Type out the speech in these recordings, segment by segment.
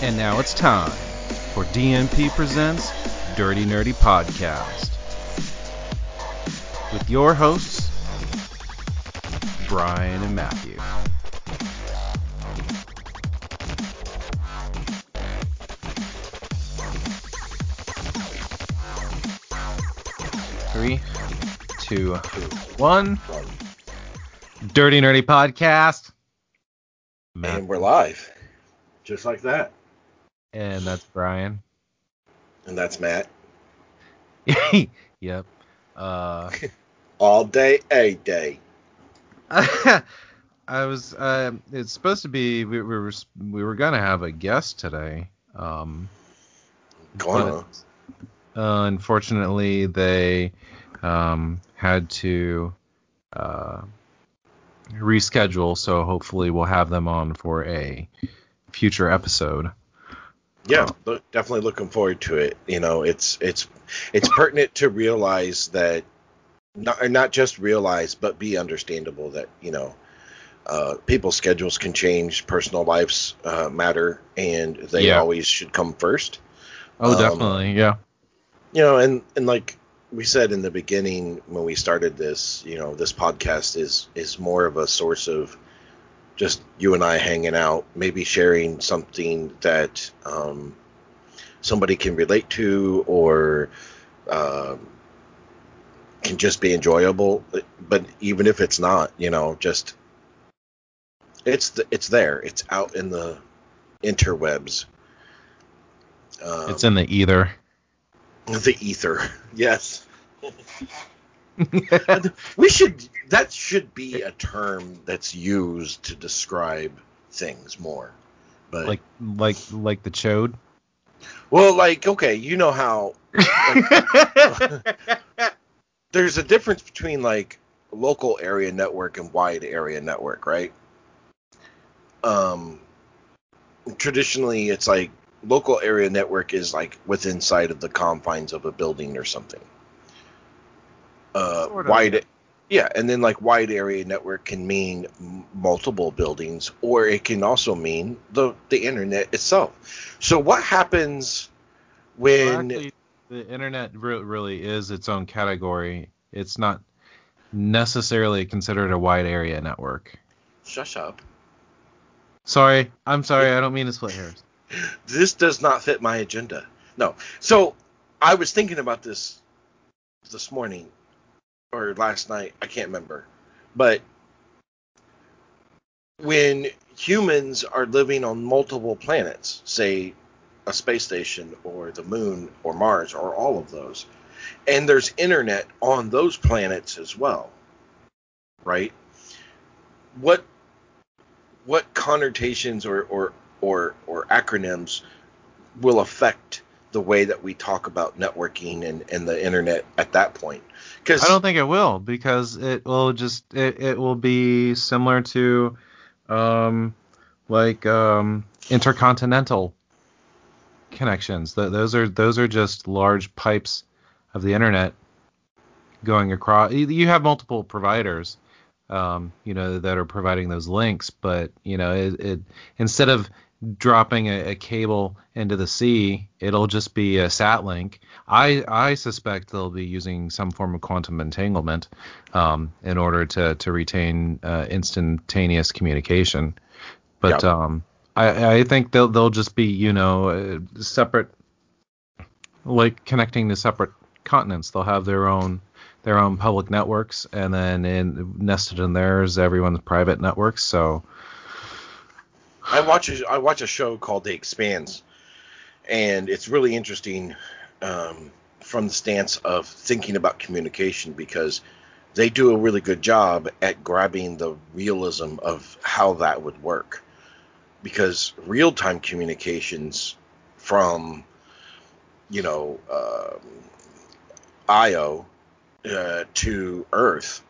And now it's time for DNP Presents Dirty Nerdy Podcast. With your hosts, Bryan and Matthew. Three, two, one. Dirty Nerdy Podcast. And we're live. Just like that. And that's Bryan. And that's Matt. yep. Uh, All day, a day. I was. Uh, it's supposed to be. We, we were. We were gonna have a guest today. Um, Gonna. but, uh, unfortunately, they um, had to uh, reschedule. So hopefully, we'll have them on for a future episode. Yeah, look, definitely looking forward to it. You know, it's it's it's pertinent to realize that not not just realize, but be understandable that you know uh, people's schedules can change, personal lives uh, matter, and they Yeah. always should come first. Oh, Um, definitely. Yeah. you know and and like we said in the beginning when we started this you know this podcast is is more of a source of just you and i hanging out maybe sharing something that um, somebody can relate to or um, can just be enjoyable but even if it's not you know just it's the, it's there it's out in the interwebs um, It's in the ether. the ether. Yes. we should that should be a term that's used to describe things more. But like like like the chode. well like okay, you know how there's a difference between like local area network and wide area network, right? Um traditionally it's like local area network is like within sight of the confines of a building or something. Uh Sort of, wide yeah. and then like wide area network can mean m- multiple buildings or it can also mean the the internet itself. So what happens Well, when actually, the internet re- really is its own category. It's not necessarily considered a wide area network. shush up. Sorry, I'm sorry. I don't mean to split hairs. this does not fit my agenda. No. So I was thinking about this this morning or last night. I can't remember. But when humans are living on multiple planets, say a space station or the moon or Mars or all of those, and there's internet on those planets as well, right? What what connotations or or or, or acronyms will affect the way that we talk about networking and, and the internet at that point. Because I don't think it will because it will just it, it will be similar to um like um intercontinental connections. Th- those are those are just large pipes of the internet going across. You have multiple providers, um, you know, that are providing those links, but you know, it, it instead of dropping a, a cable into the sea, it'll just be a sat link. I I suspect they'll be using some form of quantum entanglement um, in order to to retain uh, instantaneous communication. But Yeah. um, I I think they'll they'll just be you know uh, separate, like connecting to separate continents. They'll have their own their own public networks, and then in nested in theirs everyone's private networks. So I watch a, I watch a show called The Expanse, and it's really interesting um, from the stance of thinking about communication because they do a really good job at grabbing the realism of how that would work. Because real time communications from, you know, um Io uh, to Earth,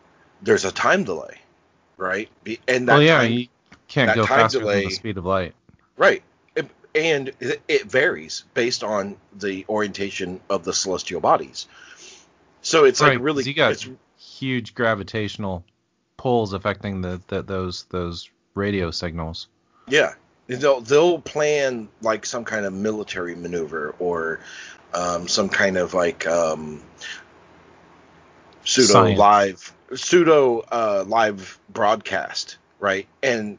there's a time delay, right? Be- And that well, yeah, time, you can't go faster than the speed of light. Right. It- And it it varies based on the orientation of the celestial bodies. So it's Right, like really you got huge gravitational pulls affecting the, the those those radio signals. yeah. they'll they'll plan like some kind of military maneuver or um, some kind of like um, pseudo Science. live pseudo uh, live broadcast, right? And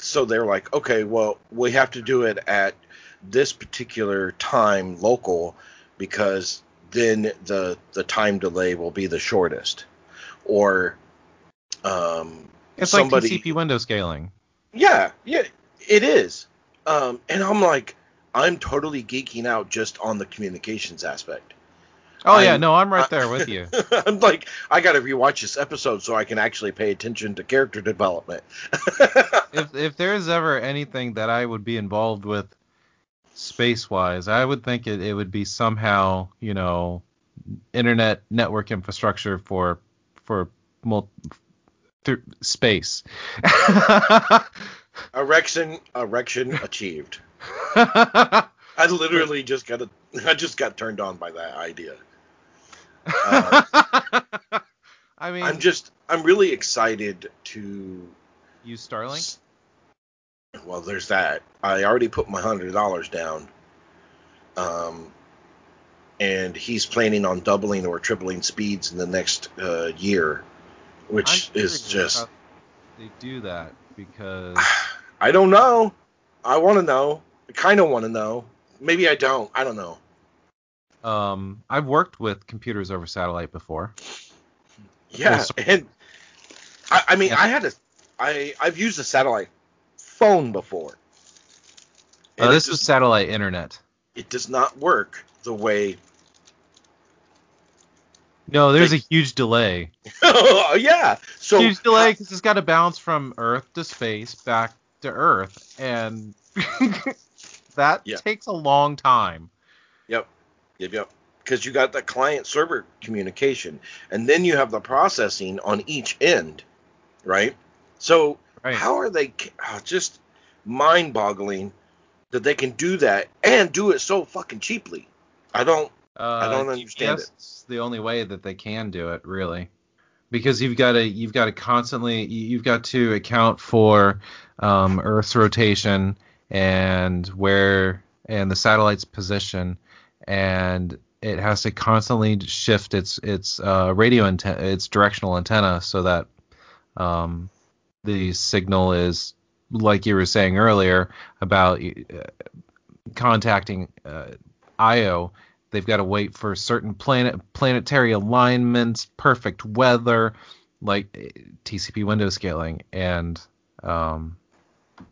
so they're like, okay, well, we have to do it at this particular time local because then the the time delay will be the shortest. Or um, It's somebody, like TCP window scaling. yeah, yeah, it is. Um, and I'm like, I'm totally geeking out just on the communications aspect. Oh yeah, I'm- no, I'm right there with you. I'm like, I gotta rewatch this episode so I can actually pay attention to character development. if if there's ever anything that I would be involved with space wise, I would think it, it would be somehow, you know, internet network infrastructure for for mul- through space. erection, erection achieved. I literally just got a, I just got turned on by that idea. Uh, I mean, I'm just, I'm really excited to. use Starlink. Well, there's that. I already put my hundred dollars down. Um, and he's planning on doubling or tripling speeds in the next uh, year, which I'm is just. They do that because I don't know. I want to know. I kind of want to know. Maybe I don't. I don't know. um I've worked with computers over satellite before. Yeah, so- and I, I mean, Yeah. I had a, I I've used a satellite phone before. Uh, this was satellite internet. it does not work the way. No, there's a huge delay. yeah. So huge delay because it's got to bounce from Earth to space back to Earth, and that Yeah. takes a long time. Yep. Yep. Yep. Because you got the client server communication, and then you have the processing on each end, right? So Right. how are they ah, just mind-boggling that they can do that and do it so fucking cheaply? I don't. Uh, don't understand GPS is the only way that they can do it, really, because you've got to you've got to constantly you- you've got to account for um, Earth's rotation and where and the satellite's position, and it has to constantly shift its its uh, radio antenna, its directional antenna, so that um, the signal is like you were saying earlier about uh, contacting uh, Io they've got to wait for certain planet planetary alignments, perfect weather, like TCP window scaling, and um,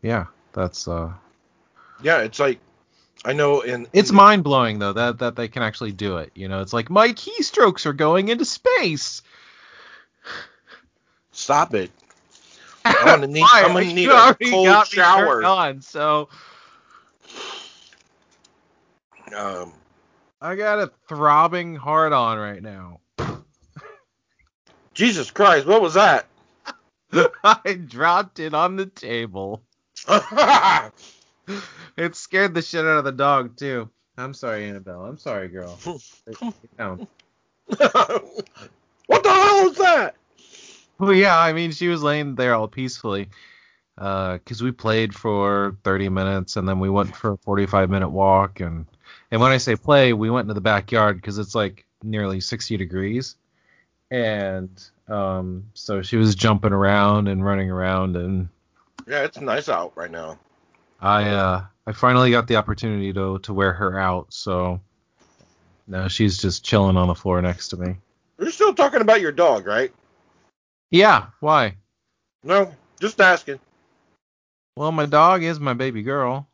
yeah, that's uh, Yeah, it's like I know in it's mind blowing though that that they can actually do it. You know, it's like my keystrokes are going into space. Stop it. I'm gonna need. I'm gonna you need a cold shower. On, so Um, I got a throbbing hard on right now. Jesus Christ, what was that? I dropped it on the table. It scared the shit out of the dog too. I'm sorry, Annabelle. I'm sorry, girl. Down. what the hell is that? Well, yeah, I mean, she was laying there all peacefully, because we played for 30 minutes and then we went for a 45 minute walk and and when I say play, we went into the backyard because it's like nearly 60 degrees, and um, so she was jumping around and running around and Yeah, it's nice out right now. I uh I finally got the opportunity to to wear her out, so now she's just chilling on the floor next to me. We're still talking about your dog, right? Yeah, why? No, just asking. Well, my dog is my baby girl.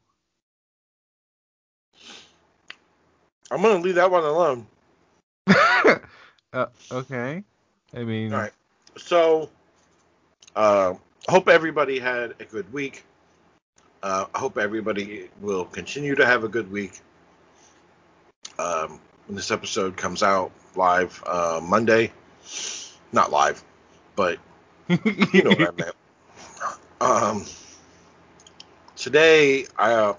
I'm gonna leave that one alone. uh, okay. I mean, All right. So, uh, hope everybody had a good week. Uh, I hope everybody will continue to have a good week. Um, when this episode comes out live uh, Monday, not live, but you know what I meant. Um, today, uh,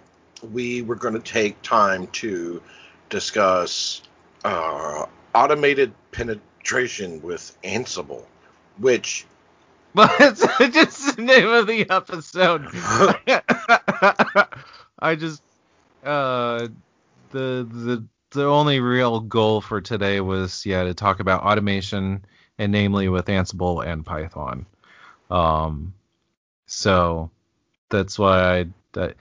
we were going to take time to discuss uh, automated penetration with Ansible, which but it's just the name of the episode. I just uh the the the only real goal for today was yeah to talk about automation and namely with Ansible and Python. Um, so that's why I that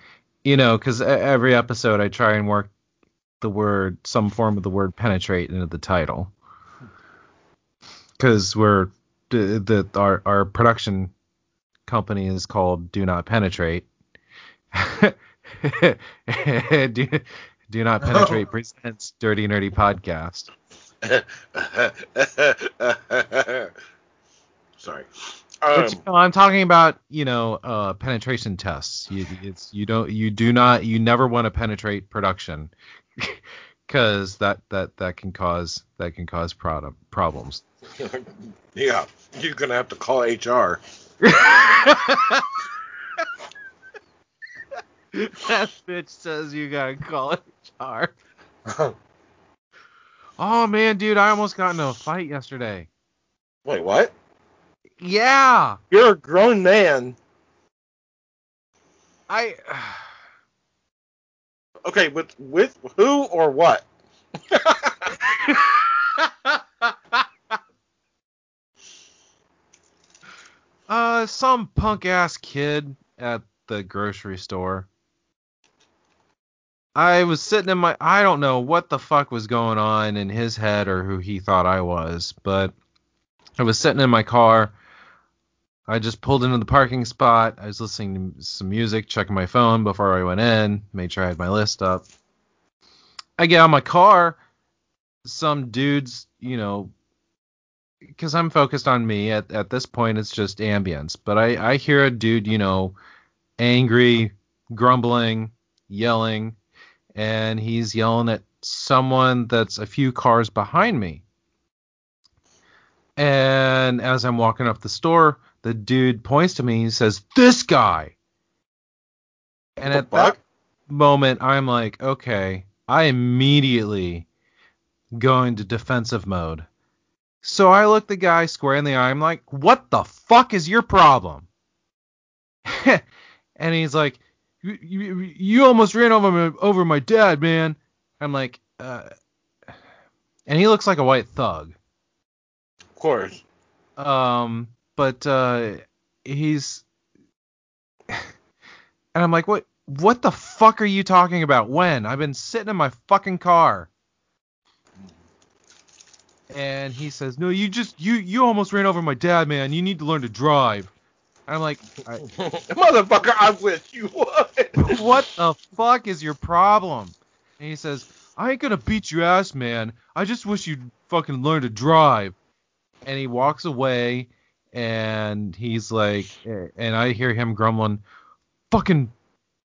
you know because every episode I try and work the word some form of the word penetrate into the title because we're the, our our production company is called Do Not Penetrate. do, do Not Penetrate presents Dirty Nerdy Podcast. Sorry. Um, you know, I'm talking about you know uh, penetration tests. You it's you don't you do not you never want to penetrate production because that that that can cause that can cause product problems. yeah, you're gonna have to call HR. that bitch says you gotta call HR. oh man, dude, I almost got into a fight yesterday. Wait, what? Yeah. You're a grown man. I. okay, with with who or what? uh, some punk ass kid at the grocery store. I was sitting in my I don't know what the fuck was going on in his head or who he thought I was, but I was sitting in my car. I just pulled into the parking spot. I was listening to some music, checking my phone before I went in, made sure I had my list up. I get out my car, some dudes, you know, because I'm focused on me at, at this point, it's just ambience. But I, I hear a dude, you know, angry, grumbling, yelling, and he's yelling at someone that's a few cars behind me. And as I'm walking up the store, the dude points to me and says, This guy. And at that moment, I'm like, okay, I immediately go into defensive mode. So I look the guy square in the eye. I'm like, what the fuck is your problem? and he's like, you, you, you almost ran over my, over my dad, man. I'm like, uh, and he looks like a white thug. Of course. Um, but uh, he's, and I'm like, what? What the fuck are you talking about? When? I've been sitting in my fucking car. And he says, "No, you just you you almost ran over my dad, man. You need to learn to drive." I'm like, I, motherfucker, I'm with you. What? what the fuck is your problem? And he says, I ain't gonna beat your ass, man. I just wish you'd fucking learn to drive. And he walks away, and he's like, and I hear him grumbling, fucking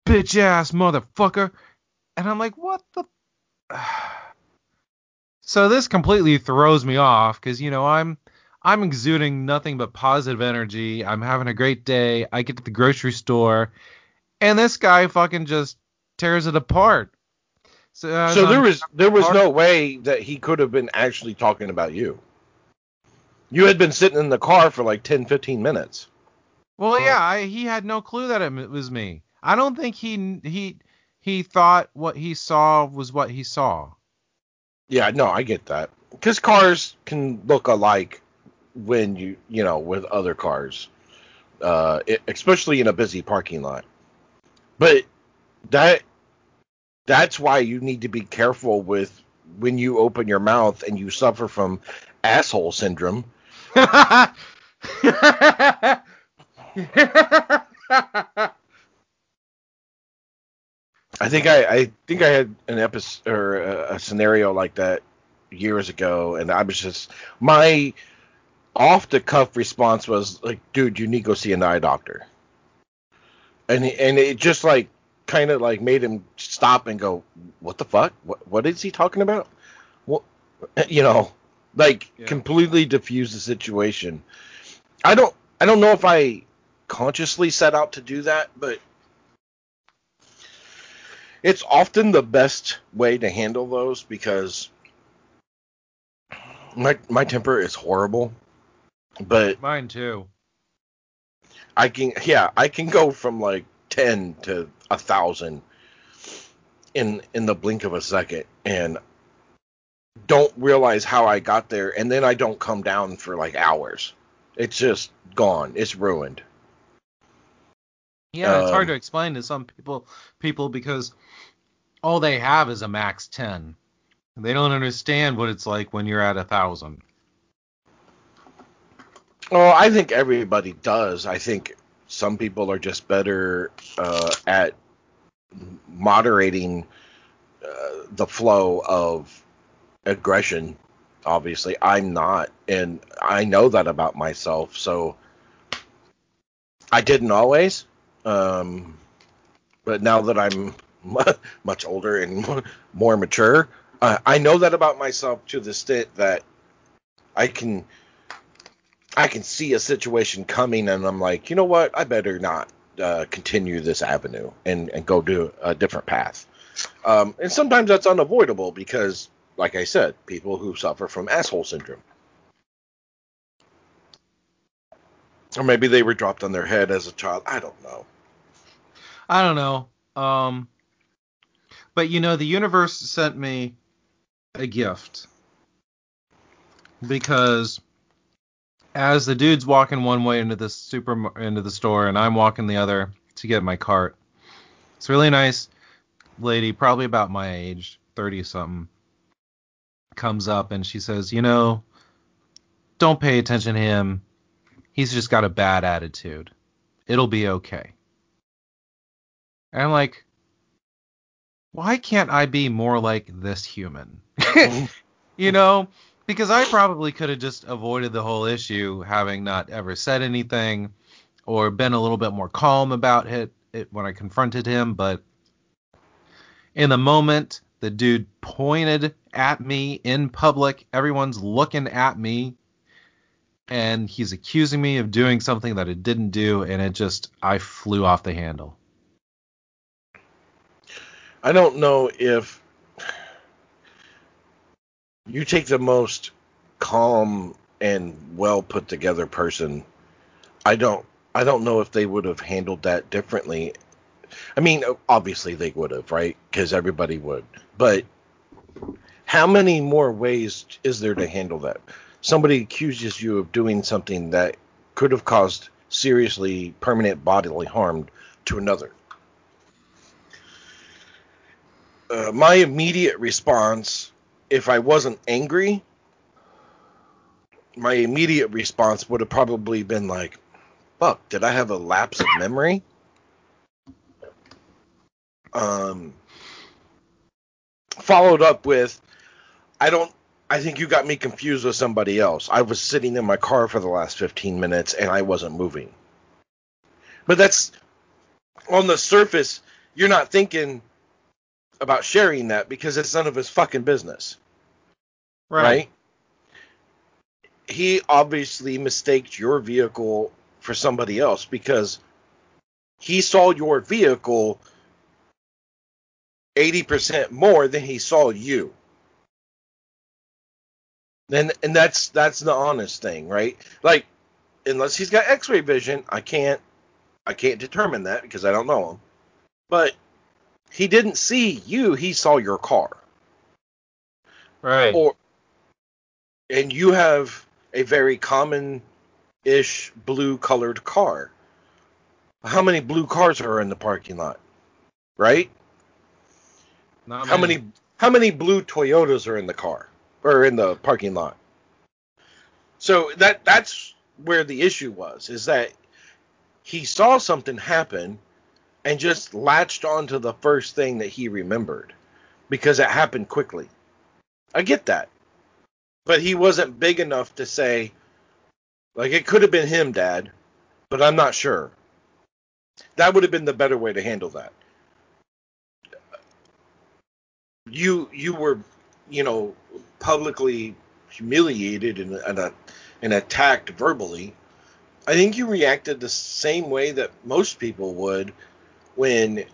bitch ass motherfucker. And I'm like, what the? so this completely throws me off because you know I'm I'm exuding nothing but positive energy. I'm having a great day. I get to the grocery store, and this guy fucking just tears it apart. So, uh, so there was there was no way that he could have been actually talking about you. You had been sitting in the car for like 10, 15 minutes. Well, yeah, I, he had no clue that it was me. I don't think he he he thought what he saw was what he saw. Yeah, no, I get that. Because cars can look alike when you you know with other cars, uh, it, especially in a busy parking lot. But that that's why you need to be careful with when you open your mouth and you suffer from asshole syndrome. I think I, I think I had an episode or a, a, scenario like that years ago, and I was just my off the cuff response was like, "Dude, you need to go see an eye doctor." And and it just like kind of like made him stop and go, "What the fuck? What what is he talking about?" Well, you know, like yeah. completely diffuse the situation. I don't I don't know if I consciously set out to do that, but it's often the best way to handle those because my my temper is horrible but mine too. I can yeah, I can go from like 10 to a thousand in in the blink of a second and don't realize how I got there and then I don't come down for like hours. It's just gone. It's ruined. Yeah, it's hard Um, to explain to some people people because all they have is a max 10. They don't understand what it's like when you're at a thousand. Well, I think everybody does. I think some people are just better uh, at moderating uh, the flow of aggression. Obviously, I'm not, and I know that about myself. So I didn't always, um, but now that I'm much older and more mature, uh, I know that about myself to the extent that I can I can see a situation coming and I'm like, you know what, I better not uh, continue this avenue and, and go do a different path. Um, and sometimes that's unavoidable because, like I said, people who suffer from asshole syndrome. Or maybe they were dropped on their head as a child. I don't know. I don't know. Um but you know the universe sent me a gift because as the dude's walking one way into the super into the store and I'm walking the other to get my cart. It's a really nice lady, probably about my age, 30 something, comes up and she says, "You know, don't pay attention to him. He's just got a bad attitude. It'll be okay." And I'm like, why can't I be more like this human? you know, because I probably could have just avoided the whole issue having not ever said anything or been a little bit more calm about it, it when I confronted him, but in the moment the dude pointed at me in public, everyone's looking at me and he's accusing me of doing something that I didn't do and it just I flew off the handle. I don't know if you take the most calm and well put together person. I don't I don't know if they would have handled that differently. I mean, obviously they would have, right? Because everybody would. But how many more ways is there to handle that? Somebody accuses you of doing something that could have caused seriously permanent bodily harm to another. Uh, my immediate response, if I wasn't angry, my immediate response would have probably been like, fuck, did I have a lapse of memory? Um, followed up with, I don't, I think you got me confused with somebody else. I was sitting in my car for the last 15 minutes and I wasn't moving. But that's, on the surface, you're not thinking about sharing that because it's none of his fucking business right? He obviously mistaked your vehicle for somebody else because he saw your vehicle 80% more than he saw you. And and that's that's the honest thing, right? Like unless he's got x-ray vision, I can't I can't determine that because I don't know him. But he didn't see you, he saw your car. Right. or and you have a very common ish blue colored car. How many blue cars are in the parking lot? Right? Not How many how many blue Toyotas are in the car or in the parking lot? So that that's where the issue was is that he saw something happen and just latched onto the first thing that he remembered because it happened quickly. I get that. But he wasn't big enough to say like it could have been him, dad, but I'm not sure. That would have been the better way to handle that. You you were, you know, publicly humiliated and and, uh, and attacked verbally. I think you reacted the same way that most people would when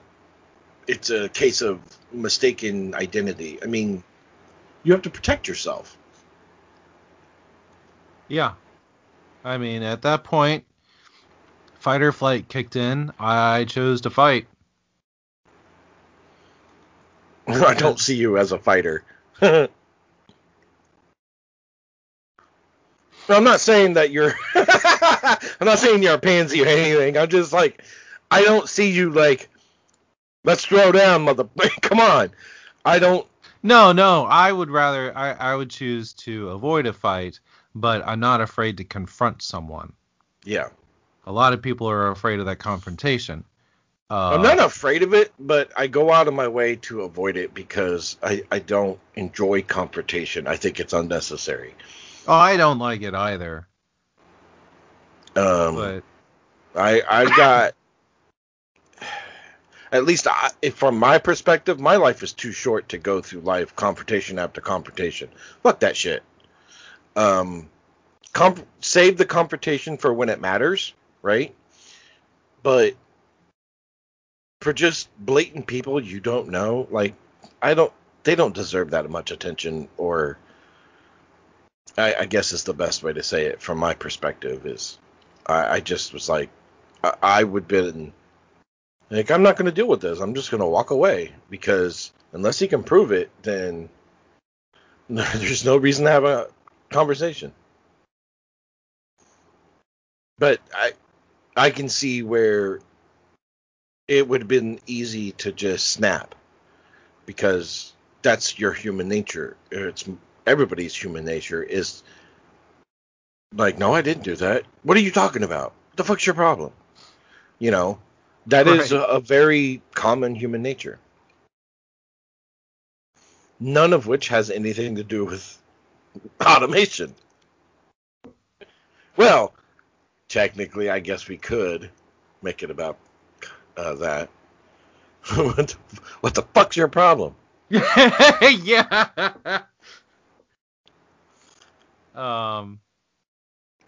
it's a case of mistaken identity. I mean, you have to protect yourself. Yeah. I mean, at that point, fight or flight kicked in, I chose to fight. I don't see you as a fighter. I'm not saying that you're. I'm not saying you're a pansy or anything. I'm just like, I don't see you like. Let's throw down, mother. Come on. I don't. No, no. I would rather. I, I would choose to avoid a fight, but I'm not afraid to confront someone. Yeah. A lot of people are afraid of that confrontation. Uh, I'm not afraid of it, but I go out of my way to avoid it because I, I don't enjoy confrontation. I think it's unnecessary. Oh, I don't like it either. Um, But I I've got at least I, if from my perspective, my life is too short to go through life confrontation after confrontation. Fuck that shit. Um, comp- save the confrontation for when it matters, right? But for just blatant people you don't know, like I don't, they don't deserve that much attention, or I, I guess is the best way to say it from my perspective is I, I just was like, I, I would been like, I'm not going to deal with this. I'm just going to walk away because unless he can prove it, then there's no reason to have a conversation. But I, I can see where it would have been easy to just snap because that's your human nature. It's everybody's human nature is like, no, I didn't do that. What are you talking about? What the fuck's your problem? You know, that is Right. a, a very common human nature. None of which has anything to do with automation. Well, technically, I guess we could make it about uh, that. what, the, what the fuck's your problem? yeah. Um.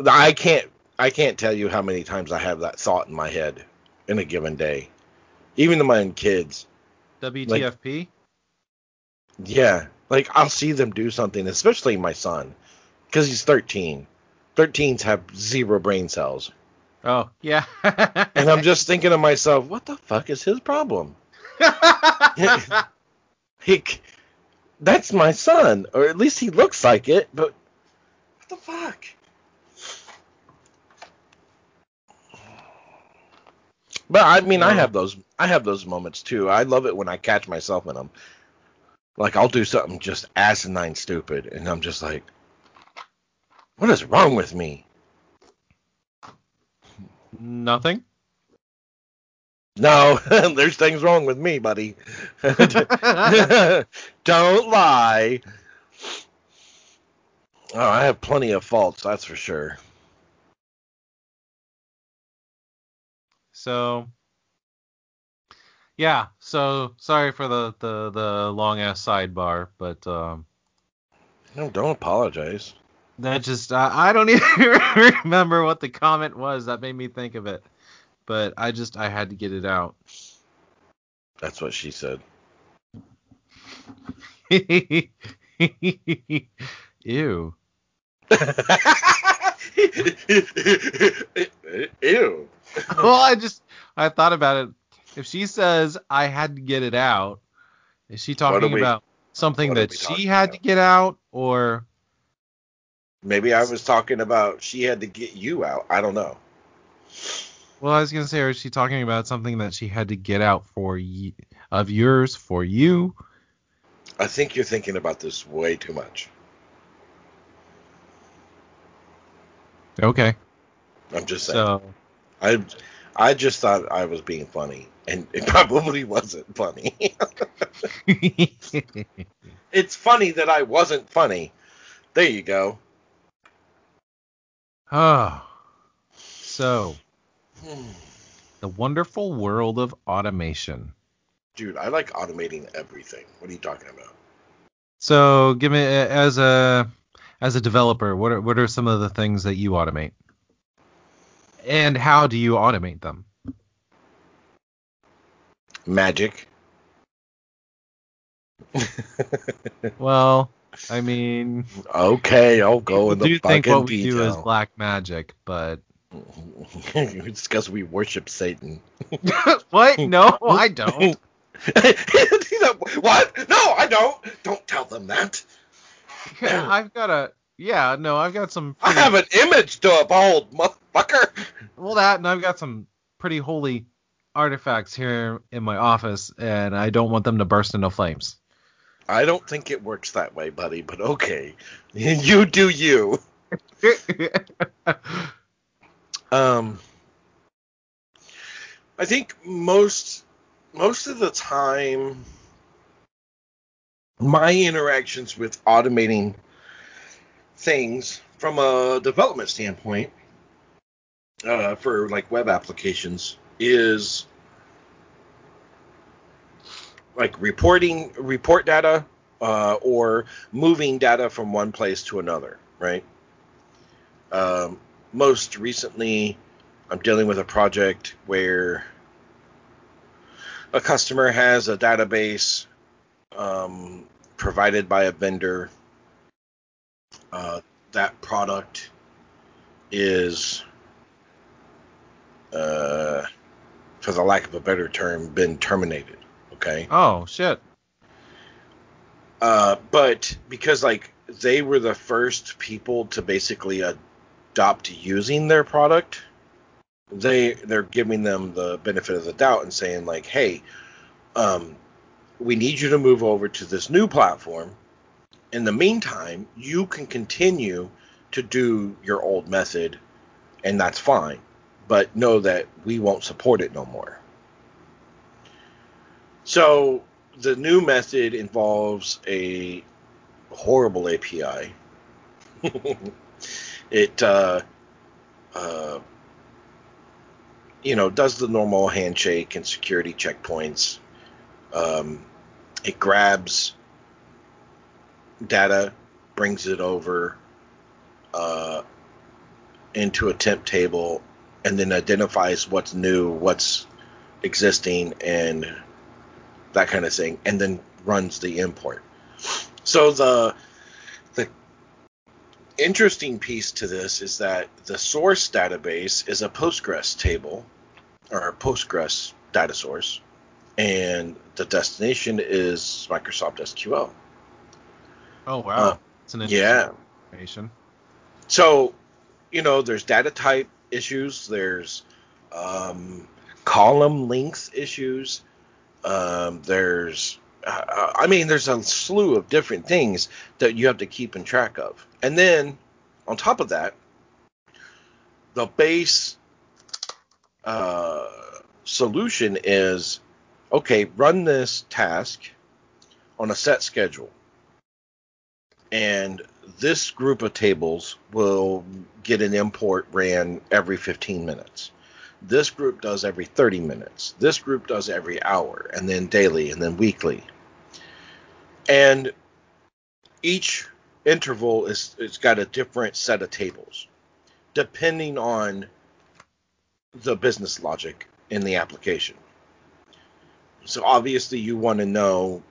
I can't I can't tell you how many times I have that thought in my head in a given day. Even to my own kids. WTFP. Yeah. Like I'll see them do something, especially my son. Because he's 13. 13s have zero brain cells. oh yeah. And I'm just thinking to myself, what the fuck is his problem? He, that's my son. Or at least he looks like it, but the fuck? But I mean, I have those. I have those moments too. I love it when I catch myself in them. Like I'll do something just asinine stupid, and I'm just like, "What is wrong with me?" Nothing. No, there's things wrong with me, buddy. Don't lie. Oh, I have plenty of faults, that's for sure. So yeah, so sorry for the the the long ass sidebar, but um No, don't apologize. that just I, I don't even remember what the comment was that made me think of it. But I just I had to get it out. That's what she said. Ew. Ew. Well, I just I thought about it. If she says I had to get it out, is she talking we- about something that she had about? to get out or Maybe I was talking about she had to get you out. I don't know. Well, I was gonna say, or is she talking about something that she had to get out for y- of yours for you? I think you're thinking about this way too much. Okay, I'm just saying. so I I just thought I was being funny, and it probably wasn't funny. it's funny that I wasn't funny. There you go. oh, so hmm. the wonderful world of automation. Dude, I like automating everything. What are you talking about? So, give me as a as a developer, what are what are some of the things that you automate, and how do you automate them? Magic. Well, I mean, okay, I'll go in the do you think what we detail. do is black magic, but it's because we worship Satan. what? No, I don't. what? No, I don't. Don't tell them that. I've got a yeah, no, I've got some. I have an image to uphold, motherfucker. Well, that and I've got some pretty holy artifacts here in my office, and I don't want them to burst into flames. I don't think it works that way, buddy. But okay, you do you. um, I think most most of the time, my interactions with automating things from a development standpoint uh, for like web applications is like reporting report data uh, or moving data from one place to another, right? Um, most recently, I'm dealing with a project where a customer has a database um, provided by a vendor. Uh, that product is, uh, for the lack of a better term, been terminated. Okay. Oh shit. Uh, but because like they were the first people to basically adopt using their product, they they're giving them the benefit of the doubt and saying like, hey, um, we need you to move over to this new platform. In the meantime, you can continue to do your old method, and that's fine. But know that we won't support it no more. So the new method involves a horrible API. it, uh, uh, you know, does the normal handshake and security checkpoints. Um, it grabs data, brings it over uh, into a temp table, and then identifies what's new, what's existing, and that kind of thing, and then runs the import. So the the interesting piece to this is that the source database is a Postgres table or a Postgres data source, and the destination is Microsoft SQL. Oh wow, Uh, it's an Yeah. So, you know, there's data type issues, there's um, column length issues, um, there's, uh, I mean, there's a slew of different things that you have to keep in track of. And then on top of that, the base uh, solution is okay, run this task on a set schedule. And this group of tables will get an import ran every 15 minutes. This group does every 30 minutes. This group does every hour, and then daily, and then weekly. And each interval is it's got a different set of tables, depending on the business logic in the application. So obviously, you want to know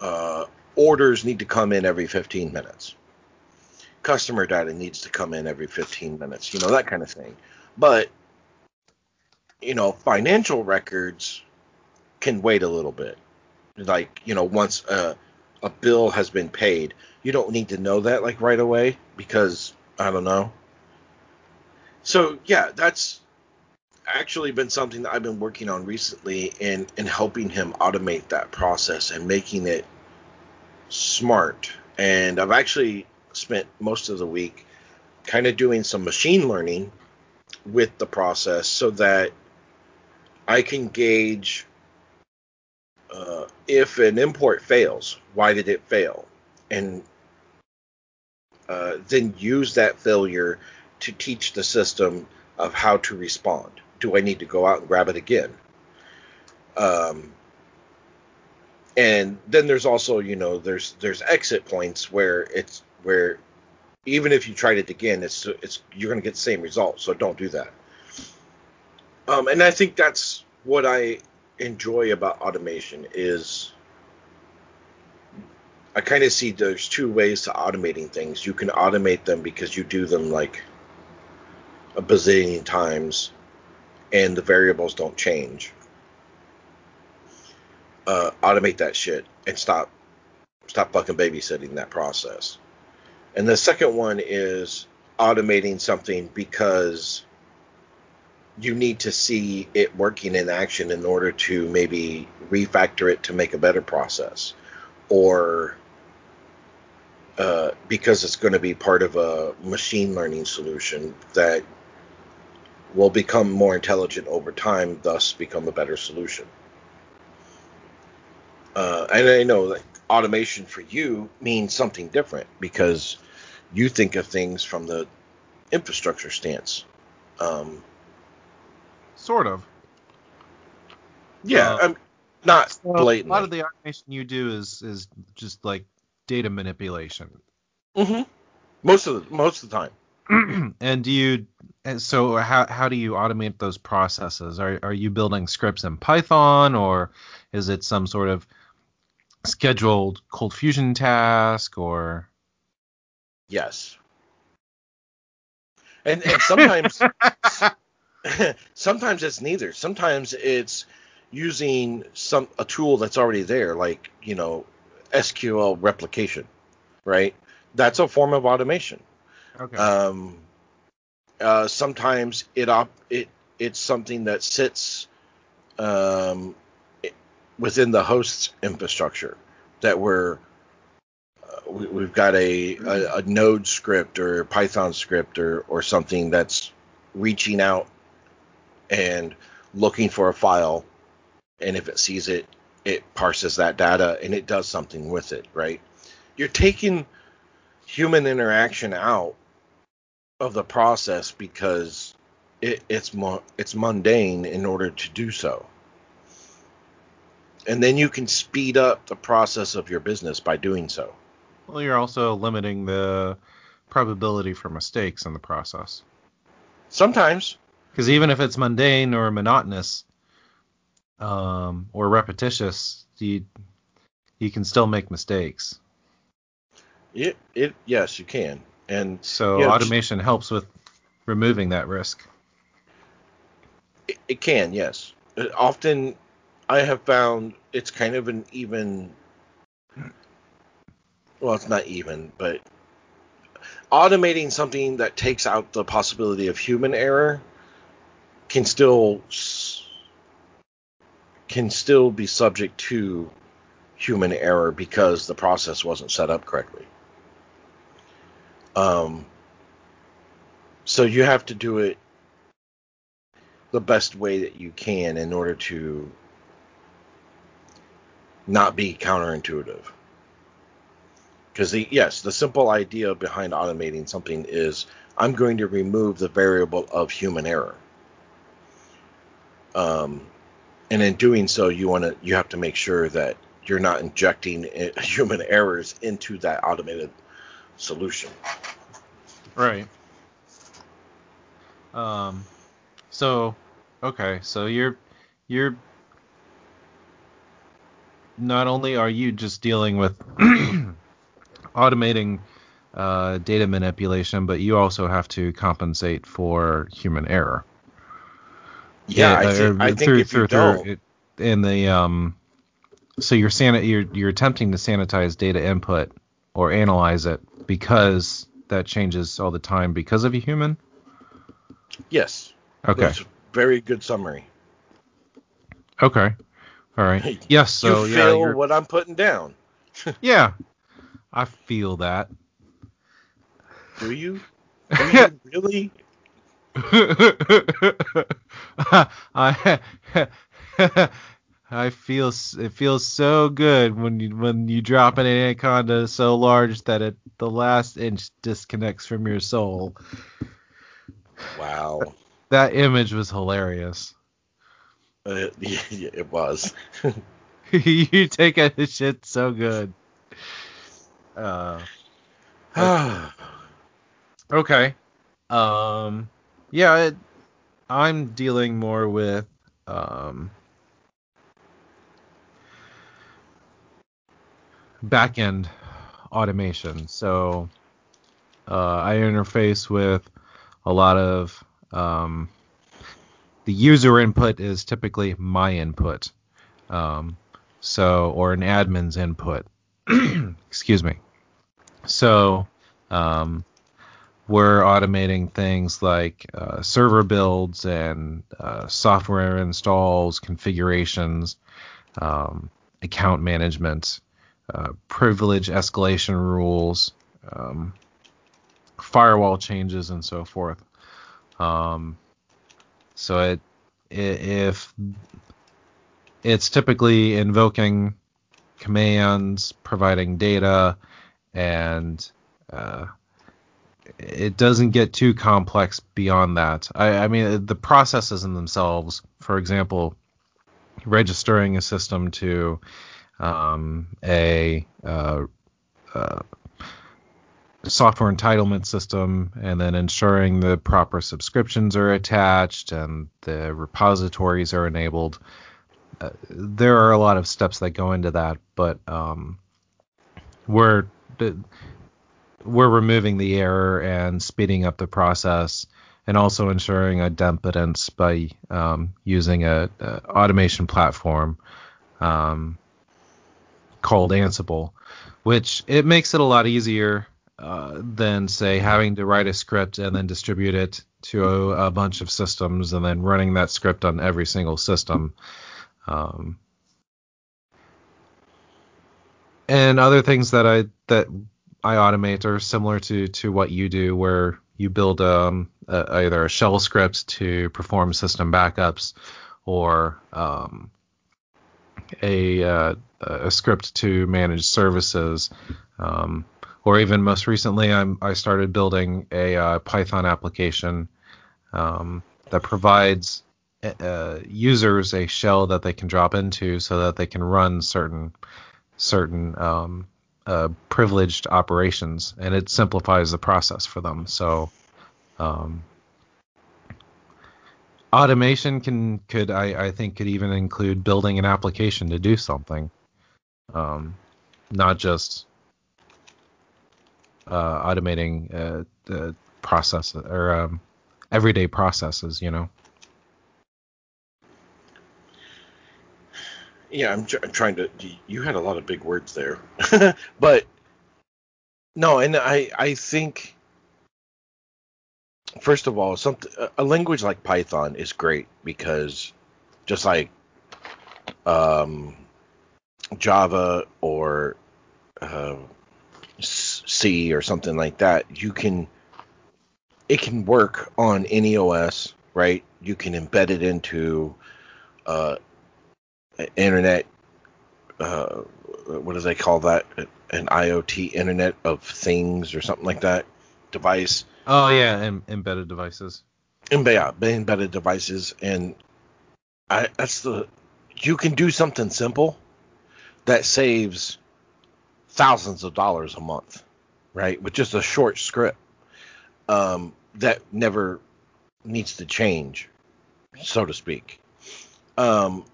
uh, orders need to come in every 15 minutes. Customer data needs to come in every 15 minutes. You know that kind of thing. But you know, financial records can wait a little bit. Like, you know, once a, a bill has been paid, you don't need to know that like right away because I don't know. So yeah, that's actually been something that I've been working on recently in in helping him automate that process and making it smart. And I've actually spent most of the week kind of doing some machine learning with the process so that I can gauge uh, if an import fails, why did it fail? And uh, then use that failure to teach the system of how to respond. Do I need to go out and grab it again? Um, and then there's also, you know, there's there's exit points where it's where even if you tried it again, it's it's you're going to get the same result. So don't do that. Um, and I think that's what I enjoy about automation is I kind of see there's two ways to automating things. You can automate them because you do them like a bazillion times and the variables don't change. Uh, automate that shit and stop stop fucking babysitting that process. And the second one is automating something because you need to see it working in action in order to maybe refactor it to make a better process or uh, because it's going to be part of a machine learning solution that will become more intelligent over time, thus become a better solution. Uh, and I know that automation for you means something different because you think of things from the infrastructure stance. Um, Sort of. yeah, Uh, I'm not a lot of the automation you do is is just like data manipulation. Mm-hmm. Most of the most of the time. and do you and so how how do you automate those processes? Are are you building scripts in Python or is it some sort of scheduled ColdFusion task or Yes. And and sometimes sometimes it's neither. Sometimes it's using some a tool that's already there, like you know SQL replication, right? That's a form of automation. Okay. Um, uh, sometimes it op it it's something that sits um, within the host's infrastructure that we're uh, we, we've got a, a a Node script or a Python script or or something that's reaching out and looking for a file, and if it sees it, it parses that data and it does something with it, right? You're taking human interaction out of the process because it, it's mo- it's mundane in order to do so. And then you can speed up the process of your business by doing so. well, you're also limiting the probability for mistakes in the process. Sometimes, Because even if it's mundane or monotonous, um, or repetitious, you you can still make mistakes. it it yes, you can. And So Yeah, just- automation helps with removing that risk. it, it can, yes. Uh, Often I have found it's kind of an even well, it's not even, but automating something that takes out the possibility of human error can still can still be subject to human error because the process wasn't set up correctly. Um, so you have to do it the best way that you can in order to not be counterintuitive. Because yes, the simple idea behind automating something is I'm going to remove the variable of human error. Um, and in doing so, you want to you have to make sure that you're not injecting human errors into that automated solution. Right. Um. So, okay. So you're you're not only are you just dealing with automating uh, data manipulation, but you also have to compensate for human error. Yeah, I uh, think, I think through, if through, you through don't, it, in the um, so you're san- you're you're attempting to sanitize data input or analyze it because that changes all the time because of a human. yes, Okay. that's a very good summary. Okay. All right. Yes. So you yeah, feel you're, what I'm putting down, yeah, I feel that. do you? Do you really? I I feel it feels so good when you when you drop an anaconda so large that it the last inch disconnects from your soul. Wow, That image was hilarious. Uh, yeah, yeah, it was. you take a shit so good. Uh, okay. Um, yeah, it, I'm dealing more with um backend automation. So uh, I interface with a lot of um, the user input is typically my input, um, so or an admin's input. Excuse me. So um, we're automating things like uh, server builds and uh, software installs, configurations, um, account management, uh, privilege escalation rules, um, firewall changes, and so forth. Um, so it, if it's typically invoking commands, providing data, and uh, it doesn't get too complex beyond that. I, I, mean, the processes in themselves, for example, registering a system to um, a uh, uh, software entitlement system and then ensuring the proper subscriptions are attached and the repositories are enabled. Uh, there are a lot of steps that go into that, but um, we're we're removing the error and speeding up the process and also ensuring a idempotence by um, using a, a, automation platform um, called Ansible, which it makes it a lot easier uh, than say having to write a script and then distribute it to a, a, bunch of systems and then running that script on every single system. Um, and other things that I that I automate are similar to to what you do, where you build um, a, either a shell script to perform system backups or um, a uh, a script to manage services. Um, or even most recently, I'm, I started building a uh, Python application um, that provides uh, users a shell that they can drop into so that they can run certain certain um, uh, privileged operations, and it simplifies the process for them. So um, automation can could I, I think could even include building an application to do something, um, not just uh, automating uh, the process or um, everyday processes. You know. Yeah, I'm, tr- I'm, trying to. You had a lot of big words there, but no, and I I think first of all, something a language like Python is great because just like um, Java or uh, C or something like that, you can it can work on any OS, right? You can embed it into uh, internet. Uh, what do they call that? An IoT Internet of Things or something like that device. Oh yeah, Em- embedded devices. yeah, embedded devices, and I that's the you can do something simple that saves thousands of dollars a month, right? With just a short script um, that never needs to change, so to speak. Um,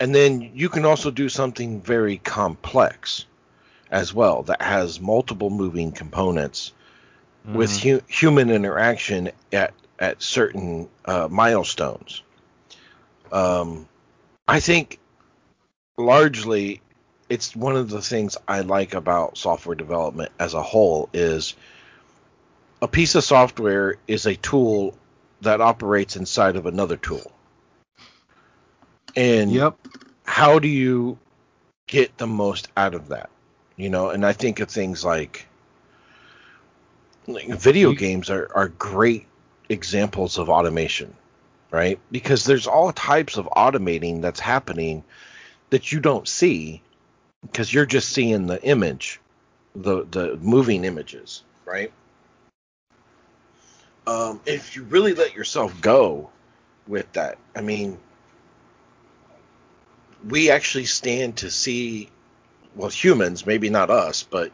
and then you can also do something very complex as well that has multiple moving components mm-hmm. with hu- human interaction at at certain uh, milestones. Um, I think largely it's one of the things I like about software development as a whole is a piece of software is a tool that operates inside of another tool. And yep. how do you get the most out of that? You know, and I think of things like, like video you, games are, are great examples of automation, right? Because there's all types of automating that's happening that you don't see because you're just seeing the image, the the moving images, right? Um, if you really let yourself go with that, I mean, we actually stand to see, well, humans, maybe not us, but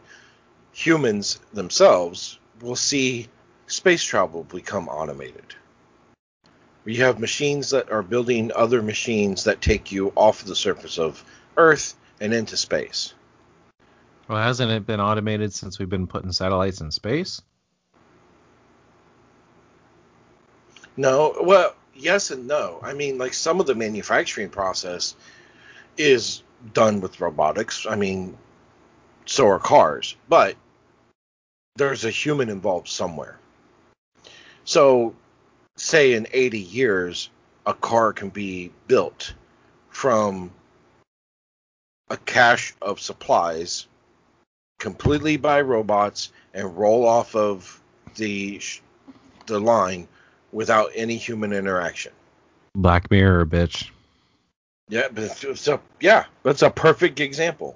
humans themselves will see space travel become automated. We have machines that are building other machines that take you off the surface of Earth and into space. Well, hasn't it been automated since we've been putting satellites in space? No, well, yes and no. I mean, like some of the manufacturing process is done with robotics. I mean, so are cars, but there's a human involved somewhere. So, say in 80 years, a car can be built from a cache of supplies completely by robots and roll off of the the line without any human interaction. Black Mirror, bitch. Yeah, but it's, it's a yeah, that's a perfect example.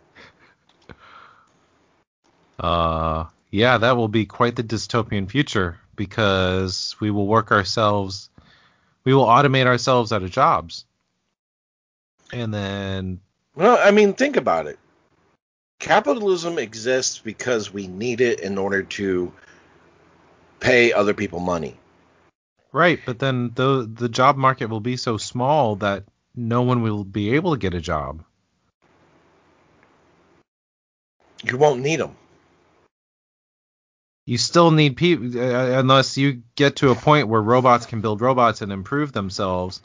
Uh, yeah, that will be quite the dystopian future because we will work ourselves, we will automate ourselves out of jobs, and then. Well, I mean, think about it. Capitalism exists because we need it in order to pay other people money. Right, but then the the job market will be so small that no one will be able to get a job. You won't need them. You still need people uh, unless you get to a point where robots can build robots and improve themselves.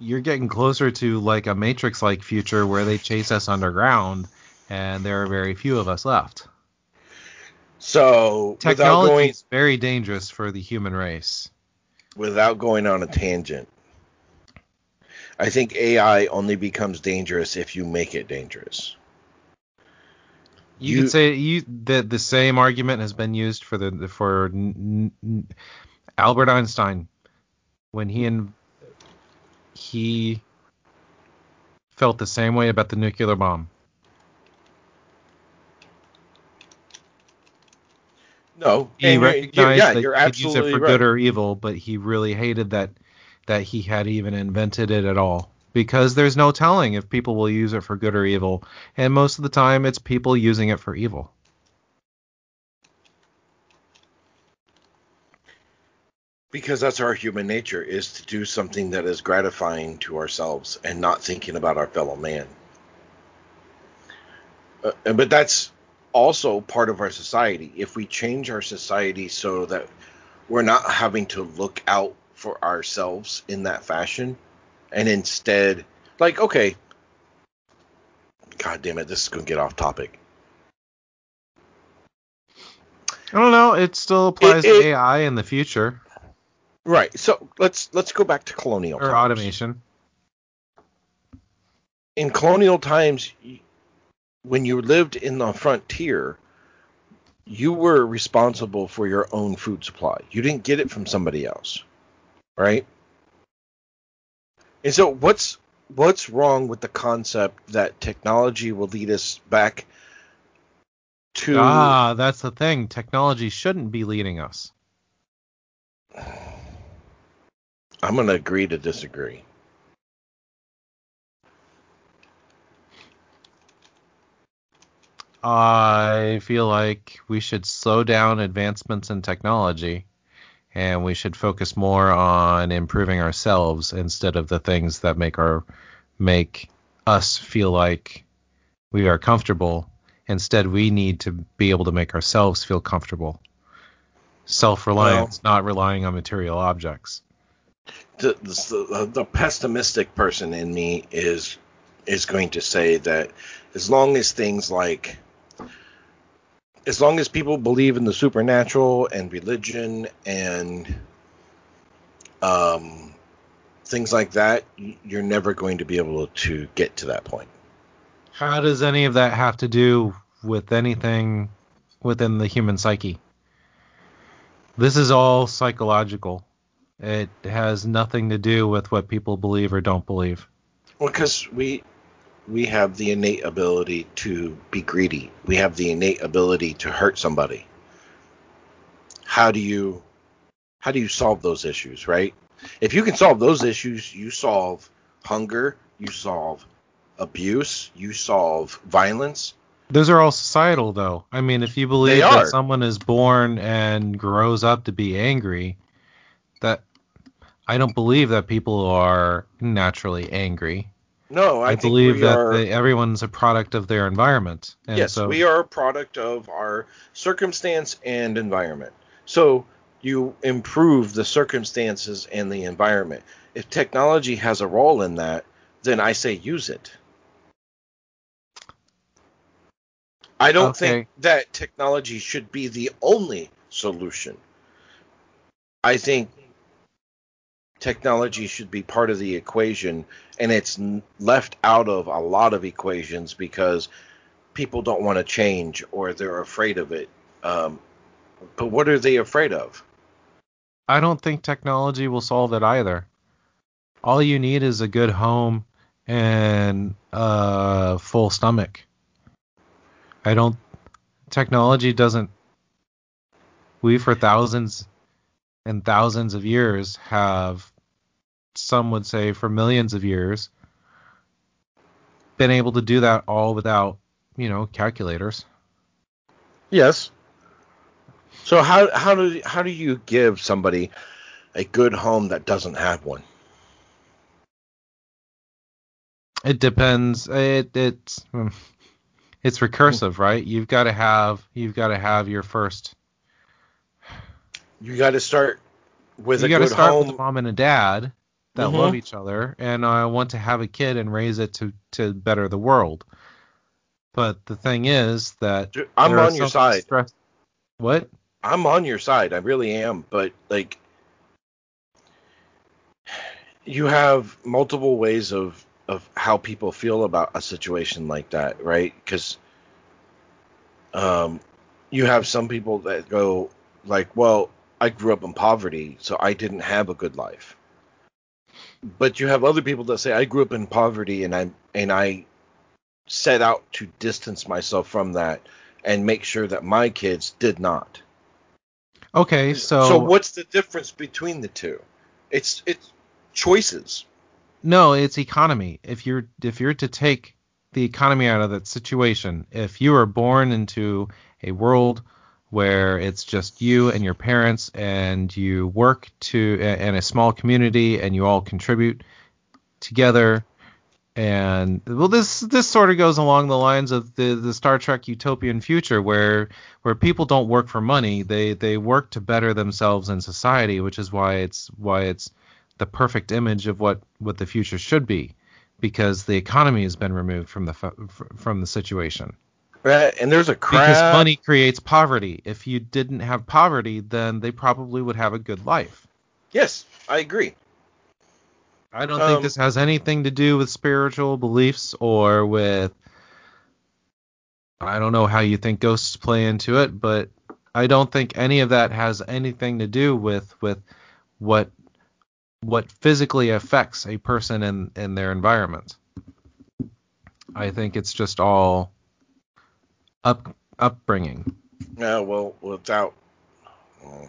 You're getting closer to like a Matrix like future where they chase us underground and there are very few of us left. So Technology going, is very dangerous for the human race. Without going on a tangent, I think AI only becomes dangerous if you make it dangerous. You, you could say you that the same argument has been used for the for n, n, Albert Einstein when he and he felt the same way about the nuclear bomb. No, he recognized yeah, that you could use it for right. good or evil, but he really hated that that he had even invented it at all because there's no telling if people will use it for good or evil, and most of the time it's people using it for evil. Because that's our human nature is to do something that is gratifying to ourselves and not thinking about our fellow man. Uh, but that's also part of our society. If we change our society so that we're not having to look out for ourselves in that fashion, and instead, like, okay, God damn it, this is gonna get off topic. I don't know. It still applies it, it, to AI in the future. Right. So let's let's go back to colonial or times. automation. In colonial times, when you lived in the frontier, you were responsible for your own food supply. You didn't get it from somebody else, right? And so, what's what's wrong with the concept that technology will lead us back to? Ah, that's the thing. Technology shouldn't be leading us. I'm going to agree to disagree. I feel like we should slow down advancements in technology and we should focus more on improving ourselves instead of the things that make our make us feel like we are comfortable. Instead, we need to be able to make ourselves feel comfortable. Self-reliance, well, not relying on material objects. The, the, the pessimistic person in me is is going to say that as long as things like as long as people believe in the supernatural and religion and um, things like that, you're never going to be able to get to that point. How does any of that have to do with anything within the human psyche? This is all psychological. It has nothing to do with what people believe or don't believe. Well, because we we have the innate ability to be greedy. We have the innate ability to hurt somebody. How do you how do you solve those issues, right? If you can solve those issues, you solve hunger, you solve abuse, you solve violence. Those are all societal though. I mean, if you believe that someone is born and grows up to be angry, that I don't believe that people are naturally angry. No, I, I believe that are, they, everyone's a product of their environment. yes, so, we are a product of our circumstance and environment. So you improve the circumstances and the environment. If technology has a role in that, then I say use it. I don't Okay. think that technology should be the only solution. I think technology should be part of the equation, and it's left out of a lot of equations because people don't want to change or they're afraid of it. Um, but what are they afraid of? I don't think technology will solve it either. All you need is a good home and a full stomach. I don't. Technology doesn't. We, for thousands and thousands of years, have, some would say for millions of years, been able to do that all without, you know, calculators. Yes. So how how do how do you give somebody a good home that doesn't have one? It depends. It it's hmm, it's recursive, right? You've got to have you've got to have your first. You got to start with you a got to start home. with a mom and a dad that Mhm. love each other and I want to have a kid and raise it to to better the world. But the thing is that Dude, I'm on your side. stress- What? I'm on your side. I really am. But like, you have multiple ways of of how people feel about a situation like that, right? Because um, you have some people that go like, "Well, I grew up in poverty, so I didn't have a good life." But you have other people that say, "I grew up in poverty, and I and I set out to distance myself from that and make sure that my kids did not." Okay, so, so what's the difference between the two? It's it's choices. no, it's economy. If you're if you're to take the economy out of that situation, if you are born into a world where it's just you and your parents and you work to in a small community and you all contribute together. And well this this sort of goes along the lines of the the Star Trek utopian future where where people don't work for money. They they work to better themselves in society which is why it's why it's the perfect image of what what the future should be because the economy has been removed from the from the situation Right? And there's a crap. because money creates poverty if you didn't have poverty then they probably would have a good life Yes, I agree. I don't Um, think this has anything to do with spiritual beliefs or with I don't know how you think ghosts play into it, but I don't think any of that has anything to do with with what what physically affects a person in in their environment. I think it's just all up upbringing. Yeah, well, without. well,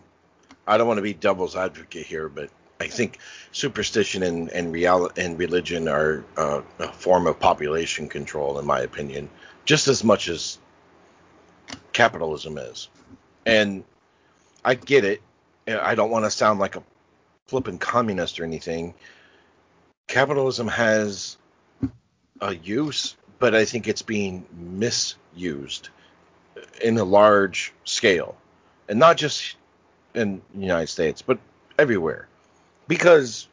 I don't want to be devil's advocate here, but I think superstition and and real and religion are uh, a form of population control, in my opinion, just as much as capitalism is. And I get it. I don't want to sound like a flippin' communist or anything. Capitalism has a use, but I think it's being misused in a large scale, and not just in the United States, but everywhere, because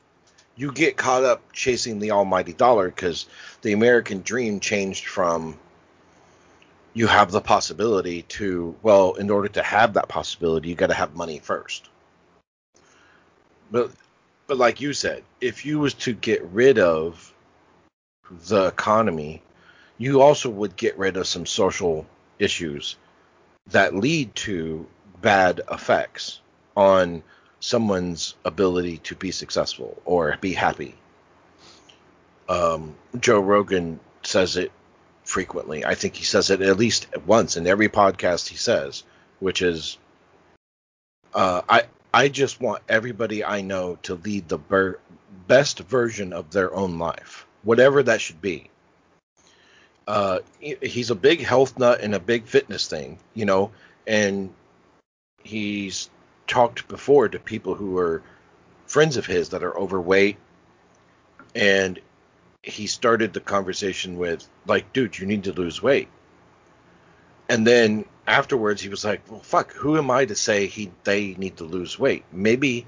you get caught up chasing the almighty dollar because the American dream changed from you have the possibility to well in order to have that possibility you got to have money first. But but like you said if you was to get rid of the economy you also would get rid of some social issues that lead to bad effects on someone's ability to be successful or be happy um, joe rogan says it frequently. I think he says it at least once in every podcast he says, which is, uh, I I just want everybody I know to lead the ber- best version of their own life, whatever that should be. Uh, he's a big health nut and a big fitness thing, you know, and he's talked before to people who are friends of his that are overweight. And he started the conversation with like dude you need to lose weight. And then afterwards he was like, "Well, fuck, who am I to say he they need to lose weight? Maybe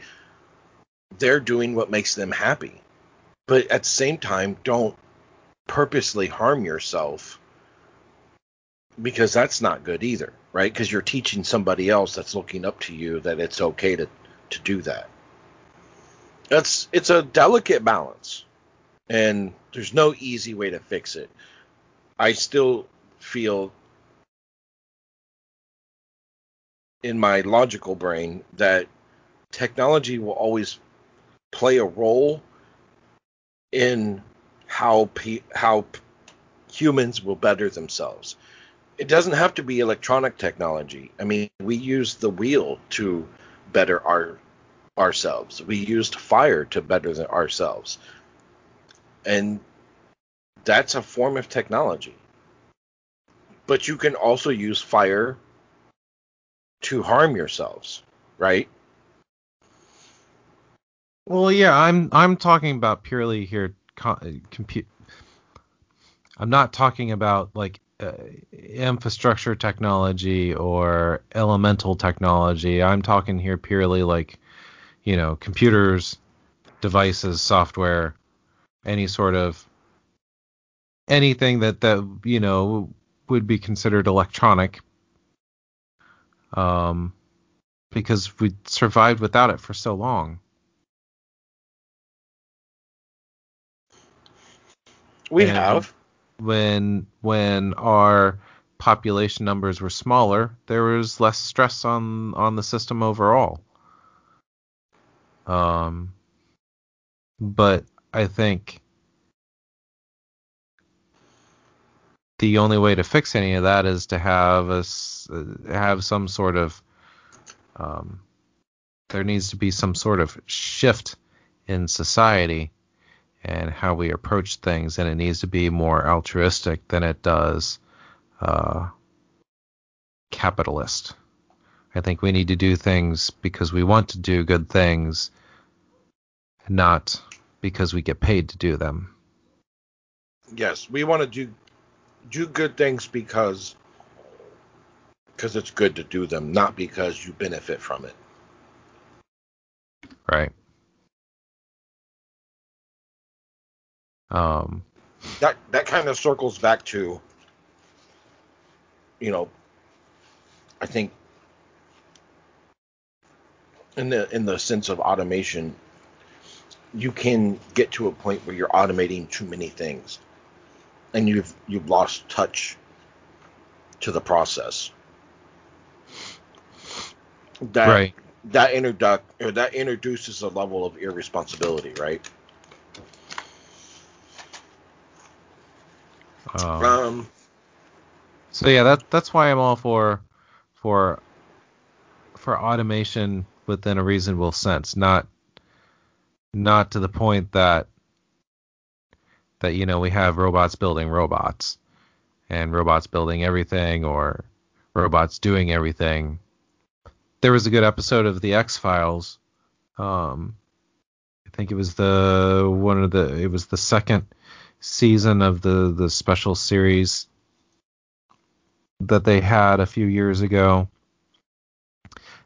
they're doing what makes them happy, but at the same time, don't purposely harm yourself because that's not good either, right? Because you're teaching somebody else that's looking up to you that it's okay to to do that. That's it's a delicate balance, and there's no easy way to fix it. I still feel in my logical brain that technology will always play a role in how pe- how humans will better themselves. It doesn't have to be electronic technology. I mean, we use the wheel to better our ourselves. We used fire to better ourselves. And that's a form of technology. But you can also use fire to harm yourselves, right? Well, yeah, I'm I'm talking about purely here compute. I'm not talking about like uh, infrastructure technology or elemental technology. I'm talking here purely like you know computers, devices, software, any sort of anything that that you know would be considered electronic um, because we survived without it for so long. We And have. When when our population numbers were smaller, there was less stress on on the system overall. Um, but I think the only way to fix any of that is to have us have some sort of um, there needs to be some sort of shift in society and how we approach things, and it needs to be more altruistic than it does uh, capitalist. I think we need to do things because we want to do good things, not because we get paid to do them. Yes, we want to do do good things because because it's good to do them, not because you benefit from it. Right. Um, That that kind of circles back to you know I think in the in the sense of automation you can get to a point where you're automating too many things and you've you've lost touch to the process. That right. that introduc or that introduces a level of irresponsibility, right? Um, Um, So yeah, that that's why I'm all for for for automation within a reasonable sense, not not to the point that that you know we have robots building robots and robots building everything or robots doing everything. There was a good episode of the X Files. Um, I think it was the one of the it was the second season of the the special series that they had a few years ago.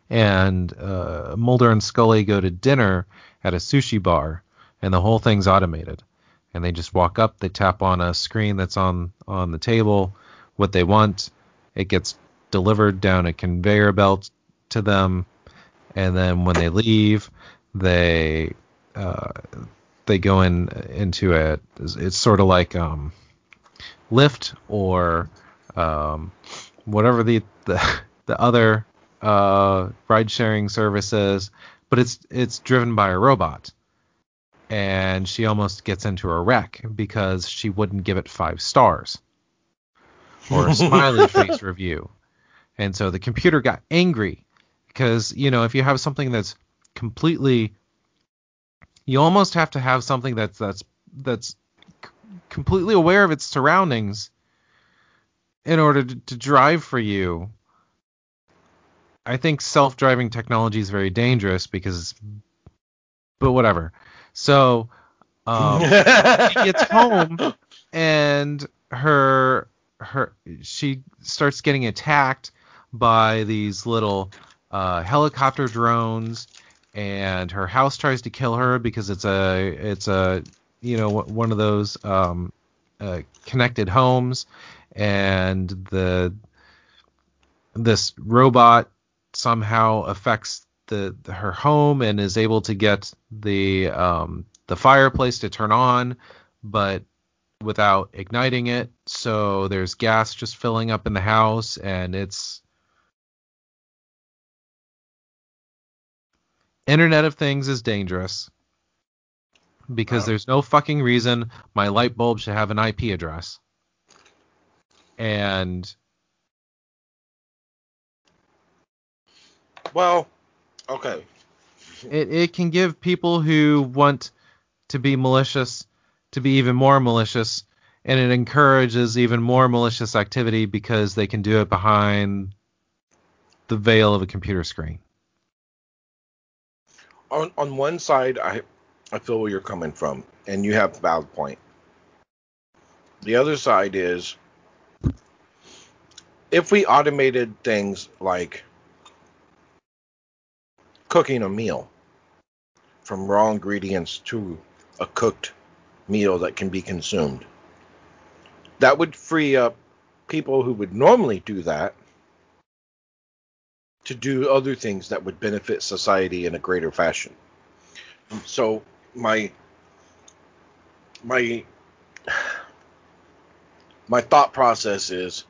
And uh, Mulder and Scully go to dinner at a sushi bar, and the whole thing's automated. And they just walk up, they tap on a screen that's on on the table, what they want, it gets delivered down a conveyor belt to them, and then when they leave, they uh, they go in into a it's sort of like um, Lyft or um, whatever the the, the other uh, ride sharing services, but it's it's driven by a robot. And she almost gets into a wreck because she wouldn't give it five stars or a smiley face review. And so the computer got angry because, you know, if you have something that's completely you almost have to have something that's that's that's c- completely aware of its surroundings in order to, to drive for you. I think self-driving technology is very dangerous because, but whatever. So, um, she gets home and her her she starts getting attacked by these little uh, helicopter drones, and her house tries to kill her because it's a it's a you know one of those um, uh, connected homes, and the this robot somehow affects the, the her home and is able to get the um, the fireplace to turn on, but without igniting it. So there's gas just filling up in the house, and it's Internet of Things is dangerous because there's no fucking reason my light bulb should have an IP address. And Well, okay. it, it can give people who want to be malicious to be even more malicious and it encourages even more malicious activity because they can do it behind the veil of a computer screen. On on one side, I I feel where you're coming from, and you have valid point. The other side is if we automated things like cooking a meal from raw ingredients to a cooked meal that can be consumed. That would free up people who would normally do that to do other things that would benefit society in a greater fashion. So my my my thought process is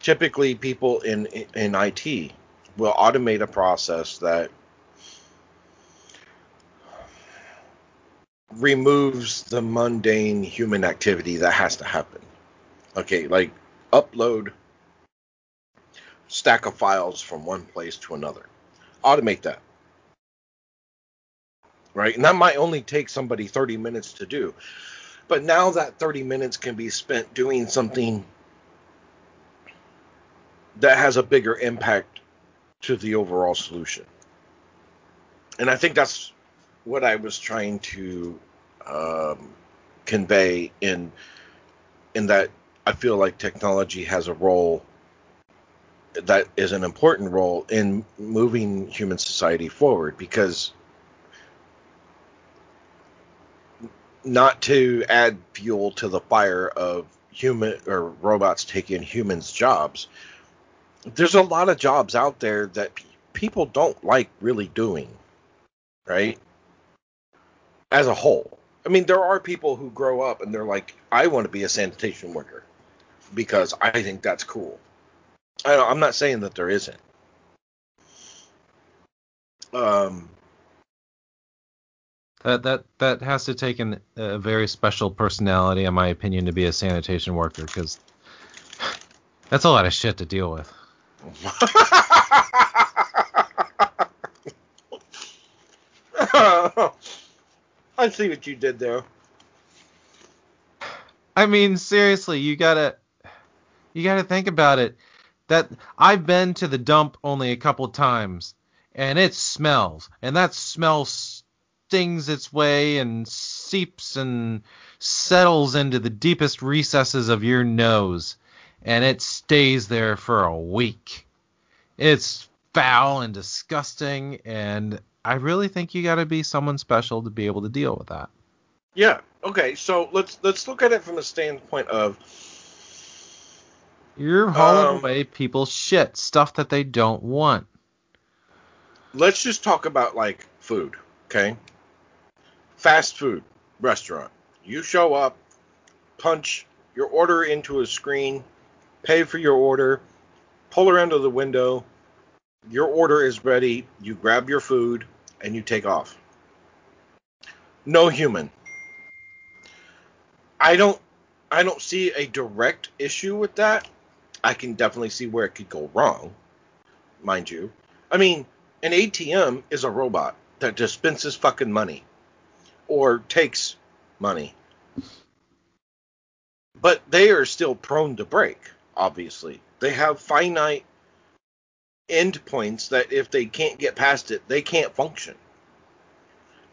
typically people in in IT will automate a process that removes the mundane human activity that has to happen. Okay, like upload stack of files from one place to another. Automate that. Right? And that might only take somebody 30 minutes to do. But now that 30 minutes can be spent doing something that has a bigger impact to the overall solution. And I think that's what I was trying to um, convey in in that I feel like technology has a role that is an important role in moving human society forward because not to add fuel to the fire of human or robots taking humans jobs there's a lot of jobs out there that pe- people don't like really doing right? As a whole. I mean there are people who grow up and they're like i want to be a sanitation worker because i think that's cool I, i'm not saying that there isn't um That that that has to take an, a very special personality, in my opinion, to be a sanitation worker because that's a lot of shit to deal with. I see what you did there. I mean, seriously, you gotta you gotta think about it. That I've been to the dump only a couple times, and it smells, and that smell stings its way and seeps and settles into the deepest recesses of your nose, and it stays there for a week. It's foul and disgusting, and I really think you gotta be someone special to be able to deal with that. Yeah. Okay. So let's let's look at it from the standpoint of You're hauling Um, away people's shit, stuff that they don't want. let's just talk about like food. Okay. Fast food restaurant. You show up, punch your order into a screen, pay for your order, pull around to the window. Your order is ready. You grab your food and you take off. No human. I don't I don't see a direct issue with that. I can definitely see where it could go wrong, mind you. I mean, an ATM is a robot that dispenses fucking money or takes money. But they are still prone to break, obviously. They have finite endpoints that if they can't get past it, they can't function.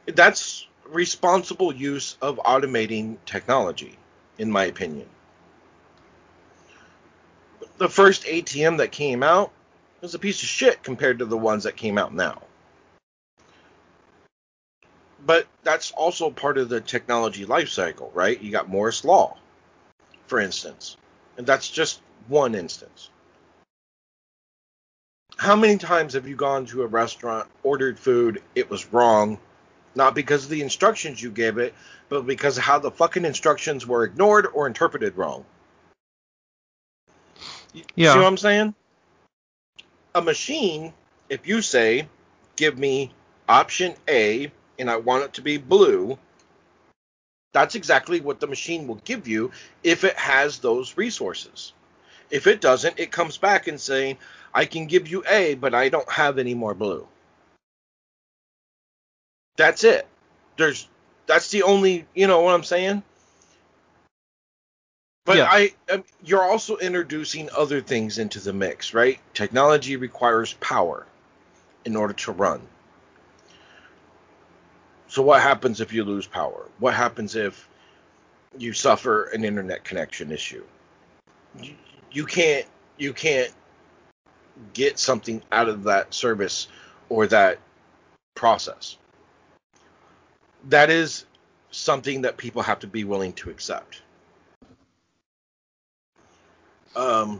That's responsible use of automating technology, in my opinion. The first ATM that came out was a piece of shit compared to the ones that came out now. But that's also part of the technology life cycle, right? You got Moore's Law, for instance. And that's just one instance. How many times have you gone to a restaurant, ordered food, it was wrong, not because of the instructions you gave it, but because of how the fucking instructions were ignored or interpreted wrong? Yeah. See what I'm saying? A machine, if you say, give me option A and I want it to be blue, that's exactly what the machine will give you if it has those resources. If it doesn't, it comes back and saying, I can give you A, but I don't have any more blue. That's it. There's that's the only, you know what I'm saying? But Yeah. I, um, you're also introducing other things into the mix, right? Technology requires power in order to run. So what happens if you lose power? What happens if you suffer an internet connection issue? You, you can't you can't get something out of that service or that process. That is something that people have to be willing to accept. Um,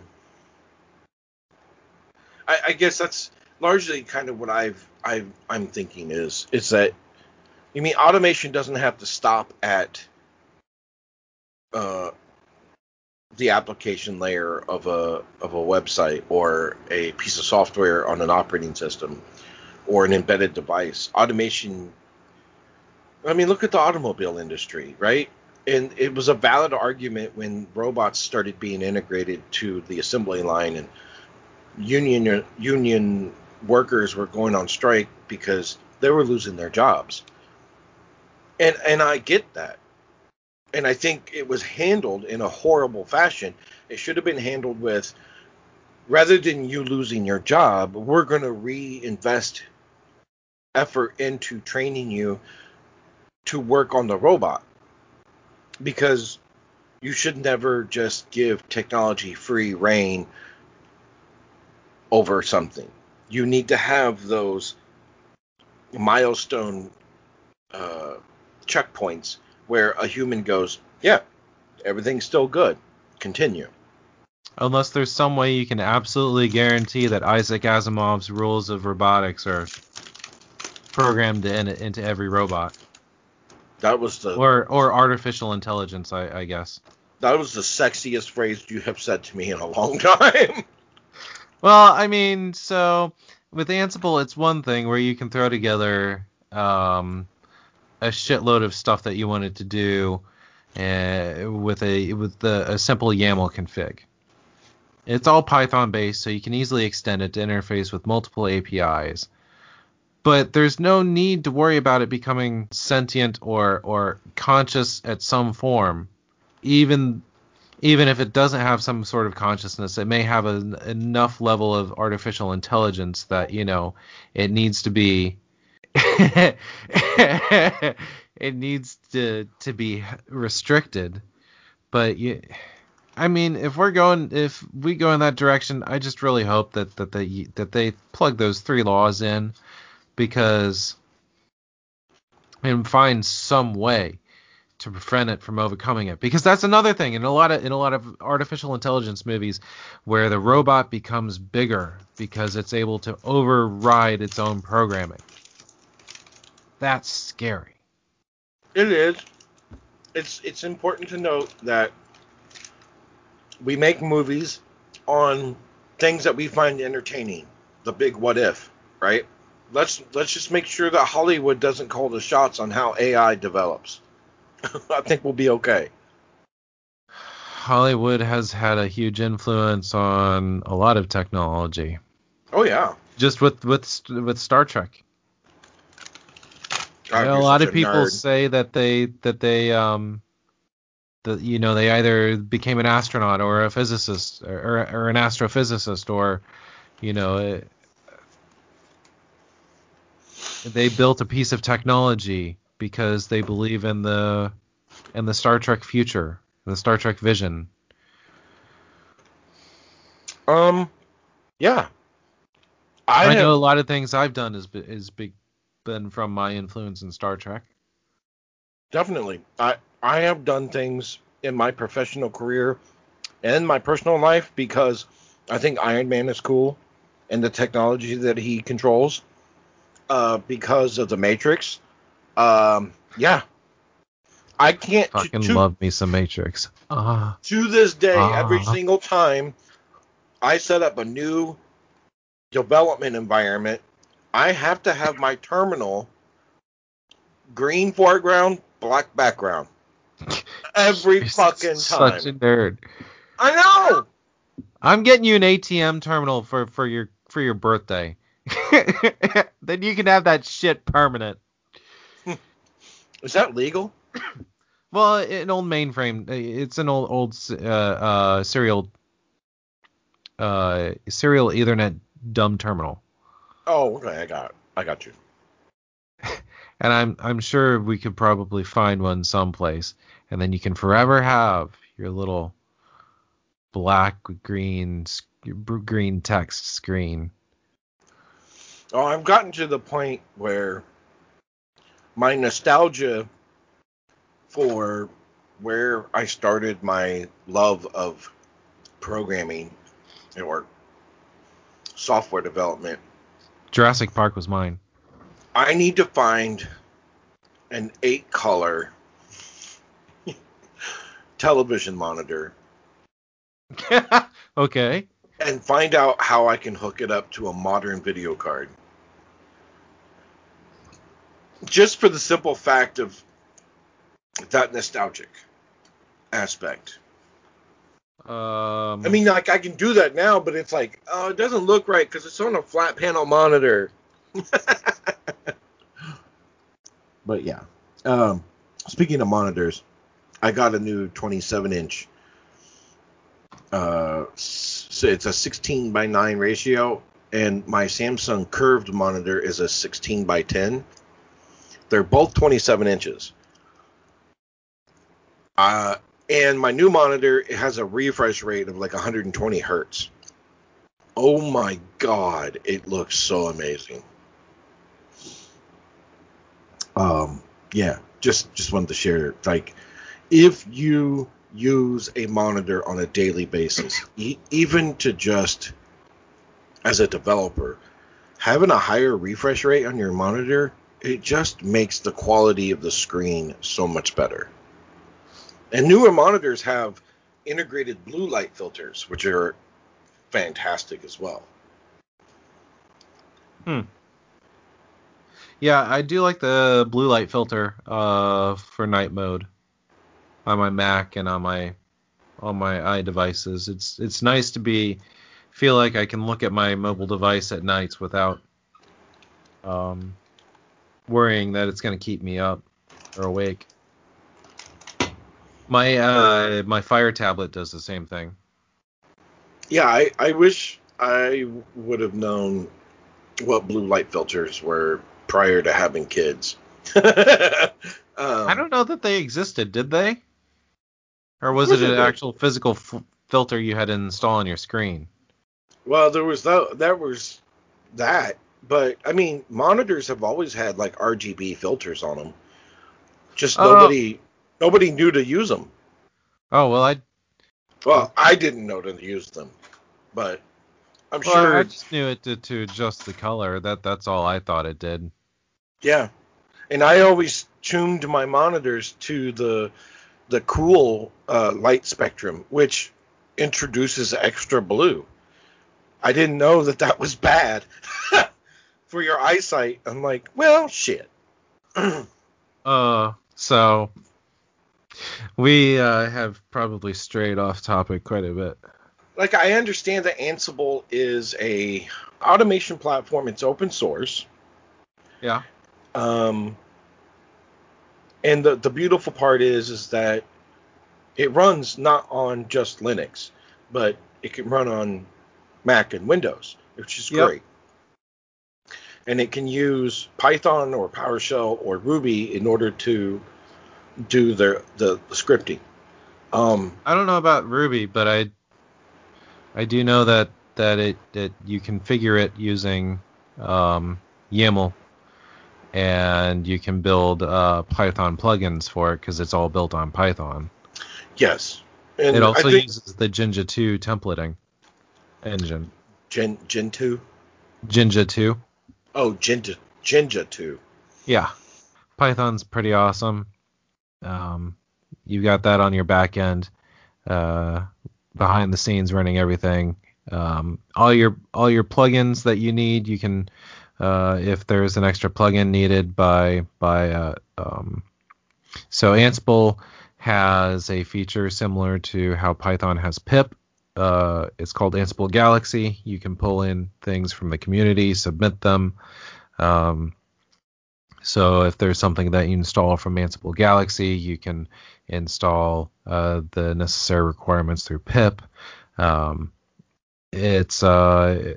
I, I guess that's largely kind of what I've, I've I'm thinking is is that you mean automation doesn't have to stop at uh, the application layer of a of a website or a piece of software on an operating system or an embedded device. Automation. I mean, look at the automobile industry, right? And it was a valid argument when robots started being integrated to the assembly line and union union workers were going on strike because they were losing their jobs. And and I get that. And I think it was handled in a horrible fashion. It should have been handled with rather than you losing your job, we're going to reinvest effort into training you to work on the robot. Because you should never just give technology free reign over something. You need to have those milestone uh, checkpoints where a human goes, yeah, everything's still good. Continue. Unless there's some way you can absolutely guarantee that Isaac Asimov's rules of robotics are programmed in, into every robot, That was the or or artificial intelligence, I, I guess. that was the sexiest phrase you have said to me in a long time. Well, I mean, so with Ansible, it's one thing where you can throw together um, a shitload of stuff that you wanted to do uh, with a with the, a simple YAML config. It's all Python based, so you can easily extend it to interface with multiple APIs. But there's no need to worry about it becoming sentient or or conscious at some form, even even if it doesn't have some sort of consciousness, it may have an enough level of artificial intelligence that you know it needs to be it needs to to be restricted. But you, I mean, if we're going if we go in that direction, I just really hope that that they that they plug those three laws in because and find some way to prevent it from overcoming it because that's another thing in a lot of in a lot of artificial intelligence movies where the robot becomes bigger because it's able to override its own programming that's scary It is. It's it's important to note that we make movies on things that we find entertaining. The big what if, right? Let's let's just make sure that Hollywood doesn't call the shots on how AI develops. I think we'll be okay. hollywood has had a huge influence on a lot of technology Oh yeah. just with with with star trek God, a lot of people nerd. say that they that they um that you know they either became an astronaut or a physicist or, or, or an astrophysicist or you know they built a piece of technology because they believe in the in the Star Trek future, the Star Trek vision. Um, yeah. I, have- know a lot of things I've done is is big been from my influence in Star Trek. Definitely. I I have done things in my professional career and my personal life because I think Iron Man is cool and the technology that he controls. Uh, because of the Matrix. Um, yeah. I can't Fucking to, love me some Matrix. Ah, to this day, every Ah. single time I set up a new development environment, I have to have my terminal green foreground, black background. Every you're fucking Such a nerd. I know. I'm getting you an ATM terminal for for your for your birthday. then you can have that shit permanent. Is that legal? Well, an old mainframe. It's an old old uh, uh, serial uh, serial Ethernet dumb terminal, Oh, okay, I got it. I got you. and I'm I'm sure we could probably find one someplace, and then you can forever have your little black green green text screen. Oh, I've gotten to the point where my nostalgia for where I started my love of programming or software development. Jurassic Park was mine. I need to find an eight color television monitor okay. and find out how I can hook it up to a modern video card. Just for the simple fact of that nostalgic aspect. Um, I mean, like I can do that now, but it's like, oh, it doesn't look right because it's on a flat panel monitor. but yeah. Um, speaking of monitors, I got a new 27 inch. Uh, so it's a 16 by 9 ratio, and my Samsung curved monitor is a 16 by 10. They're both 27 inches. Uh, and my new monitor it has a refresh rate of like 120 hertz. Oh my god, it looks so amazing. Um, yeah, just just wanted to share. Like, if you use a monitor on a daily basis, e- even to just as a developer, having a higher refresh rate on your monitor, it just makes the quality of the screen so much better. And newer monitors have integrated blue light filters, which are fantastic as well. Hmm. Yeah, I do like the blue light filter uh, for night mode on my Mac and on my on my iDevices. It's it's nice to be feel like I can look at my mobile device at nights without um, worrying that it's going to keep me up or awake. My uh, my Fire tablet does the same thing. Yeah, I, I wish I would have known what blue light filters were prior to having kids. um, I don't know that they existed, did they? Or was it an actual physical f- filter you had to install on your screen? Well, there was that. That was that. But I mean, monitors have always had like RGB filters on them. Just Oh. nobody nobody knew to use them. Oh well, I Well, I didn't know to use them, but I'm Well, sure. I just knew it to, to adjust the color. That that's all I thought it did. Yeah, and I always tuned my monitors to the the cool uh, light spectrum, which introduces extra blue. I didn't know that that was bad for your eyesight. I'm like, well, shit. Uh, so we uh, have probably strayed off topic quite a bit. like I understand that Ansible is a automation platform. It's open source. Yeah. Um, and the the beautiful part is is that it runs not on just Linux, but it can run on Mac and Windows, which is Yep. great. And it can use Python or PowerShell or Ruby in order to do the the, scripting. Um, I don't know about Ruby, but I I do know that that it that you configure it using um, YAML, and you can build uh, Python plugins for it because it's all built on Python. Yes. And it also think uses the Jinja 2 templating engine. Gen Gen two. Jinja 2. Oh, Jinja Jinja too. Yeah. Python's pretty awesome. Um, you got that on your back end, uh, behind the scenes running everything. Um, all your all your plugins that you need, you can uh, if there's an extra plugin needed by by uh, um, so Ansible has a feature similar to how Python has pip. Uh, it's called Ansible Galaxy. You can pull in things from the community, submit them. Um, so if there's something that you install from Ansible Galaxy, you can install uh, the necessary requirements through pip. Um, it's uh,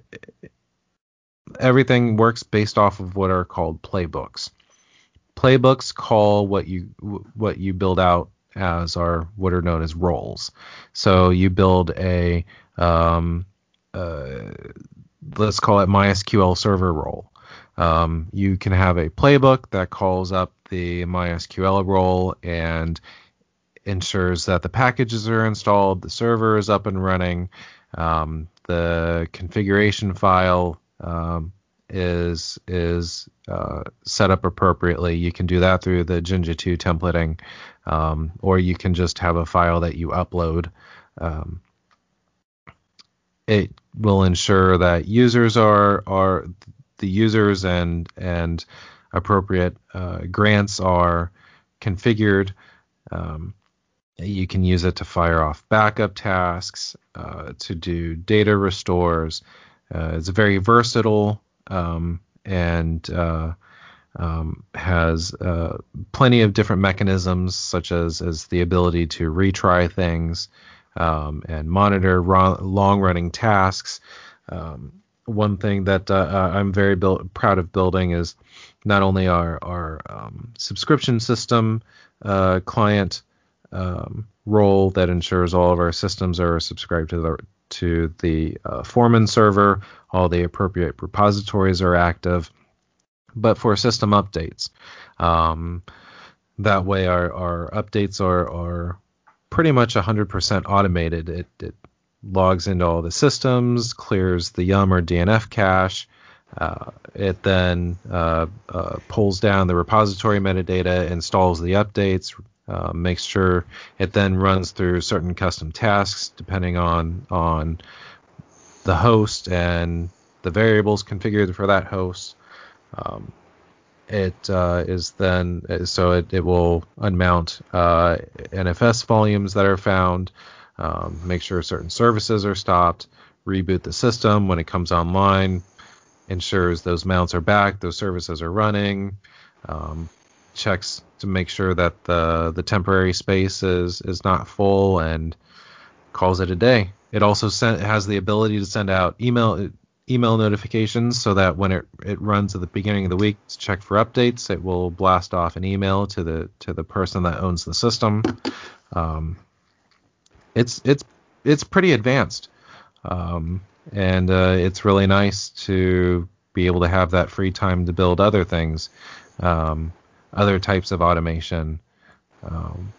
everything works based off of what are called playbooks. Playbooks call what you what you build out as are what are known as roles. So you build a um, uh, let's call it MySQL server role. Um, you can have a playbook that calls up the MySQL role and ensures that the packages are installed, the server is up and running, um, the configuration file um, is is uh, set up appropriately. You can do that through the Jinja 2 templating, um, or you can just have a file that you upload. Um, it will ensure that users are are the users and and appropriate uh, grants are configured. Um, you can use it to fire off backup tasks, uh, to do data restores. Uh, it's very versatile um, and uh, um, has uh, plenty of different mechanisms, such as as the ability to retry things um, and monitor ro- long-running tasks. Um, one thing that uh, uh, I'm very build, proud of building is not only our our um, subscription system uh, client um, role that ensures all of our systems are subscribed to the to the uh, Foreman server, all the appropriate repositories are active, but for system updates. Um, that way, our, our updates are, are pretty much 100% automated. It, it logs into all the systems, clears the Yum or DNF cache. Uh, it then uh, uh, pulls down the repository metadata, installs the updates, uh, makes sure it then runs through certain custom tasks depending on on the host and the variables configured for that host. Um, it uh, is then so it, it will unmount uh, NFS volumes that are found, um, make sure certain services are stopped, reboot the system when it comes online, ensures those mounts are back, those services are running, um, checks to make sure that the the temporary space is is not full and calls it a day. It also sent, has the ability to send out email email notifications so that when it, it runs at the beginning of the week to check for updates, it will blast off an email to the to the person that owns the system. Um, it's it's it's pretty advanced, um, and uh, it's really nice to be able to have that free time to build other things. Um, other types of automation. Um,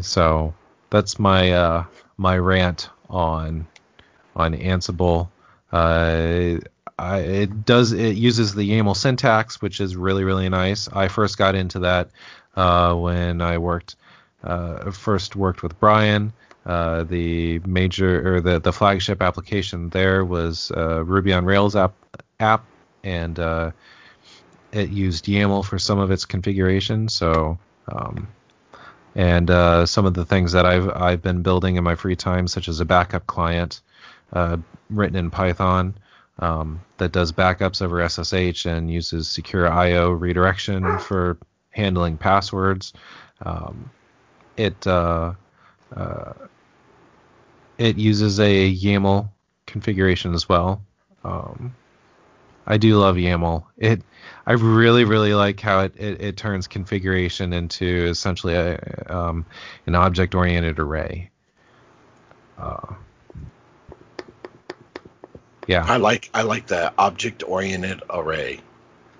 so that's my uh, my rant on on Ansible. Uh, I, it does it uses the YAML syntax, which is really really nice. I first got into that uh, when I worked uh, first worked with Bryan. Uh, the major or the the flagship application there was uh, Ruby on Rails app app, and uh, it used YAML for some of its configuration. So, um, and uh, some of the things that I've I've been building in my free time, such as a backup client uh, written in Python um, that does backups over SSH and uses secure I/O redirection for handling passwords. Um, it uh, uh it uses a YAML configuration as well. Um, I do love YAML. It I really really like how it, it, it turns configuration into essentially a, um, an object oriented array. Uh, Yeah. I like I like the object oriented array.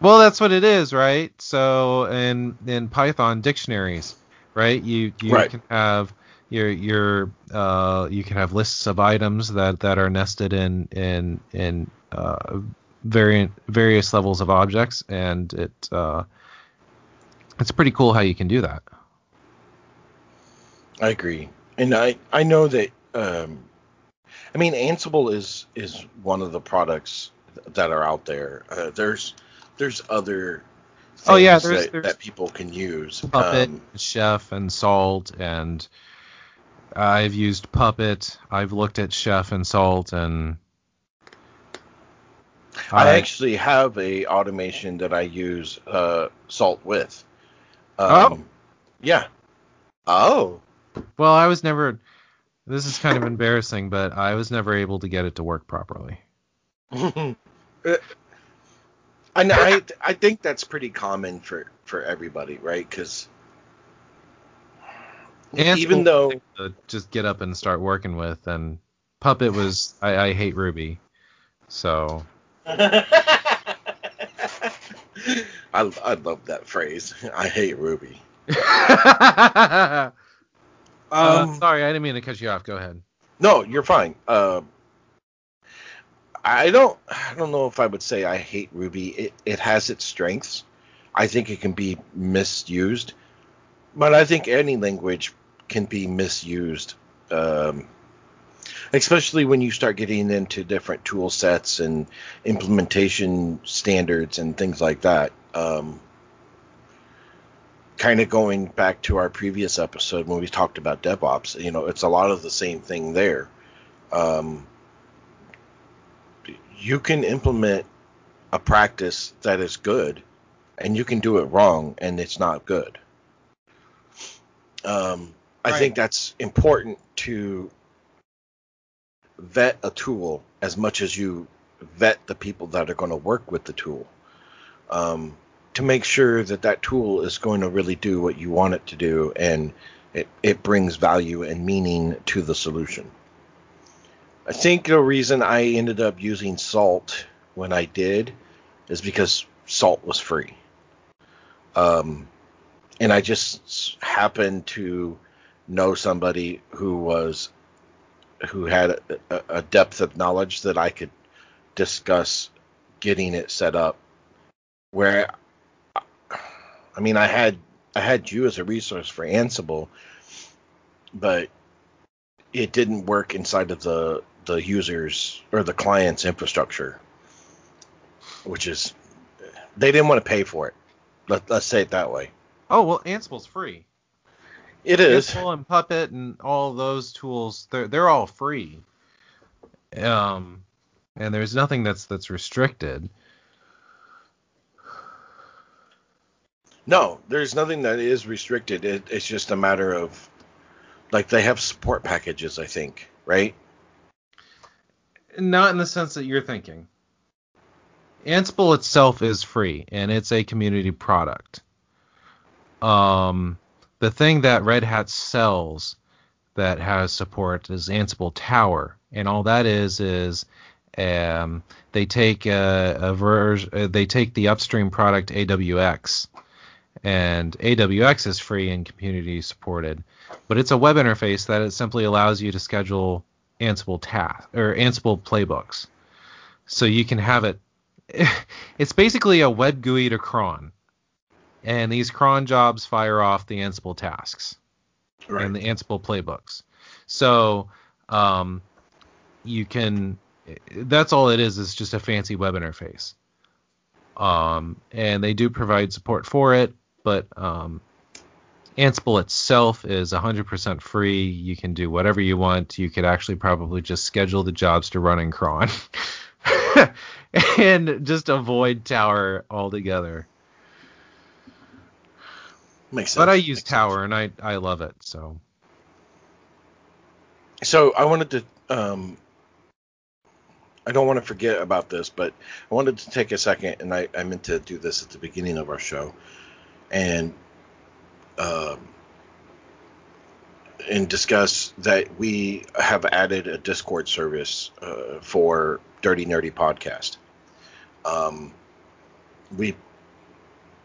Well, that's what it is, right? So in in Python dictionaries, right? You you Right. can have your your uh you can have lists of items that that are nested in in in uh variant various levels of objects, and it uh it's pretty cool how you can do that. I agree, and I I know that um, I mean Ansible is is one of the products that are out there. Uh, there's there's other Oh, yeah, there's- that, there's that people can use. Puppet, Um, Chef, and Salt, and I've used Puppet. I've looked at Chef and Salt, and I actually have a automation that I use uh, Salt with. Um, Oh. yeah. Oh. Well, I was never. This is kind of embarrassing, but I was never able to get it to work properly. I know, I I think that's pretty common for for everybody, right? Because even though just get up and start working with, and Puppet was. I, I hate Ruby, so I I love that phrase. I hate Ruby. uh, Um, sorry, I didn't mean to cut you off. Go ahead. No, you're fine. Um, I don't. I don't know if I would say I hate Ruby. It it has its strengths. I think it can be misused, but I think any language can be misused. Um, especially when you start getting into different tool sets and implementation standards and things like that. Um, kind of going back to our previous episode when we talked about DevOps, you know, it's a lot of the same thing there. Um, you can implement a practice that is good, and you can do it wrong, and it's not good. Um, I Right. think that's important to vet a tool as much as you vet the people that are going to work with the tool um, to make sure that that tool is going to really do what you want it to do and it, it brings value and meaning to the solution. I think the reason I ended up using Salt when I did is because Salt was free. Um, and I just happened to know somebody who was who had a, a, depth of knowledge that I could discuss getting it set up. Where I mean I had I had you as a resource for Ansible but it didn't work inside of the the users or the client's infrastructure which is they didn't want to pay for it. Let, let's say it that way. Oh well, Ansible's free. It is Ansible and Puppet and all those tools, they're they're all free. Um, and there's nothing that's that's restricted. no there's nothing that is restricted it, it's just a matter of like they have support packages I think right Not in the sense that you're thinking. Ansible itself is free and it's a community product. Um, the thing that Red Hat sells that has support is Ansible Tower, and all that is is um, they take a, a uh, they take the upstream product AWX, and AWX is free and community supported, but it's a web interface that it simply allows you to schedule Ansible tasks or Ansible playbooks, so you can have it. It's basically a web GUI to cron, and these cron jobs fire off the Ansible tasks and the Ansible playbooks. So um, you can. That's all it is. Is just a fancy web interface. Um, and they do provide support for it, but um, Ansible itself is 100% free. You can do whatever you want. You could actually probably just schedule the jobs to run in cron. and just avoid Tower altogether. Makes sense. But I use Makes Tower and I I love it. So. So I wanted to. Um, I don't want to forget about this, but I wanted to take a second, and I, I meant to do this at the beginning of our show, and um, and discuss that we have added a Discord service uh, for Dirty Nerdy Podcast. Um, we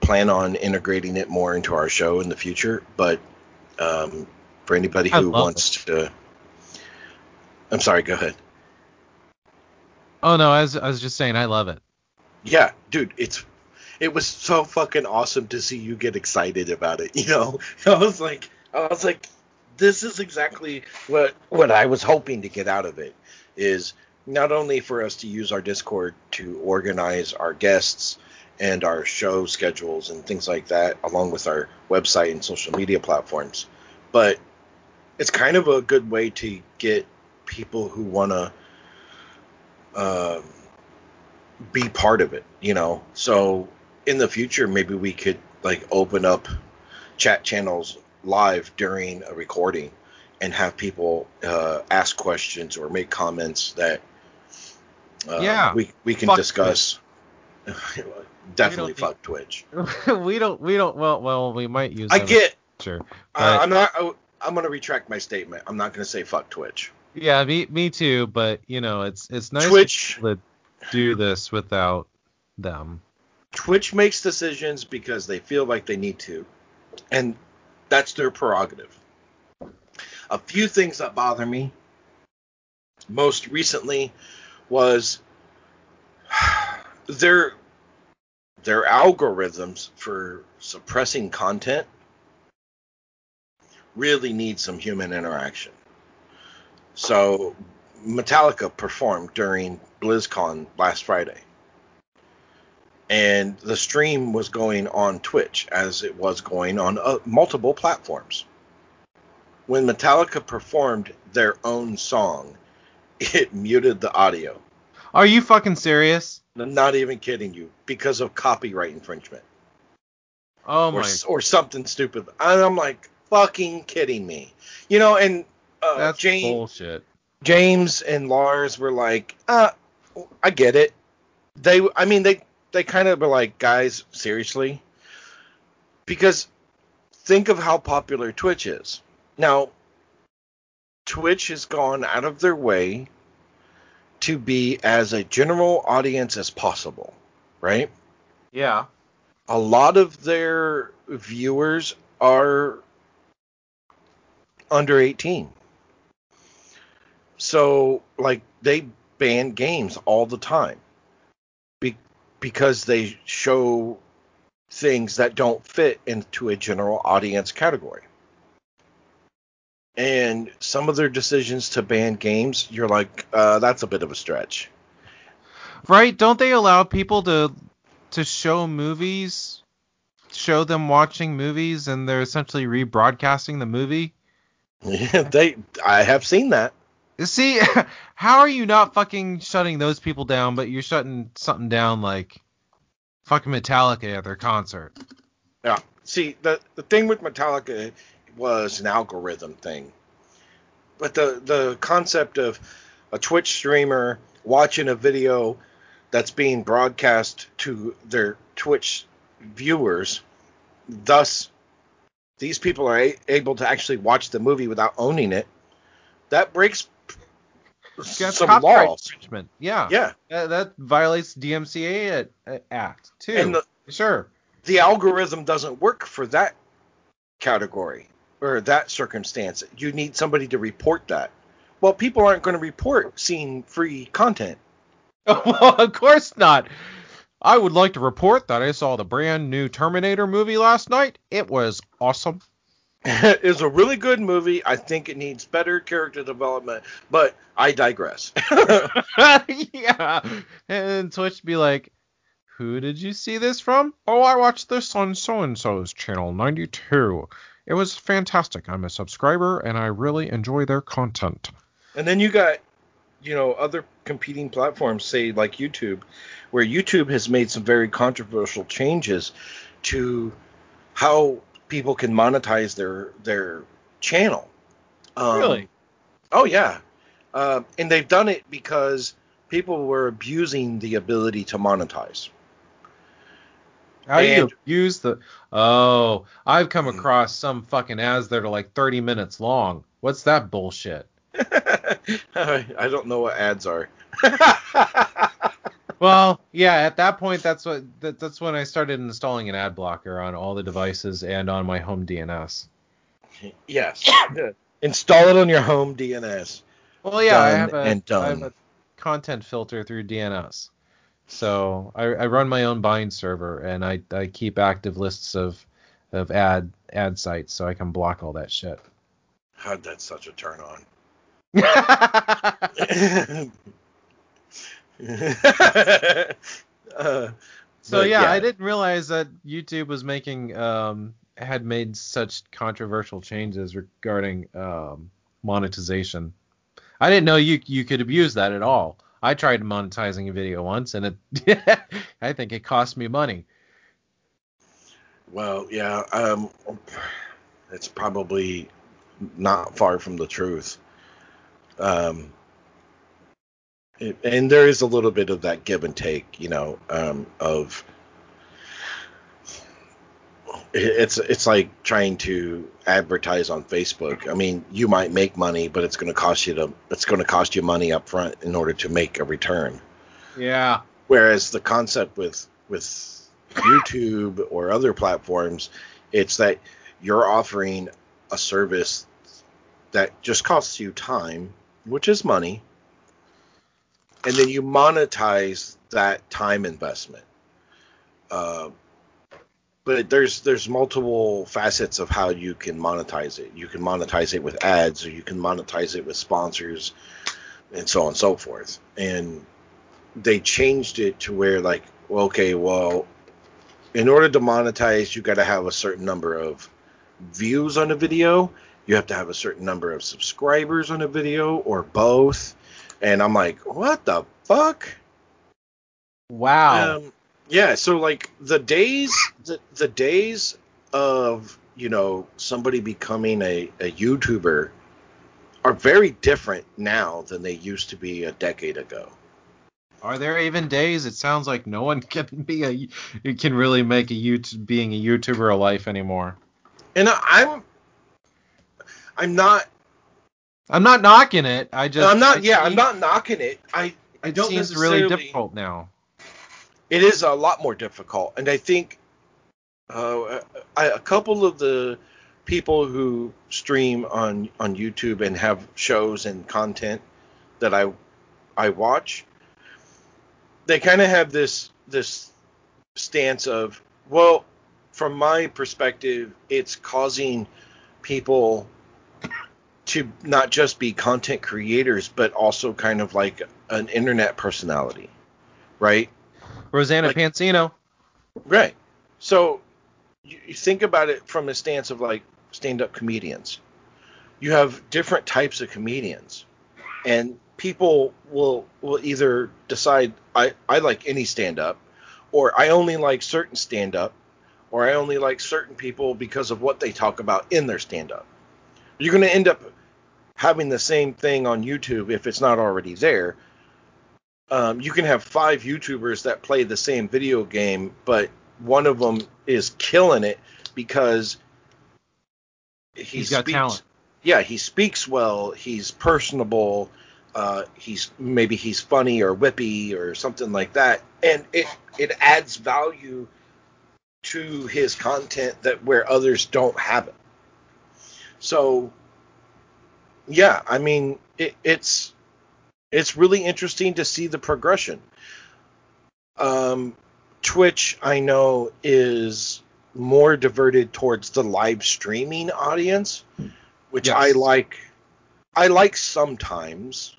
plan on integrating it more into our show in the future, but um, for anybody who wants to, I'm sorry. Go ahead. Oh no, I was, I was just saying I love it. Yeah, dude, it's it was so fucking awesome to see you get excited about it. You know, I was like, I was like, this is exactly what what I was hoping to get out of it. Is not only for us to use our Discord to organize our guests and our show schedules and things like that, along with our website and social media platforms, but it's kind of a good way to get people who want to um, be part of it, you know. So in the future, maybe we could like open up chat channels live during a recording and have people uh, ask questions or make comments that uh, Yeah. we we can Fuck discuss. Definitely fuck Twitch. we don't we don't well well we might use. I get. Sure. Uh, I'm not. I, I'm gonna retract my statement. I'm not gonna say fuck Twitch. Yeah, me me too. But you know, it's it's nice Twitch. to do this without them. Twitch makes decisions because they feel like they need to, and that's their prerogative. A few things that bother me most recently was their their algorithms for suppressing content really need some human interaction. So Metallica performed during BlizzCon last Friday and the stream was going on Twitch as it was going on uh, multiple platforms. When Metallica performed their own song, it muted the audio. Are you fucking serious? I'm not even kidding you, because of copyright infringement Oh or, my, s- or something stupid. And I'm like, fucking kidding me, you know? And uh, that's James, bullshit. James and Lars were like, uh, I get it. They, I mean, they, they kind of were like, guys, seriously? Because think of how popular Twitch is. Now, Twitch has gone out of their way to be as a general audience as possible, right? Yeah. A lot of their viewers are under 18. So, like, they ban games all the time be- because they show things that don't fit into a general audience category. And some of their decisions to ban games, you're like, uh, that's a bit of a stretch. Right? Don't they allow people to to show movies, show them watching movies, and they're essentially rebroadcasting the movie? Yeah, they, I have seen that. See, how are you not fucking shutting those people down, but you're shutting something down like fucking Metallica at their concert? Yeah. See, the the thing with Metallica was an algorithm thing. But the the concept of a Twitch streamer watching a video that's being broadcast to their Twitch viewers, thus these people are a- able to actually watch the movie without owning it. That breaks That's some laws. infringement. Yeah. Yeah. That, that violates DMCA at, at uh, Act too. And the, sure. the algorithm doesn't work for that category or that circumstance. You need somebody to report that. Well, people aren't going to report seeing free content. well, of course not. I would like to report that I saw the brand new Terminator movie last night. It was awesome. it's a really good movie. I think it needs better character development, but I digress. yeah. And Twitch be like, who did you see this from? Oh, I watched this on so and so's channel 92. It was fantastic. I'm a subscriber and I really enjoy their content. and then you got, you know, other competing platforms, say like YouTube, where YouTube has made some very controversial changes to how people can monetize their their channel. Um, Really? Oh yeah, uh, and they've done it because people were abusing the ability to monetize. How do you abuse the? Oh, I've come Mm. across some fucking ads that are like 30 minutes long. What's that bullshit? I don't know what ads are. Well, yeah, at that point, that's what that, that's when I started installing an ad blocker on all the devices and on my home DNS. yes. Install it on your home DNS. Well, yeah, I have a and I have done. a content filter through DNS. So I, I run my own bind server and I, I keep active lists of of ad ad sites so I can block all that shit. God, that's such a turn on. uh, So but yeah, I didn't realize that YouTube was making um had made such controversial changes regarding um monetization. I didn't know you you could abuse that at all. I tried monetizing a video once and it I think it cost me money. Well, yeah, um, it's probably not far from the truth. Um, it, and there is a little bit of that give and take, you know, um, of it's it's like trying to advertise on Facebook. I mean, you might make money, but it's going to cost you to it's going to cost you money up front in order to make a return. Yeah. Whereas the concept with with YouTube or other platforms, it's that you're offering a service that just costs you time, which is money, and then you monetize that time investment. Uh, but there's there's multiple facets of how you can monetize it. You can monetize it with ads, or you can monetize it with sponsors, and so on and so forth. And they changed it to where like okay well in order to monetize you got to have a certain number of views on a video you have to have a certain number of subscribers on a video or both and i'm like what the fuck Wow. um, yeah so like the days the, the days of you know somebody becoming a, a youtuber are very different now than they used to be a decade ago Are there even days? It sounds like no one can be a you can really make a YouTube being a YouTuber a life anymore. and I- i'm i'm not I'm not knocking it. I just i'm not it yeah i'm not knocking it i i don't seems really difficult now. It is a lot more difficult. And i think uh, I, a couple of the people who stream on on youtube and have shows and content that i i watch they kind of have this this stance of well from my perspective it's causing people to not just be content creators but also kind of like an internet personality right Rosanna Like- Pansino. Right. So you, you think about it from a stance of like stand-up comedians. You have different types of comedians, and people will will either decide I I like any stand-up, or I only like certain stand-up, or I only like certain people because of what they talk about in their stand-up. You're going to end up having the same thing on YouTube if it's not already there. Um, you can have five YouTubers that play the same video game, but one of them is killing it because he He's got speaks- talent. Yeah, he speaks well. He's personable. Uh, he's maybe he's funny or whippy or something like that, and it it adds value to his content that where others don't have it. So, yeah, I mean, it, it's it's really interesting to see the progression. Um, Twitch, I know, is more diverted towards the live streaming audience, which Yes. I like. I like sometimes,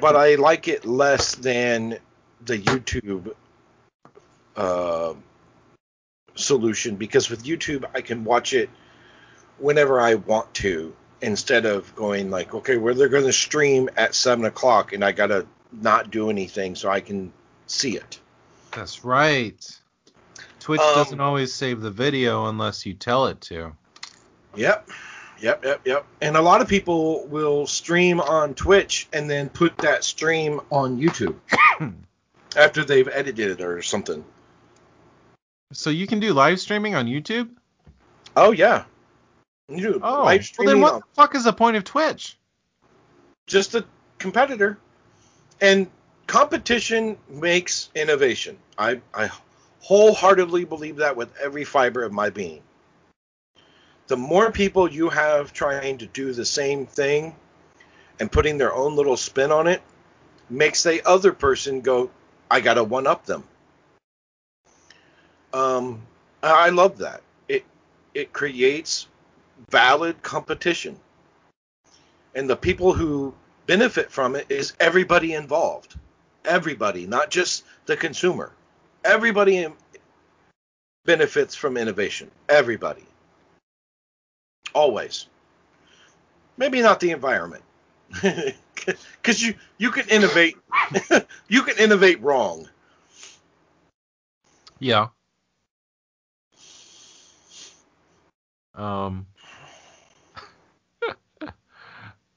but I like it less than the YouTube uh, solution because with YouTube I can watch it whenever I want to instead of going like, okay, well they're going to stream at seven o'clock and I gotta not do anything so I can see it. That's right. Twitch Um, doesn't always save the video unless you tell it to. Yep. Yep, yep, yep. And a lot of people will stream on Twitch and then put that stream on YouTube. after they've edited it or something. So you can do live streaming on YouTube? Oh yeah. You do Oh, live well then streaming what on the fuck is the point of Twitch? just a competitor. And competition makes innovation. I, I wholeheartedly believe that with every fiber of my being. The more people you have trying to do the same thing and putting their own little spin on it makes the other person go, I gotta one up them. Um, I love that. It it creates valid competition. And the people who benefit from it is everybody involved. Everybody not just the consumer. Everybody benefits from innovation. Everybody. Always. Maybe not the environment. Because you you can innovate you can innovate wrong. Yeah. Um.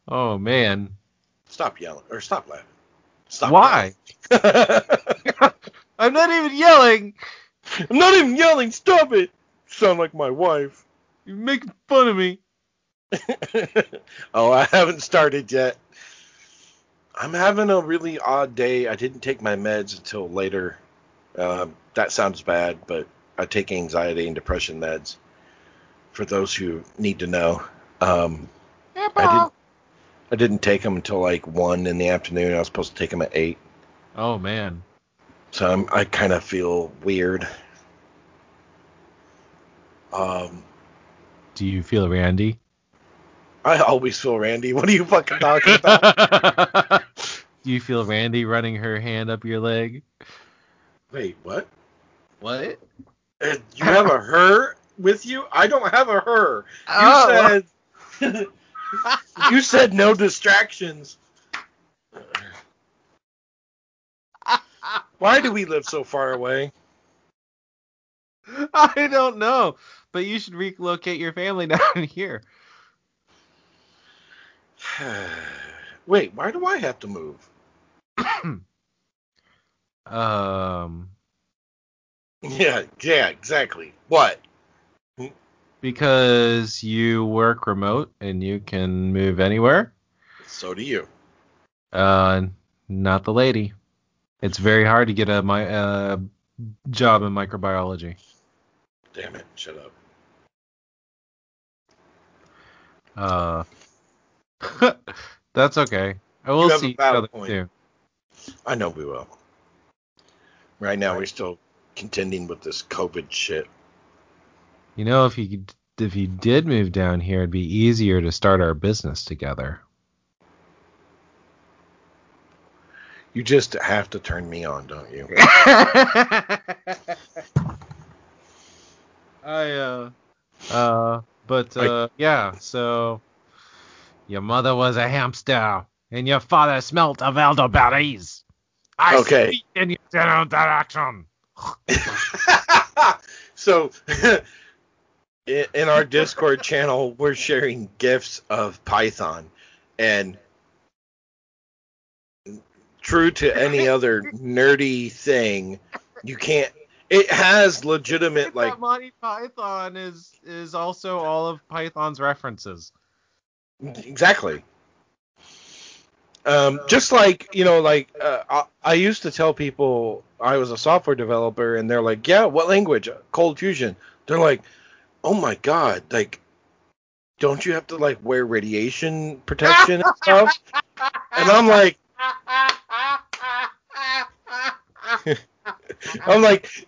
Oh man. stop yelling or stop laughing stop Why? I'm not even yelling. i'm not even yelling stop it sound like my wife You're making fun of me. oh, I haven't started yet. I'm having a really odd day. I didn't take my meds until later. Um, that sounds bad, but I take anxiety and depression meds. For those who need to know, um, I didn't. I didn't take them until like one in the afternoon. I was supposed to take them at eight, Oh man. so I'm, I kind of feel weird. Um, Do you feel Randy? I always feel Randy. What are you fucking talking about? Do you feel Randy running her hand up your leg? Wait, what? What? Uh, you have a her with you? I don't have a her. You Oh. said you said no distractions. Why do we live so far away? I don't know, but you should relocate your family down here. Wait, why do I have to move? Um, Yeah, yeah, exactly. What? Because you work remote and you can move anywhere. So do you. Uh, not the lady. It's very hard to get a my uh, job in microbiology. Damn it! Shut up. Uh, that's okay. I will You have a see each other point. I know we will. Right now, we're still contending with this COVID shit. You know, if you if you did move down here, it'd be easier to start our business together. You just have to turn me on, don't you? I uh uh but uh yeah, so your mother was a hamster and your father smelt of elderberries. I Okay. speak in your general direction. so in, our discord channel we're sharing gifs of python. And true to any other nerdy thing you can't it has legitimate like Monty Python is is also all of Python's references. exactly. Um, just like you know like uh, I, I used to tell people i was a software developer and they're like yeah what language? ColdFusion. They're like oh my god like don't you have to like wear radiation protection and stuff? And i'm like i'm like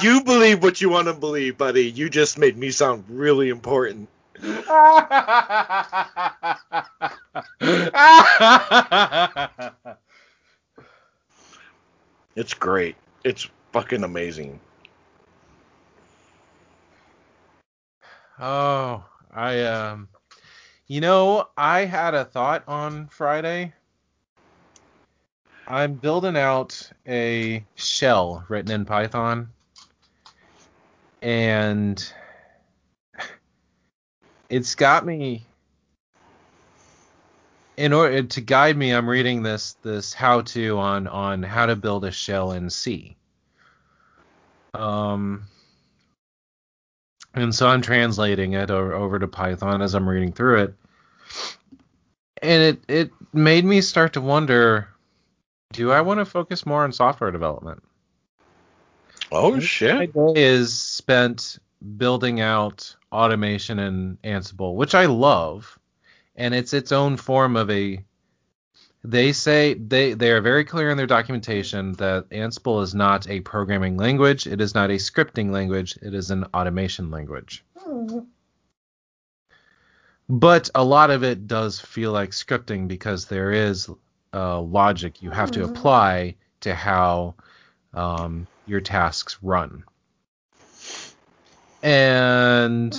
you believe what you want to believe buddy. You just made me sound really important. It's great. It's fucking amazing oh, I um you know, I had a thought on Friday. I'm building out a shell written in Python and it's got me in order to guide me, I'm reading this this how to on on how to build a shell in C. Um, and so I'm translating it over, over to Python as I'm reading through it, and it it made me start to wonder, do I want to focus more on software development? Oh My shit! My day is spent building out automation in Ansible, which I love, and it's its own form of a. They say they they are very clear in their documentation that Ansible is not a programming language. It is not a scripting language. It is an automation language. But a lot of it does feel like scripting because there is uh, logic you have to apply to how um, your tasks run. And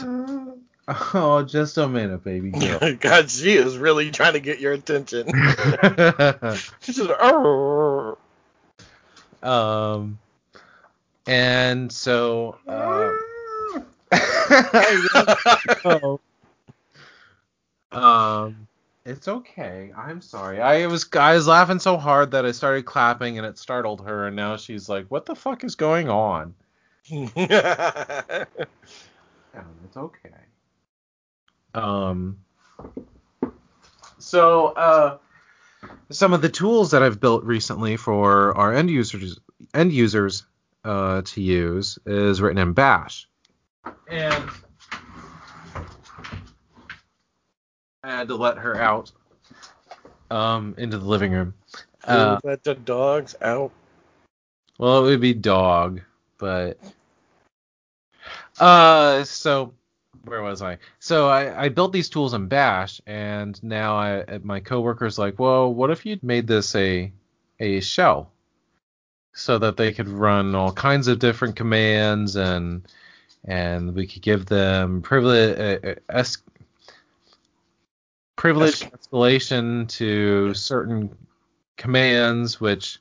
oh, just a minute, baby girl. God, she is really trying to get your attention. She's just, "Arr." um, and so. Uh, Oh. um, it's okay. I'm sorry. I was I was laughing so hard that I started clapping and it startled her, and now she's like, "What the fuck is going on?" Yeah, it's okay. Um. So, uh, some of the tools that I've built recently for our end users end users uh, to use is written in Bash, and I had to let her out um, into the living room. Uh, Let the dogs out. Well, it would be dog, but uh, so where was I? So I, I built these tools in Bash, and now I my coworker's like, well, what if you made this a a shell, so that they could run all kinds of different commands, and and we could give them privilege uh, uh, es- privilege Es- escalation to certain commands, which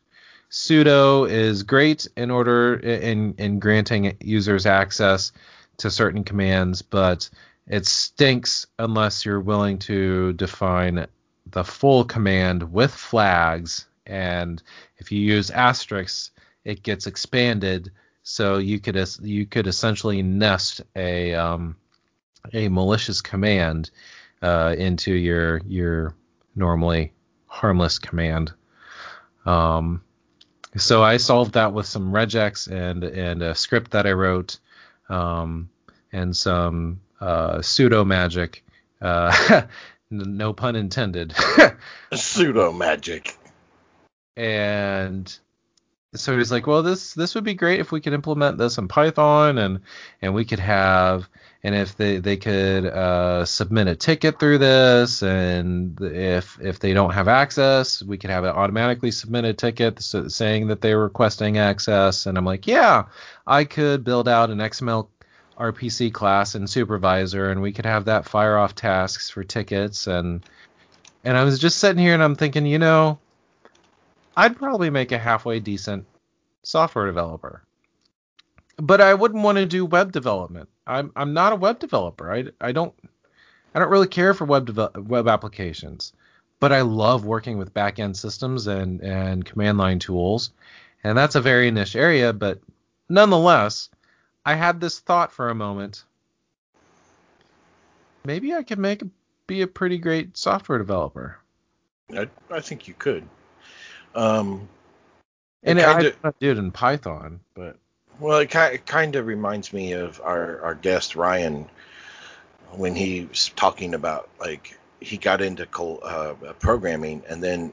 sudo is great in order in in granting users access to certain commands, but it stinks unless you're willing to define the full command with flags. And if you use asterisks, it gets expanded. So you could you could essentially nest a um, a malicious command uh, into your your normally harmless command. Um, so I solved that with some regex and and a script that I wrote, um, and some uh, sudo magic. Uh, no pun intended. Pseudo magic. and so he's like, well, this this would be great if we could implement this in Python, and and we could have, and if they they could uh, submit a ticket through this, and if if they don't have access, we could have it automatically submit a ticket saying that they're requesting access. And I'm like, yeah, I could build out an XML RPC class and supervisor, and we could have that fire off tasks for tickets, and and I was just sitting here and I'm thinking, you know, I'd probably make a halfway decent software developer. But I wouldn't want to do web development. I'm I'm not a web developer. I, I don't I don't really care for web web applications. But I love working with back-end systems and and command line tools. And that's a very niche area, but nonetheless, I had this thought for a moment. Maybe I could make be a pretty great software developer. I, I think you could. Um, And It I kinda- I do it in Python, but well, it, ki- it kind of reminds me of our, our guest Ryan when he was talking about like he got into uh, programming and then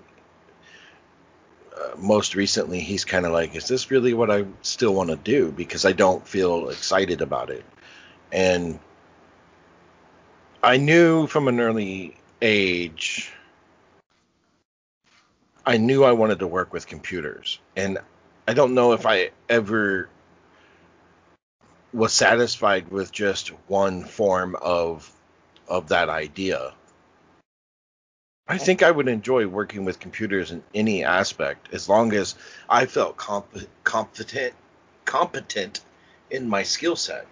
uh, most recently he's kind of like, is this really what I still want to do? Because I don't feel excited about it. And I knew from an early age, I knew I wanted to work with computers. And I don't know if I ever was satisfied with just one form of of that idea. I think I would enjoy working with computers in any aspect as long as I felt comp- competent competent in my skill set.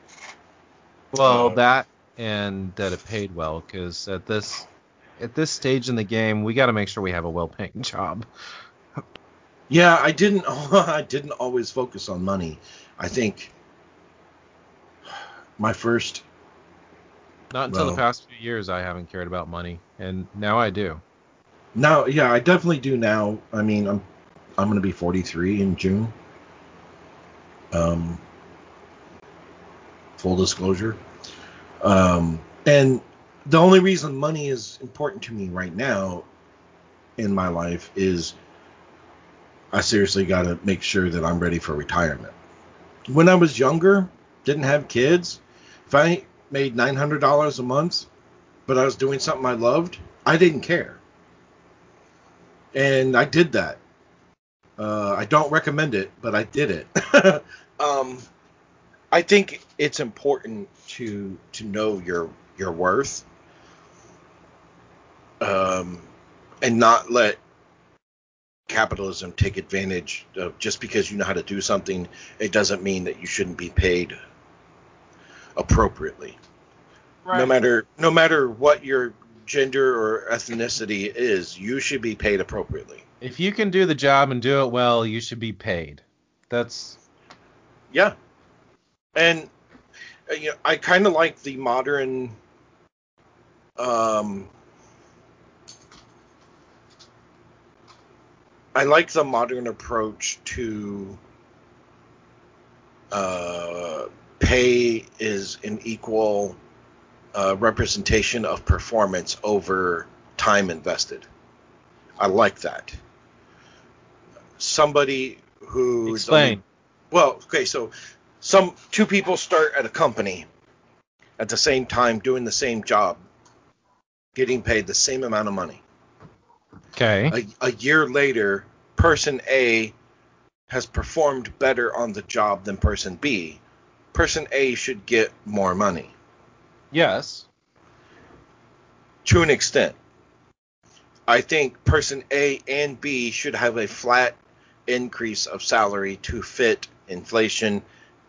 Well, Uh, that and that it paid well because at this, at this stage in the game, we got to make sure we have a well-paying job. Yeah, I didn't. I didn't always focus on money. I think my first. Not until Well- the past few years, I haven't cared about money, and now I do. Now, yeah, I definitely do now. I mean, I'm I'm gonna be 43 in June. Um, full disclosure. Um, and the only reason money is important to me right now in my life is I seriously got to make sure that I'm ready for retirement. When I was younger, didn't have kids, if I made $900 a month, but I was doing something I loved, I didn't care. And I did that. Uh, I don't recommend it, but I did it. um, I think it's important to to know your your worth, um, and not let capitalism take advantage of just because you know how to do something. It doesn't mean that you shouldn't be paid appropriately. Right. No matter no matter what your gender or ethnicity is, you should be paid appropriately. If you can do the job and do it well, you should be paid. That's Yeah. And uh, you know, I kind of like the modern um I like the modern approach to uh, pay is an equal uh, representation of performance over time invested. I like that. Somebody who is only- explain. well, okay, so some two people start at a company at the same time doing the same job, getting paid the same amount of money. Okay. A, a year later, person A has performed better on the job than person B. Person A should get more money Yes. to an extent. I think person A and B should have a flat increase of salary to fit inflation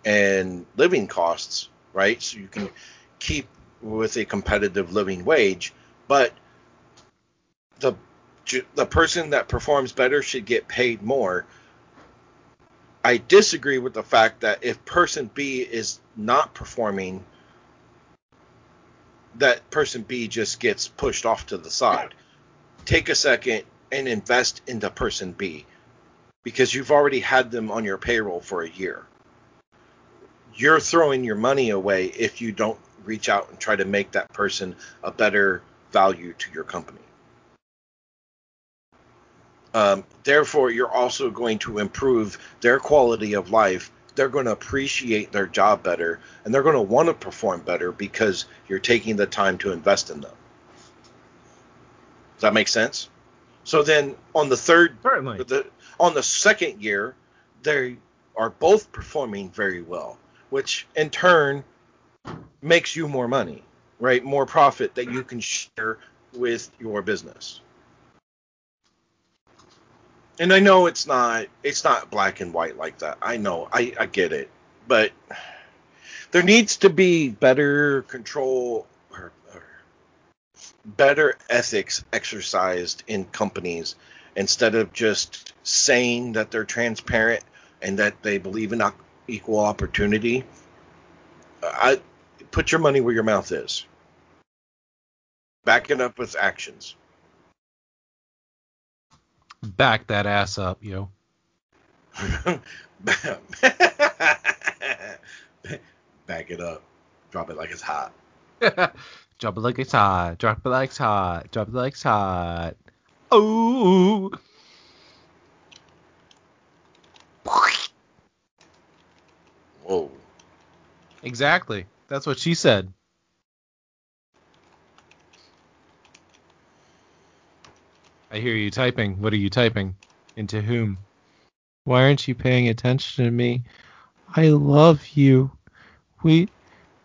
and living costs, right? So you can keep with a competitive living wage, but the the person that performs better should get paid more. I disagree with the fact that if person B is not performing, that person B just gets pushed off to the side. Take a second and invest into person B because you've already had them on your payroll for a year. You're throwing your money away if you don't reach out and try to make that person a better value to your company. Um, therefore, you're also going to improve their quality of life. They're going to appreciate their job better, and they're going to want to perform better because you're taking the time to invest in them. Does that make sense? So then, on the third, Certainly. the on the second year, they are both performing very well, which in turn makes you more money, right? More profit that you can share with your business. And I know it's not it's not black and white like that. I know. I, I get it. But there needs to be better control or, or better ethics exercised in companies instead of just saying that they're transparent and that they believe in equal opportunity. I put your money where your mouth is. Back it up with actions. Back that ass up, yo. Back it up. Drop it like it's hot. drop it like it's hot. Drop it like it's hot. Drop it like it's hot. Oh. Whoa. Exactly. That's what she said. I hear you typing. What are you typing? Into whom? Why aren't you paying attention to me? I love you. We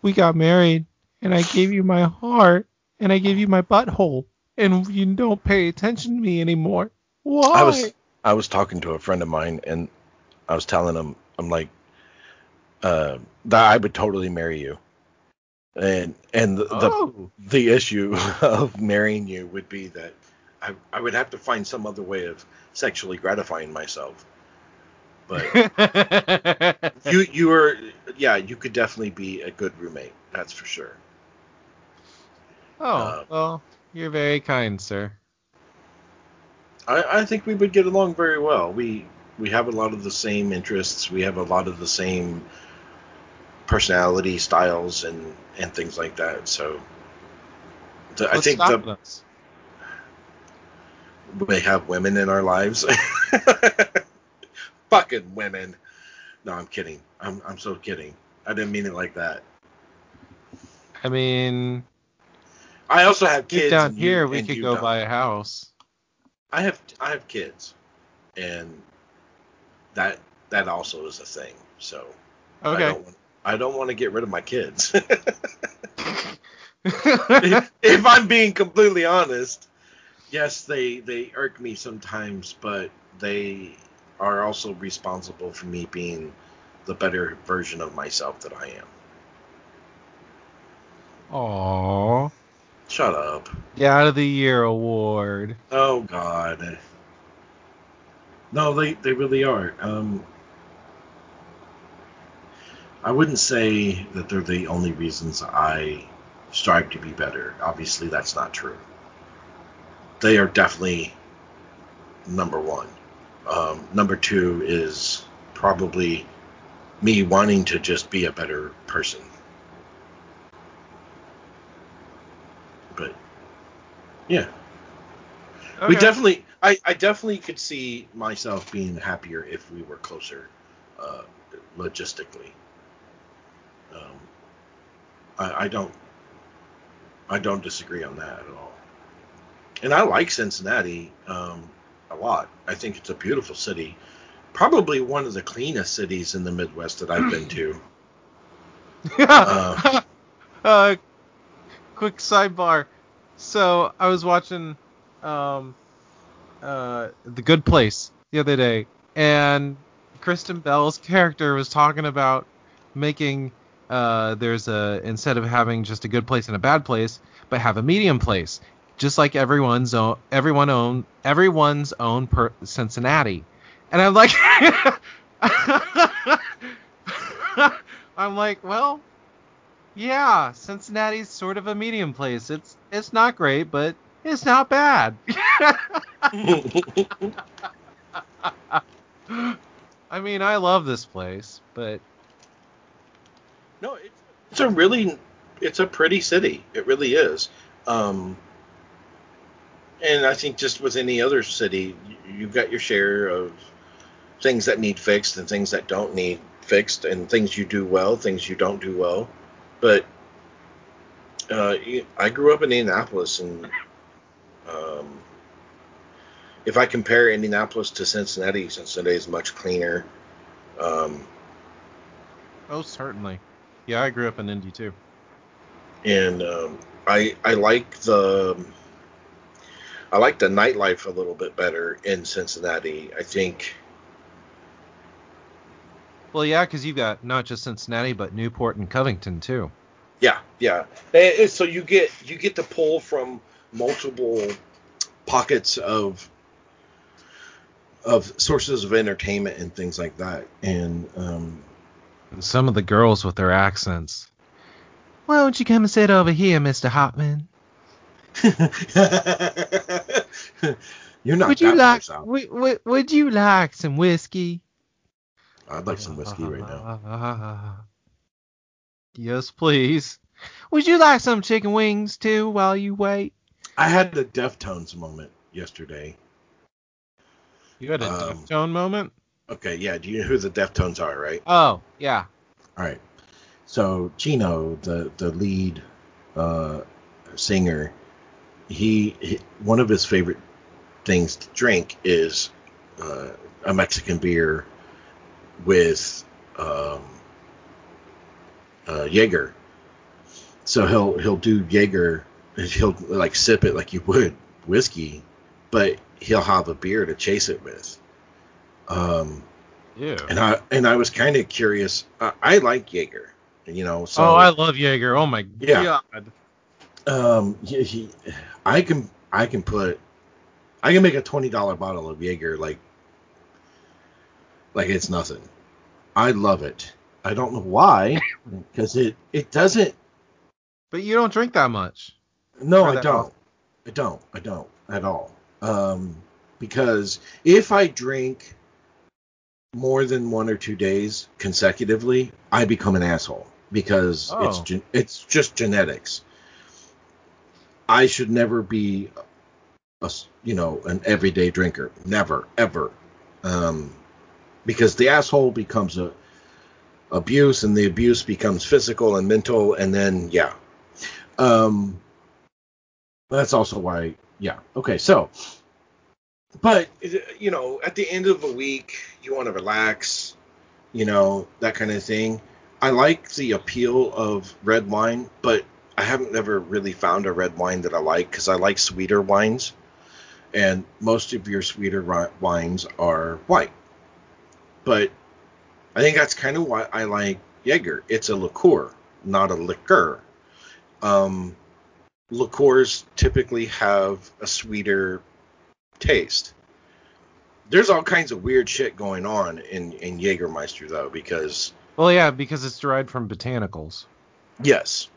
we got married and I gave you my heart and I gave you my butthole and you don't pay attention to me anymore. Why? I was I was talking to a friend of mine and I was telling him I'm like uh, that I would totally marry you. And and the, Oh. the the issue of marrying you would be that I I would have to find some other way of sexually gratifying myself. But you you are yeah you could definitely be a good roommate that's for sure. oh, Uh, well, you're very kind, sir. I, I think we would get along very well. We we have a lot of the same interests. We have a lot of the same personality styles and and things like that. So the, I think the, us? We have women in our lives. Fucking women. No, I'm kidding. I'm I'm so kidding. I didn't mean it like that. I mean, I also have kids. down and you- here we could go don't. buy a house. I have I have kids, and that that also is a thing. So I Okay. don't want, I don't want to get rid of my kids. if, if I'm being completely honest, yes, they they irk me sometimes, but they are also responsible for me being the better version of myself that I am. Aww. Shut up. Dad of the Year award. Oh God. No, they they really are. Um, I wouldn't say that they're the only reasons I strive to be better. Obviously, that's not true. They are definitely number one. Um, number two is probably me wanting to just be a better person. But yeah, we definitely I, I definitely could see myself being happier if we were closer uh, logistically um, I, I don't I don't disagree on that at all and I like Cincinnati um, a lot I think it's a beautiful city probably one of the cleanest cities in the Midwest that I've been to Uh. uh, quick sidebar. So I was watching um uh The Good Place the other day, and Kristen Bell's character was talking about making uh there's a instead of having just a good place and a bad place, but have a medium place, just like everyone's own everyone own everyone's own per Cincinnati, and I'm like. I'm like, well, yeah, Cincinnati's sort of a medium place. It's it's not great, but it's not bad. I mean, I love this place, but No, it's it's a really it's a pretty city. It really is. Um, and I think just with any other city, you- you've got your share of things that need fixed and things that don't need fixed, and things you do well, things you don't do well. But uh, I grew up in Indianapolis, and um, if I compare Indianapolis to Cincinnati, Cincinnati is much cleaner. Um, oh, certainly. Yeah, I grew up in Indy too. and um, I I like the I like the nightlife a little bit better in Cincinnati. I think Well, yeah, because you've got not just Cincinnati, but Newport and Covington too. yeah yeah. And- so you get you get to pull from multiple pockets of of sources of entertainment and things like that. And um, And some of the girls with their accents. Why don't you come and sit over here, Mr. Hotman? you're not would you like far south. would, would, would you like some whiskey? I'd like some whiskey right now. Yes, please. Would you like some chicken wings too while you wait? I had the Deftones moment yesterday. You had a Um, Deftone moment? Okay, yeah. Do you know who the Deftones are, right? Oh, yeah. All right. So Chino, the the lead uh, singer, he, he one of his favorite things to drink is uh, a Mexican beer with um, uh, Jaeger. So he'll he'll do Jaeger, he'll like sip it like you would whiskey, but he'll have a beer to chase it with. Um, Ew. and I and I was kind of curious. I, I like Jaeger, You know, so oh, I love Jaeger. Oh my Yeah. god. Um, he, he, I can I can put I can make a twenty dollar bottle of Jaeger like like it's nothing. I love it. I don't know why because it it doesn't. But you don't drink that much. No, I don't. bottle. I don't. I don't at all. Um, because if I drink more than one or two days consecutively, I become an asshole because it's Oh. gen- it's just genetics. I should never be a you know an everyday drinker, never ever, um, because the asshole becomes a abuse and the abuse becomes physical and mental and then yeah, um, that's also why yeah. Okay so but you know at the end of the week you want to relax you know that kind of thing. I like the appeal of red wine but i haven't ever really found a red wine that i like because i like sweeter wines. And most of your sweeter ri- wines are white. But i think that's kind of why i like jaeger. It's a liqueur not a liqueur. Um, liqueurs typically have a sweeter taste. There's all kinds of weird shit going on in in Jägermeister though, because Well, yeah, because it's derived from botanicals, yes,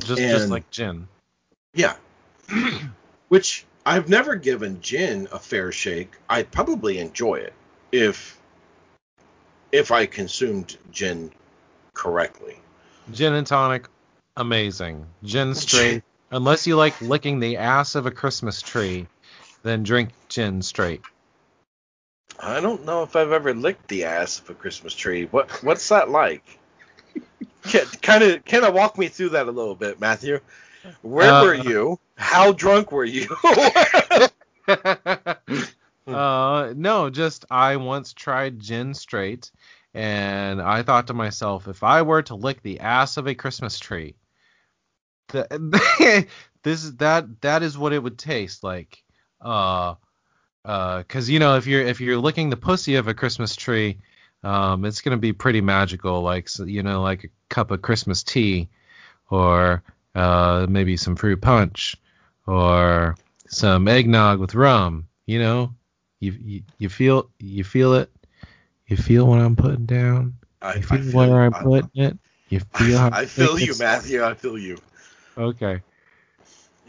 just just like gin. yeah, which I've never given gin a fair shake. I'd probably enjoy it if if I consumed gin correctly. Gin and tonic, amazing. Gin straight. Unless you like licking the ass of a Christmas tree, then drink gin straight. I don't know if I've ever licked the ass of a Christmas tree. What what's that like? Kind of kind of walk me through that a little bit, Matthew. Where Uh, were you? How drunk were you? uh, no, just I once tried gin straight, and I thought to myself, if I were to lick the ass of a Christmas tree, the, this is that that is what it would taste like. Uh, uh, cause you know if you're if you're licking the pussy of a Christmas tree, um, it's gonna be pretty magical, like so, you know, like a cup of Christmas tea, or uh, maybe some fruit punch, or some eggnog with rum. You know, you you, you feel you feel it. You feel what I'm putting down. I, You I feel feel where. I'm I- putting it. You feel how I feel you, Matthew. I feel you. Okay.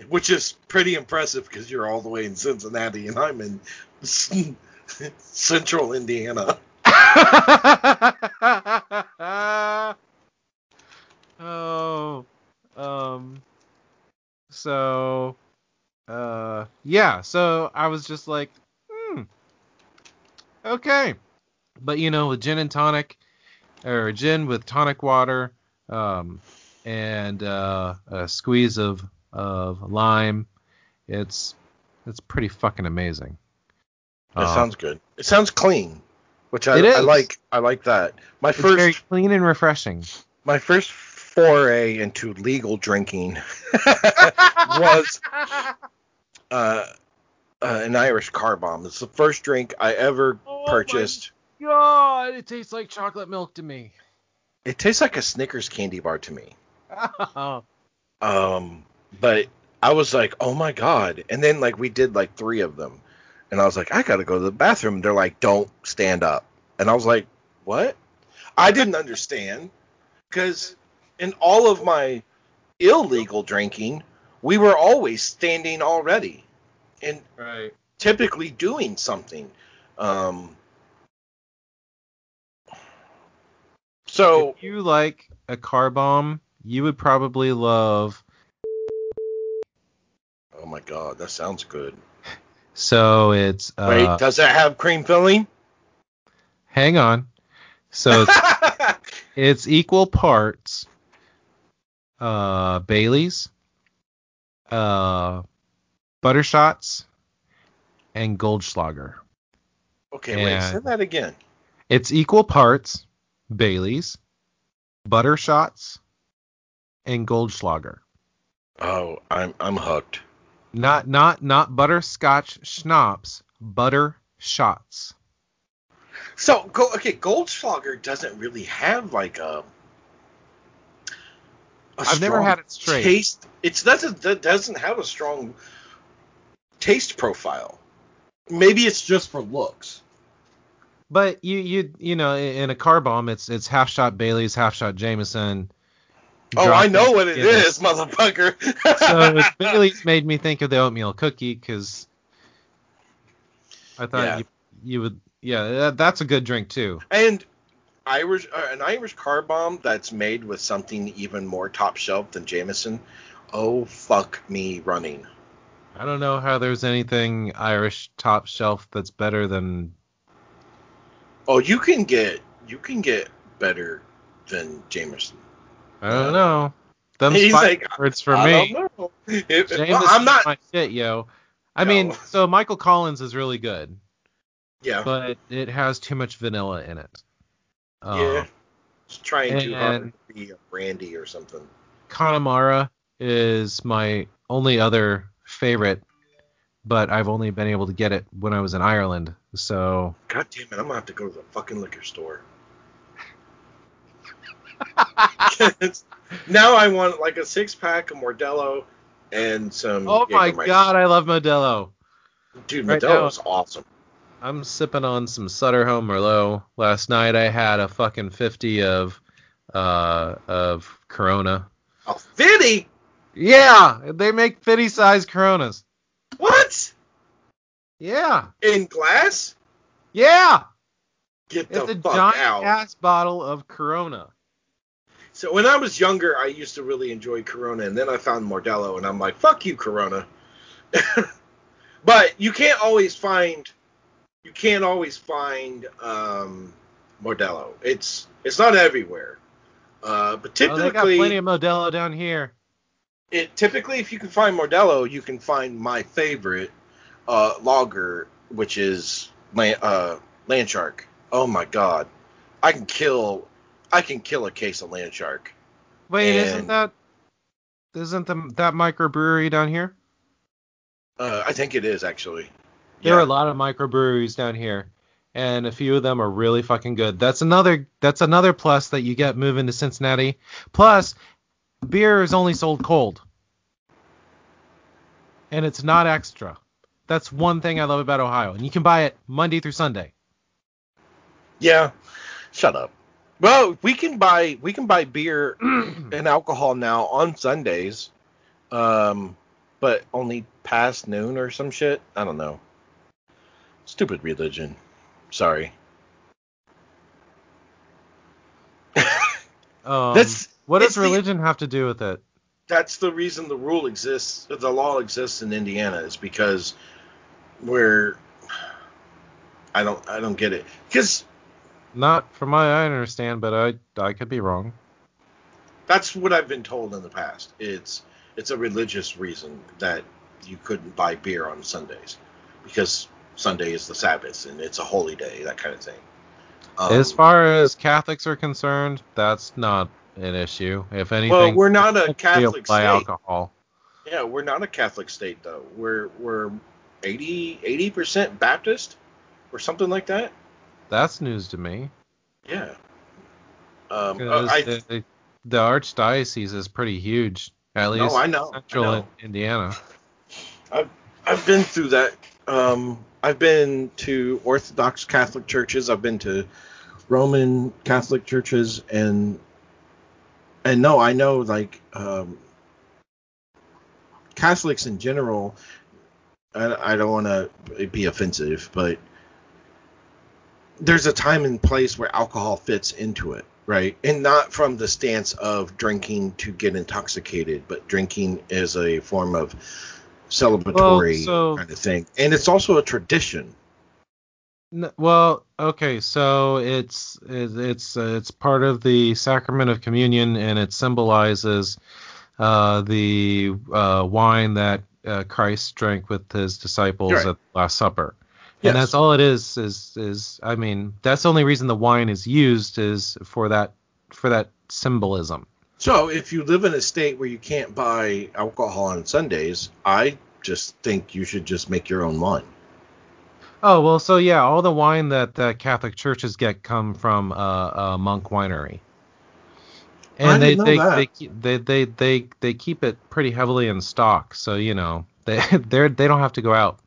Which is pretty impressive because you're all the way in Cincinnati and I'm in central Indiana. oh. Um. So. Uh. Yeah. So I was just like, hmm. Okay. But you know, with gin and tonic, or gin with tonic water, um, and uh, a squeeze of of lime, it's it's pretty fucking amazing. That Uh, sounds good. It sounds clean, which I, I like. I like that. My it's first very clean and refreshing. my first foray into legal drinking was uh, uh, an Irish car bomb. It's the first drink I ever Oh purchased. God, it tastes like chocolate milk to me. It tastes like a Snickers candy bar to me. Oh, Um, but I was like, oh my god! And then like we did like three of them, and I was like, I gotta go to the bathroom. They're like, don't stand up, and I was like, what? I didn't understand because in all of my illegal drinking, we were always standing already, and right. typically doing something. Um, so If you like a car bomb, you would probably love. oh my god, that sounds good. So it's uh, Wait, does that have cream filling? hang on. So it's, it's equal parts uh Bailey's, uh butter shots, and Goldschlager. okay, wait, say that again. It's equal parts Bailey's, Buttershots, and Goldschlager. Oh, I'm I'm hooked. Not not not butterscotch schnapps, butter shots. So, go, okay, Goldschlager doesn't really have like a a I've never had it straight. Taste. It's doesn't that doesn't have a strong taste profile. Maybe it's just for looks. But you you you know in a car bomb it's it's half shot Bailey's, half shot Jameson. Oh, I know what it is, motherfucker. so Bailey's made me think of the oatmeal cookie because I thought Yeah. you you would yeah that, that's a good drink too. and Irish uh, an Irish car bomb that's made with something even more top shelf than Jameson. Oh fuck me running. I don't know how there's anything Irish top shelf that's better than Oh, you can get you can get better than Jameson. I don't know. Them He's like, words for I me. don't know. It- well, I'm not. my shit, yo. I No. mean, so Michael Collins is really good, Yeah, but it has too much vanilla in it. Um, yeah. It's trying too hard to be a brandy or something. Connemara is my only other favorite, but I've only been able to get it when I was in Ireland. So God damn it! I'm gonna have to go to the fucking liquor store. now I want like a six pack of Mordello and some. Oh my Jägermeister. god, I love Modelo. dude, Right Modelo now- is awesome. I'm sipping on some Sutter Home Merlot. Last night I had a fucking 50 of uh of Corona. Oh, Vinny, Yeah, they make 50 size Coronas. what? Yeah. In glass? Yeah. Get It's the a fuck giant out. ass bottle of Corona. So when I was younger, I used to really enjoy Corona, and then I found Mordello, and I'm like, fuck you, Corona. but you can't always find, you can't always find um, Mordello. It's it's not everywhere. Uh, but Oh, they got typically, plenty of Modelo down here. it typically if you can find Mordello, you can find my favorite uh, lager, which is uh, Land Shark. Oh my god, I can kill, I can kill a case of Land Shark. Wait, isn't And- that isn't the, that microbrewery down here? Uh, I think it is actually. There are a lot of microbreweries down here, and a few of them are really fucking good. That's another that's another plus that you get moving to Cincinnati. Plus, beer is only sold cold, and it's not extra. That's one thing I love about Ohio, and you can buy it Monday through Sunday. Yeah. Shut up. Well, we can buy we can buy beer and alcohol now on Sundays, um, but only past noon or some shit. I don't know. Stupid religion. Sorry. Um, That's- what does it's the- religion have to do with it? That's the reason the rule exists. The law exists in Indiana is because we're. I don't. I don't get it. Because Not from my I understand, but I I could be wrong. that's what I've been told in the past. It's it's a religious reason that you couldn't buy beer on Sundays because Sunday is the Sabbath and it's a holy day, that kind of thing. Um, as far as Catholics are concerned, that's not an issue. If anything, well, we're not a they'll be able to Catholic buy state. alcohol. Yeah, we're not a Catholic state though. We're we're 80 percent Baptist or something like that. That's news to me. Yeah. Um, uh, I, the, the archdiocese is pretty huge, at least no, I know. I central know. in Indiana. I've been through that. Um, I've been to Orthodox Catholic churches. I've been to Roman Catholic churches, and and no, I know like um, Catholics in general. I, I don't want to be offensive, but there's a time and place where alcohol fits into it, right? And not from the stance of drinking to get intoxicated, but drinking is a form of celebratory so- kind of thing. And it's also a tradition. Well, okay, so it's it- it's uh, it's part of the sacrament of communion, and it symbolizes uh, the uh, wine that uh, Christ drank with his disciples Right. at the Last Supper. Yes. And that's all it is. Is is I mean, that's the only reason the wine is used is for that for that symbolism. So if you live in a state where you can't buy alcohol on Sundays, I just think you should just make your own wine. Oh well, so yeah, all the wine that, that Catholic churches get come from uh, uh, Monk Winery. and they they, they keep they, they they they keep it pretty heavily in stock, so you know they they're they don't have to go out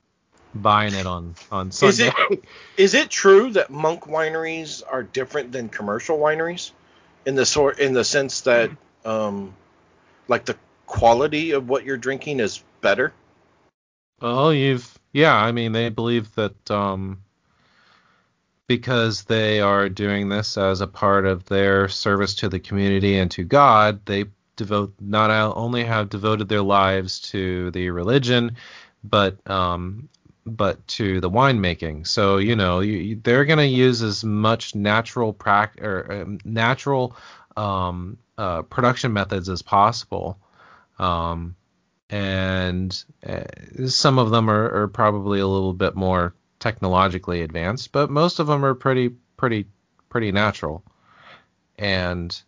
buying it on on Sunday. Is it- Is it true that monk wineries are different than commercial wineries, in the sort in the sense that, um, like the quality of what you're drinking is better? Well, you've yeah, I mean they believe that um because they are doing this as a part of their service to the community and to God, they devote not only have devoted their lives to the religion, but um but to the winemaking. So you know you, they're going to use as much natural prac or um, natural um, uh, production methods as possible. Um, and uh, some of them are, are probably a little bit more technologically advanced, but most of them are pretty pretty pretty natural. And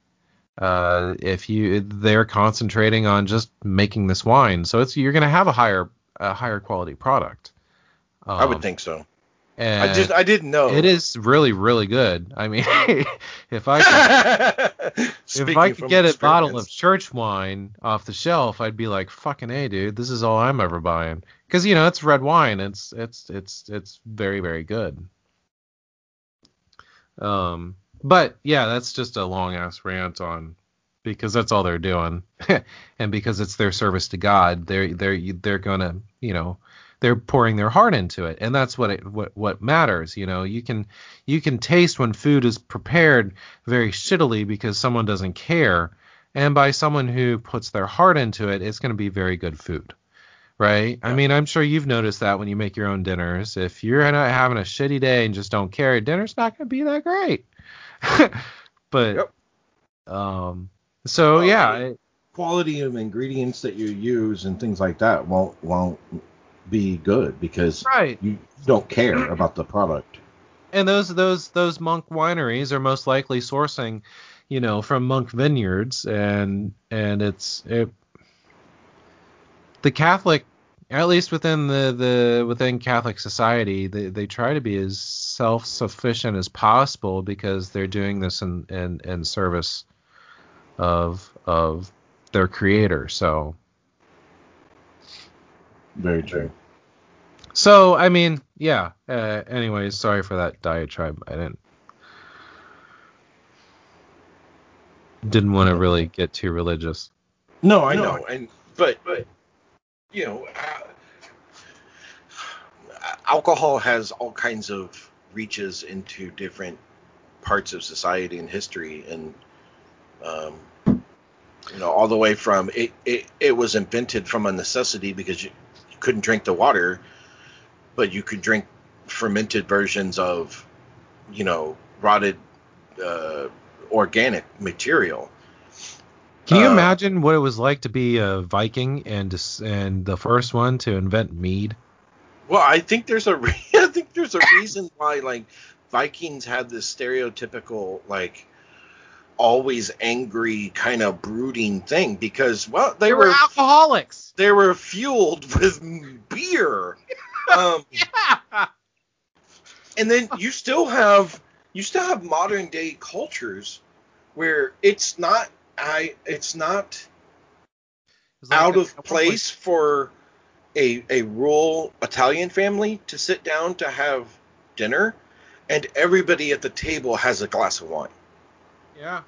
uh, if you they're concentrating on just making this wine, so it's you're going to have a higher a higher quality product. I would Um, think so. And I just I didn't know. it is really really good. I mean, if I could, if I could get a bottle of church wine off the shelf, I'd be like, "Fucking a, dude, this is all I'm ever buying." Because you know it's red wine. It's it's it's it's very very good. Um, but yeah, that's just a long ass rant on because that's all they're doing, and because it's their service to God, they're they're they're gonna you know they're pouring their heart into it, and that's what it what what matters. You know, you can you can taste when food is prepared very shittily because someone doesn't care, and by someone who puts their heart into it, it's going to be very good food. Right? I mean, I'm sure you've noticed that when you make your own dinners. If you're not having a shitty day and just don't care, dinner's not going to be that great. but Yep. um so Well, yeah, I mean- quality of ingredients that you use and things like that won't won't be good because right. you don't care about the product. and those those those monk wineries are most likely sourcing you know from monk vineyards and and it's it, the catholic at least within the the within catholic society they, they try to be as self-sufficient as possible because they're doing this in in, in service of of their creator so Very true. So i mean yeah uh, anyways sorry for that diatribe. I didn't didn't want to really get too religious. No, I know, and but but you know, uh, alcohol has all kinds of reaches into different parts of society and history, and um, you know, all the way from it, it it was invented from a necessity because you, you couldn't drink the water, but you could drink fermented versions of, you know, rotted uh, organic material. Can you Uh, imagine what it was like to be a Viking and and the first one to invent mead? Well, I think there's a re- I think there's a reason why like Vikings had this stereotypical like always angry kind of brooding thing because well they, were, alcoholics. they were fueled with beer. Um, and then you still have you still have modern day cultures where it's not I it's not out of place for a a rural Italian family to sit down to have dinner, and everybody at the table has a glass of wine. Yeah.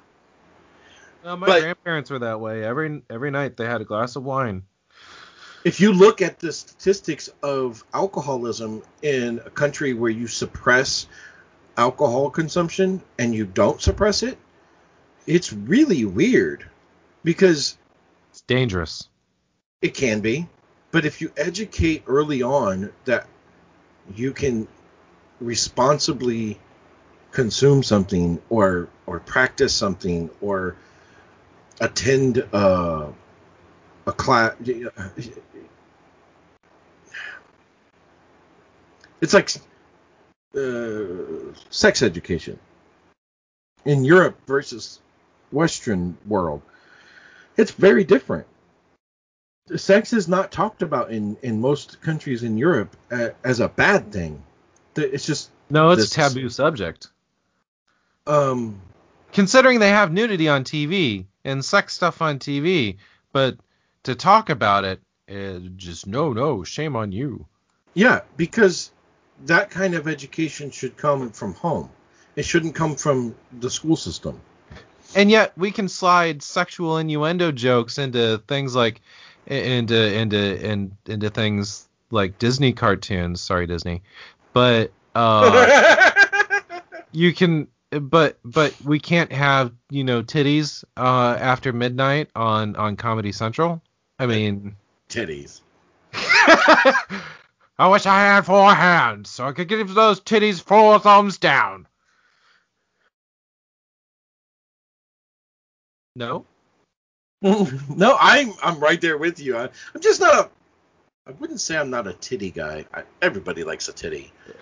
No, my But- grandparents were that way. Every every night they had a glass of wine. If you look at the statistics of alcoholism in a country where you suppress alcohol consumption and you don't suppress it, it's really weird because It's dangerous. It can be, but if you educate early on that you can responsibly consume something or or practice something or attend uh, a class, it's like uh, sex education in Europe versus Western world. It's very different sex is not talked about in in most countries in Europe uh, as a bad thing. It's just No, it's This- a taboo subject. um Considering they have nudity on TV, and sex stuff on TV, but to talk about it, uh, just no, no, shame on you. Yeah, because that kind of education should come from home. It shouldn't come from the school system. And yet we can slide sexual innuendo jokes into things like into into in, into things like Disney cartoons. Sorry, Disney, but uh, you can. But but we can't have you know titties uh, after midnight on on Comedy Central. I mean titties. I wish I had four hands so I could give those titties four thumbs down. No. no, I'm I'm right there with you. I, am just not a. I wouldn't say I'm not a titty guy. I, everybody likes a titty.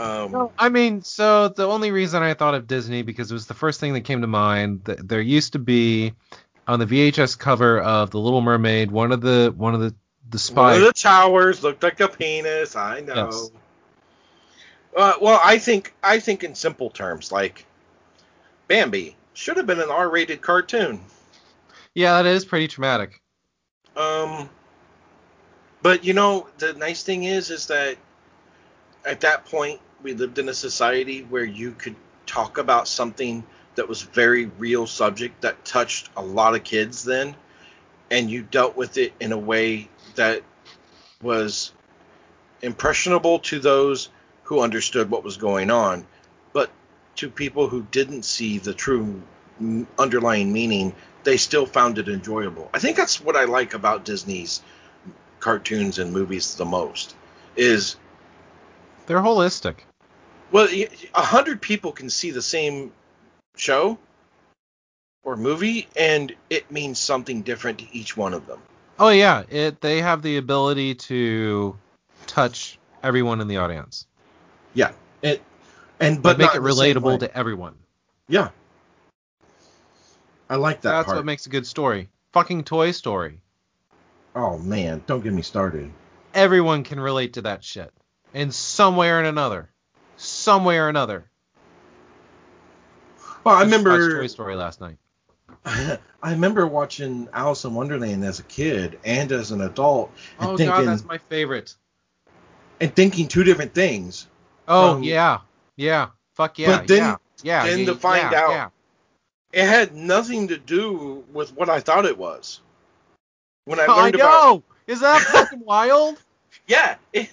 um, I mean, so the only reason I thought of Disney because it was the first thing that came to mind. That There used to be on the VHS cover of The Little Mermaid one of the one of the the spikes. One of the towers looked like a penis. I know. Yes. Uh, well, I think I think in simple terms, like Bambi should have been an R-rated cartoon. Yeah, that is pretty traumatic. Um, but you know, the nice thing is, is that at that point we lived in a society where you could talk about something that was very real subject that touched a lot of kids then, and you dealt with it in a way that was impressionable to those who understood what was going on but to people who didn't see the true underlying meaning, they still found it enjoyable. I think that's what I like about Disney's cartoons and movies the most is they're holistic. Well, a hundred people can see the same show or movie, and it means something different to each one of them. Oh yeah, it they have the ability to touch everyone in the audience. Yeah, it and but make it relatable to everyone. Yeah, I like that. That's part. what makes a good story. Fucking Toy Story. Oh man, don't get me started. Everyone can relate to that shit in some way or another. Some way or another. Well, I, I remember Toy Story last night. I remember watching Alice in Wonderland as a kid and as an adult. oh thinking, god, that's my favorite. And thinking two different things. Oh from, yeah, yeah, fuck yeah, but then, yeah, yeah. Then yeah, to find yeah, out, yeah. it had nothing to do with what I thought it was. When I learned I know. About, Is that fucking wild? Yeah. It,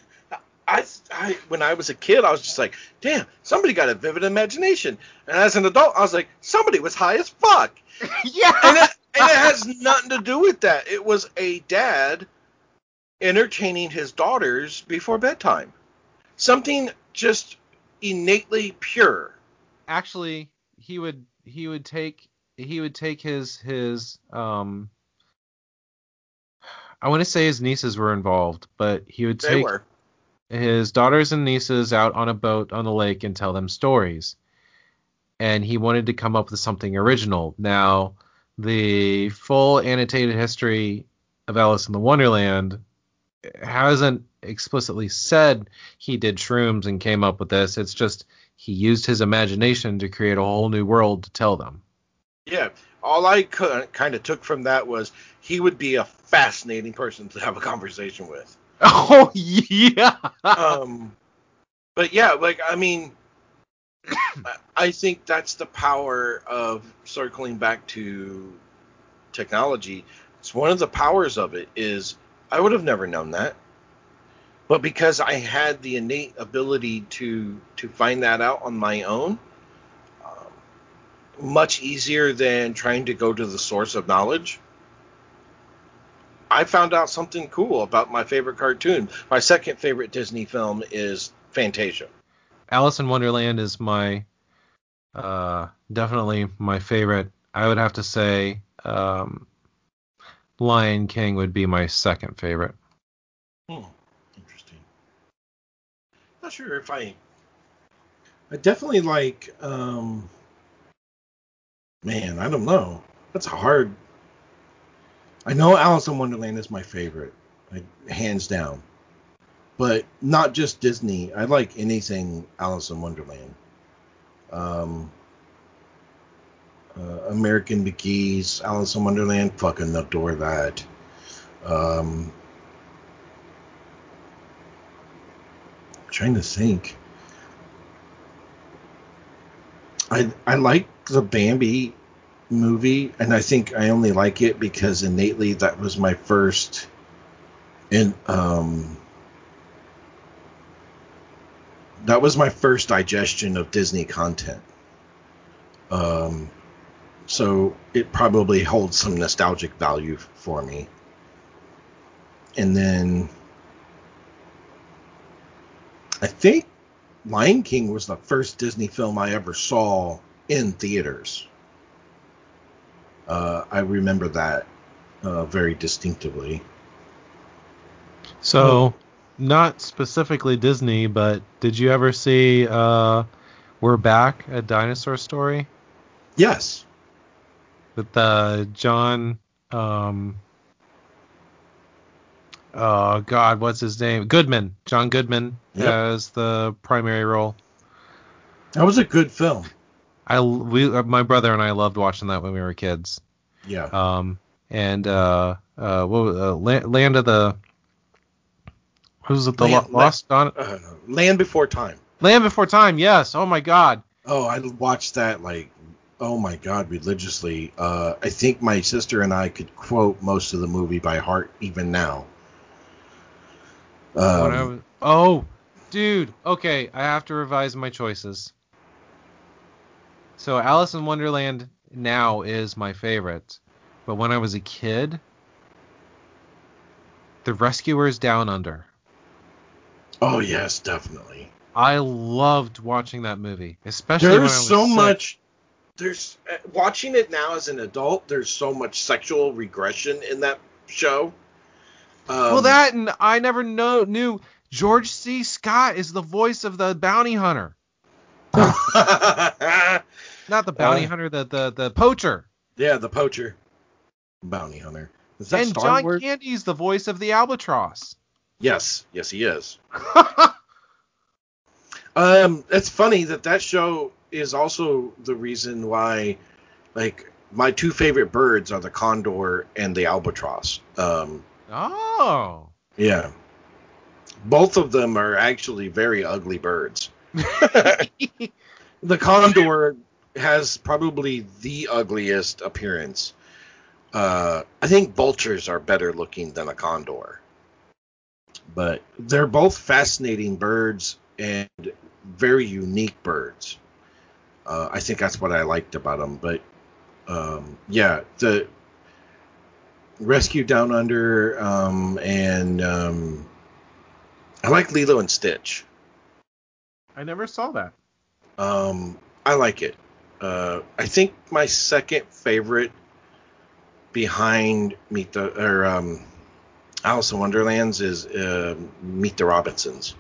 I, I, when I was a kid, I was just like, damn, somebody got a vivid imagination. And as an adult, I was like, somebody was high as fuck. yeah. And it, and it has nothing to do with that. It was a dad entertaining his daughters before bedtime. Something just innately pure. Actually, he would he would take he would take his his um I want to say his nieces were involved, but he would take his daughters and nieces out on a boat on the lake and tell them stories. And he wanted to come up with something original. Now, the full annotated history of Alice in the Wonderland hasn't explicitly said he did shrooms and came up with this. It's just he used his imagination to create a whole new world to tell them. Yeah, all I kind of took from that was he would be a fascinating person to have a conversation with. Oh yeah. um, but yeah, like I mean, I think that's the power of circling back to technology. It's one of the powers of it is I would have never known that. But because I had the innate ability to to find that out on my own, um, much easier than trying to go to the source of knowledge. I found out something cool about my favorite cartoon. My second favorite Disney film is Fantasia. Alice in Wonderland is my uh, definitely my favorite. I would have to say um, Lion King would be my second favorite. Hmm Interesting. not sure if I. I definitely like. Um, man, I don't know. That's a hard. I know Alice in Wonderland is my favorite, like, hands down. But not just Disney. I like anything Alice in Wonderland. Um, Uh, American McGee's, Alice in Wonderland, fucking adore that. Um, trying to think. I I like the Bambi movie, and I think I only like it because innately that was my first in um that was my first digestion of Disney content. Um, so it probably holds some nostalgic value for me. And then I think Lion King was the first Disney film I ever saw in theaters. Uh, I remember that uh, very distinctively. So, not specifically Disney, but did you ever see uh, We're Back, a dinosaur story? Yes. With uh, John. Um, oh, God, what's his name? Goodman. John Goodman Yep. as the primary role. That was a good film. I we uh, my brother and I loved watching that when we were kids. Yeah. Um, and uh, uh, what was, uh, La- Land of the what was it? The Land- Lo- Lost Dawn? Uh, Land Before Time. Land Before Time. Yes. Oh my God. Oh, I watched that like, oh my god, religiously. Uh, I think my sister and I could quote most of the movie by heart even now. Um, was, oh, dude. Okay, I have to revise my choices. So Alice in Wonderland now is my favorite, but when I was a kid, The Rescuers Down Under. oh yes, definitely. I loved watching that movie, especially when I There's was so sick. much. There's uh, watching it now as an adult. There's so much sexual regression in that show. Um, well, that and I never know knew George C. Scott is the voice of the bounty hunter. not the bounty Uh, hunter, the the the poacher. yeah, the poacher, bounty hunter. Is that and Star John Wars? Candy's the voice of the albatross. Yes, yes, he is. Um, it's funny that that show is also the reason why, like, my two favorite birds are the condor and the albatross. Um, oh. yeah, both of them are actually very ugly birds. the condor has probably the ugliest appearance. Uh, I think vultures are better looking than a condor, but they're both fascinating birds and very unique birds. Uh, I think that's what I liked about them. But um, yeah, the Rescue Down Under um, and um, I like Lilo and Stitch. I never saw that. Um, I like it. Uh, I think my second favorite behind Meet the or um, Alice in Wonderlands is uh, Meet the Robinsons.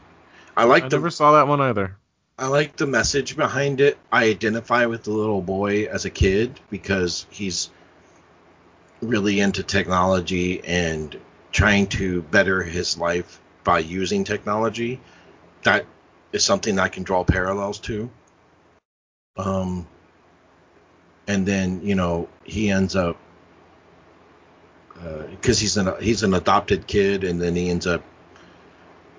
I like I the never saw that one either. I like the message behind it. I identify with the little boy as a kid because he's really into technology and trying to better his life by using technology. That is something I can draw parallels to. Um, and then you know he ends up because he's an he's an adopted kid, and then he ends up.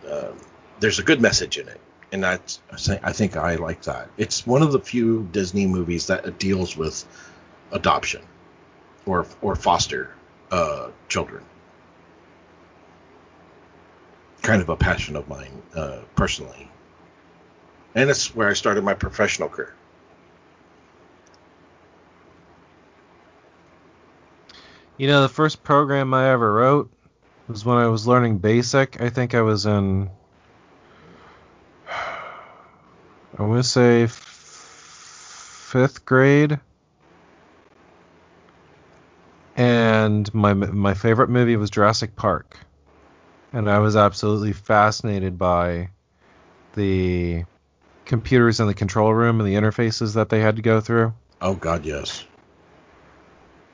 Uh, there's a good message in it, and that's I I think I like that. It's one of the few Disney movies that deals with adoption or or foster uh, children. Kind of a passion of mine uh, personally, and it's where I started my professional career. You know, the first program I ever wrote was when I was learning BASIC. I think I was in, I want to say f- fifth grade. And my my favorite movie was Jurassic Park, and I was absolutely fascinated by the computers in the control room and the interfaces that they had to go through. Oh God, yes.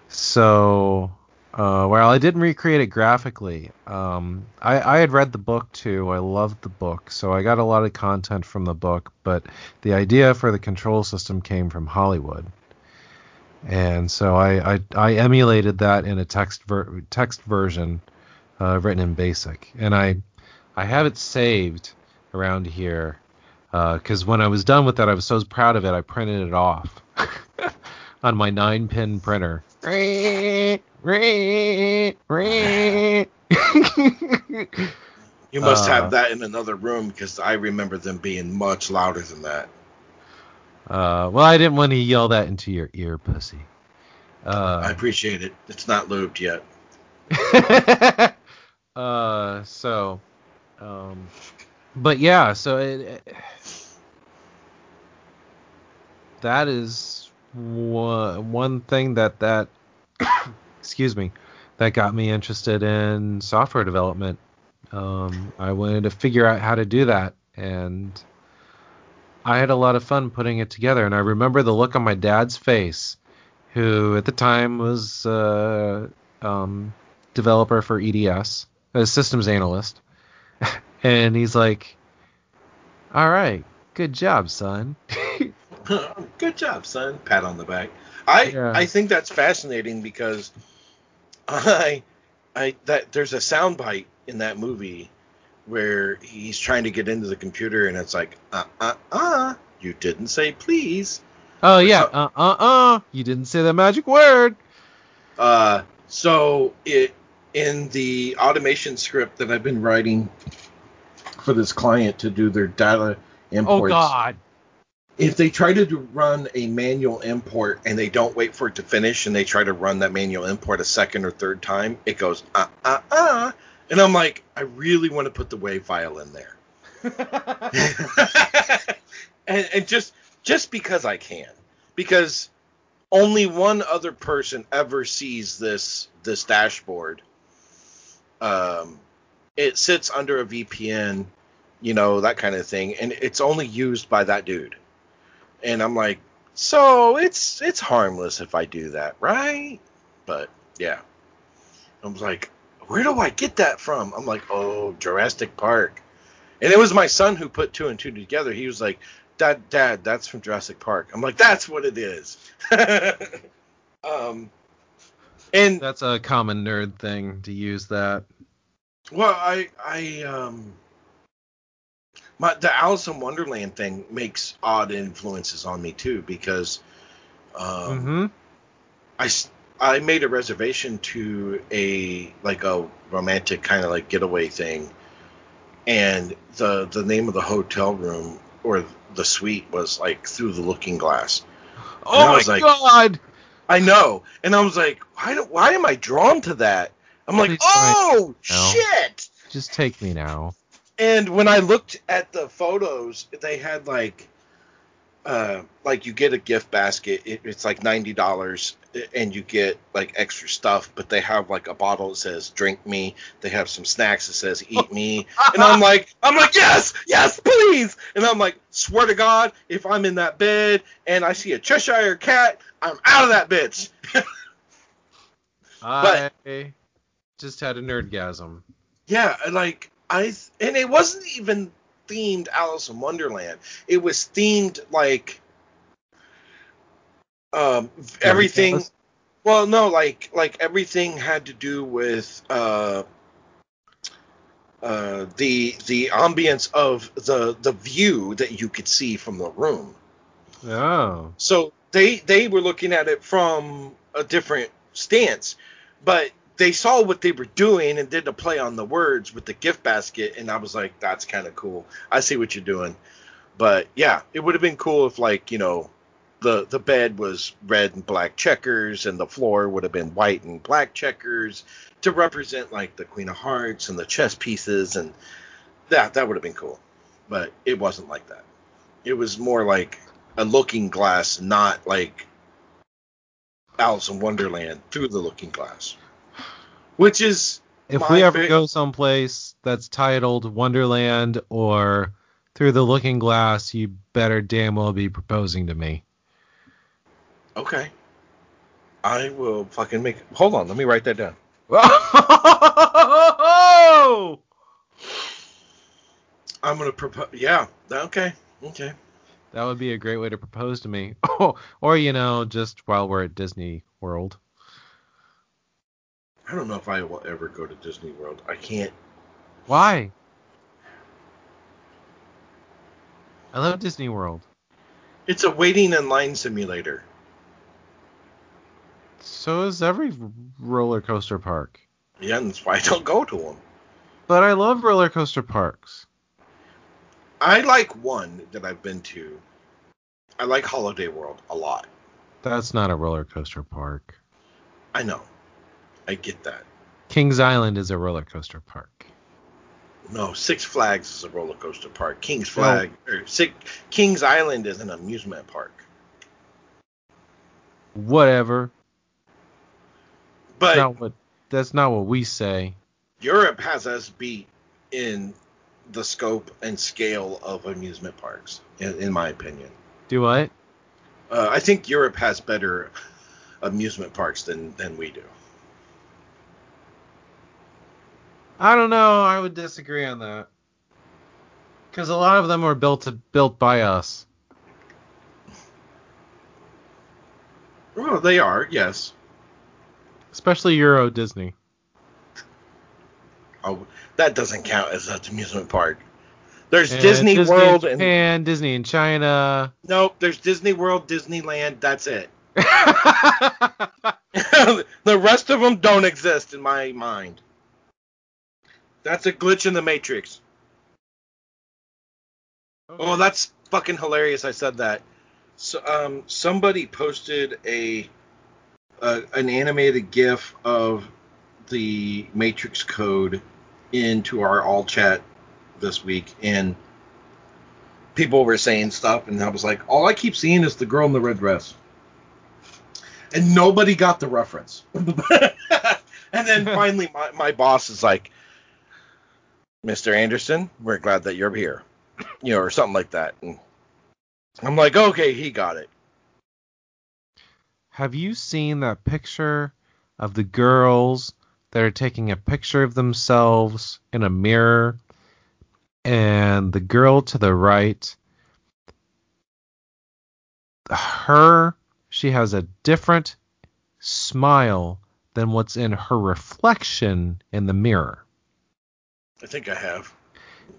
So, uh, while I didn't recreate it graphically, um, I, I had read the book too. I loved the book, so I got a lot of content from the book. But the idea for the control system came from Hollywood, and so I I, I emulated that in a text ver- text version uh, written in BASIC, and I I have it saved around here because uh, when I was done with that, I was so proud of it, I printed it off on my nine pin printer. You must uh, have that in another room because I remember them being much louder than that. Uh, well, I didn't want to yell that into your ear, pussy. Uh, I appreciate it. It's not lubed yet. uh, so, um, but yeah, so it, it, that is one one thing that that excuse me that got me interested in software development. Um, I wanted to figure out how to do that, and I had a lot of fun putting it together. And I remember the look on my dad's face, who at the time was a uh, um, developer for EDS, a systems analyst, and he's like, "All right, good job, son." good job, son. Pat on the back. I yeah. I think that's fascinating because I I that there's a soundbite in that movie where he's trying to get into the computer and it's like uh uh uh you didn't say please. Oh yeah, uh uh uh you didn't say the magic word. Uh so it in the automation script that I've been writing for this client to do their data oh, imports. Oh god if they try to run a manual import and they don't wait for it to finish and they try to run that manual import a second or third time, it goes uh uh uh, and I'm like, I really want to put the wave file in there, and, and just just because I can, because only one other person ever sees this this dashboard. Um, it sits under a VPN, you know that kind of thing, and it's only used by that dude and I'm like, so it's it's harmless if I do that, right? But yeah, I was like, where do I get that from? I'm like, oh, Jurassic Park, and it was my son who put two and two together. He was like, Dad, Dad, that's from Jurassic Park. I'm like, that's what it is. um, and that's a common nerd thing to use that. Well, I I um my the Alice in Wonderland thing makes odd influences on me too because um, mm-hmm. I I made a reservation to a like a romantic kind of like getaway thing, and the the name of the hotel room or the suite was like through the Looking Glass. Oh my like, god! I know, and I was like, why do, why am I drawn to that? I'm like, oh shit! Just take me now. And when I looked at the photos, they had like, uh, like you get a gift basket. It, it's like ninety dollars, and you get like extra stuff. But they have like a bottle that says "Drink me." They have some snacks that says "Eat me." and I'm like, I'm like, yes, yes, please. And I'm like, swear to God, if I'm in that bed and I see a Cheshire cat, I'm out of that bitch. I just had a nerdgasm. Yeah, like I and it wasn't even themed Alice in Wonderland. It was themed like um everything. Well, no, like like everything had to do with uh uh the the ambience of the the view that you could see from the room. Oh. So they they were looking at it from a different stance, but they saw what they were doing and did a play on the words with the gift basket, and I was like, that's kind of cool. I see what you're doing. But yeah, it would have been cool if like you know, the the bed was red and black checkers, and the floor would have been white and black checkers to represent like the Queen of Hearts and the chess pieces, and that that would have been cool. But it wasn't like that. It was more like a looking glass, not like Alice in Wonderland through the looking glass. Which is if we ever go someplace that's titled Wonderland or Through the Looking Glass, you better damn well be proposing to me. Okay. I will fucking make. Hold on, let me write that down. I'm gonna propose. Yeah. Okay. Okay. That would be a great way to propose to me. Oh, or you know, just while we're at Disney World. I don't know if I will ever go to Disney World. I can't. Why? I love Disney World. It's a waiting in line simulator. So is every roller coaster park. Yeah, that's why I don't go to them. But I love roller coaster parks. I like one that I've been to. I like Holiday World a lot. That's not a roller coaster park. I know. I get that. Kings Island is a roller coaster park. No, Six Flags is a roller coaster park. Kings Flag or Six, Kings Island is an amusement park. Whatever. But not what that's not what we say. Europe has us beat in the scope and scale of amusement parks, in, in my opinion. Do what? Uh, I think Europe has better amusement parks than than we do. I don't know. I would disagree on that. Because a lot of them were built to, built by us. Well, they are, yes. Especially Euro Disney. Oh, that doesn't count as an amusement park. There's And Disney, Disney World in and Disney in China. nope. There's Disney World, Disneyland. That's it. the rest of them don't exist in my mind. That's a glitch in the matrix. Oh, that's fucking hilarious. I said that. So, um, somebody posted a, a an animated GIF of the Matrix code into our all chat this week, and people were saying stuff, and I was like, all I keep seeing is the girl in the red dress, and nobody got the reference. and then finally, my, my boss is like, Mr. Anderson, we're glad that you're here, you know, or something like that. And I'm like, okay, he got it. Have you seen that picture of the girls that are taking a picture of themselves in a mirror? And the girl to the right, her, she has a different smile than what's in her reflection in the mirror. I think I have.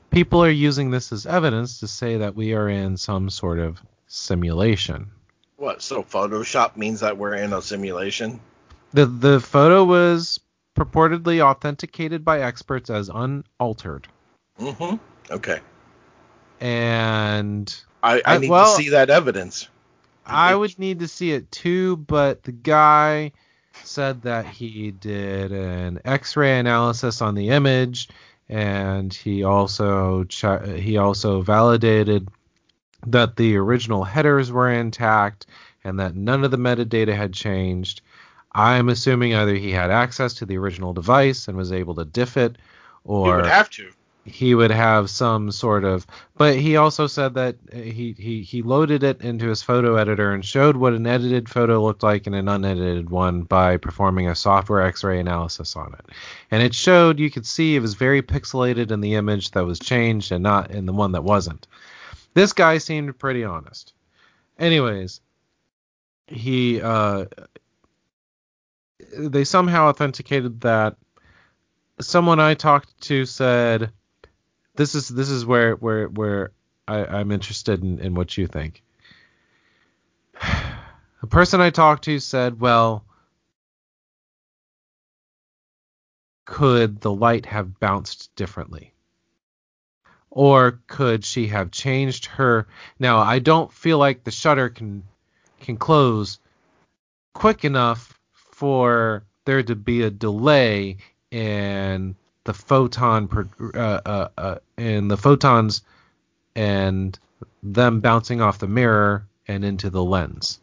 People are using this as evidence to say that we are in some sort of simulation. What? So Photoshop means that we're in a simulation? The the photo was purportedly authenticated by experts as unaltered. Mm-hmm. Okay. And I, I need well- to see that evidence. I would need to see it too, but the guy said that he did an X-ray analysis on the image, and he also ch- he also validated that the original headers were intact and that none of the metadata had changed. I'm assuming either he had access to the original device and was able to diff it, or would have to. He would have some sort of but he also said that he, he he loaded it into his photo editor and showed what an edited photo looked like and an unedited one by performing a software x-ray analysis on it. And it showed you could see it was very pixelated in the image that was changed and not in the one that wasn't. This guy seemed pretty honest. Anyways he uh they somehow authenticated that. Someone i talked to said this is this is where where where I, I'm interested in, in what you think. The person I talked to said, well, could the light have bounced differently? Or could she have changed her now I don't feel like the shutter can can close quick enough for there to be a delay in the photon uh, uh, uh, and the photons and them bouncing off the mirror and into the lens.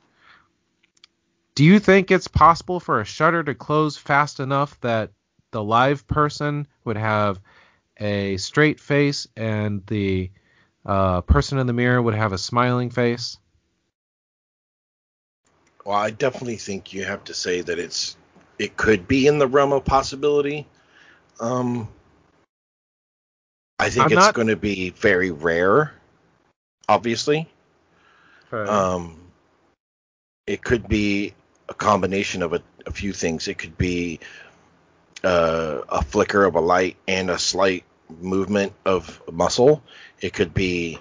Do you think it's possible for a shutter to close fast enough that the live person would have a straight face and the uh, person in the mirror would have a smiling face? Well, I definitely think you have to say that it's it could be in the realm of possibility. Um, I think I'm it's not- going to be very rare, obviously. Okay. Um, it could be a combination of a, a few things. It could be uh, a flicker of a light and a slight movement of muscle. It could be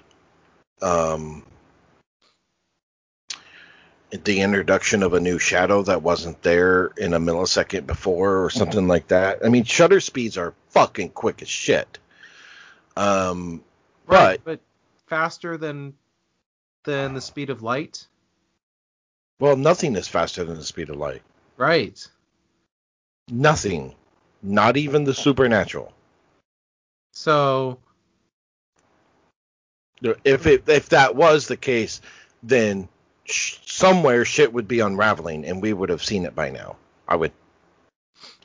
um, the introduction of a new shadow that wasn't there in a millisecond before or something like that. I mean, shutter speeds are fucking quick as shit. Um, right, but but faster than than the speed of light. well, nothing is faster than the speed of light. Right. Nothing. Not even the supernatural. So If it if that was the case, then somewhere shit would be unraveling, and we would have seen it by now. I would.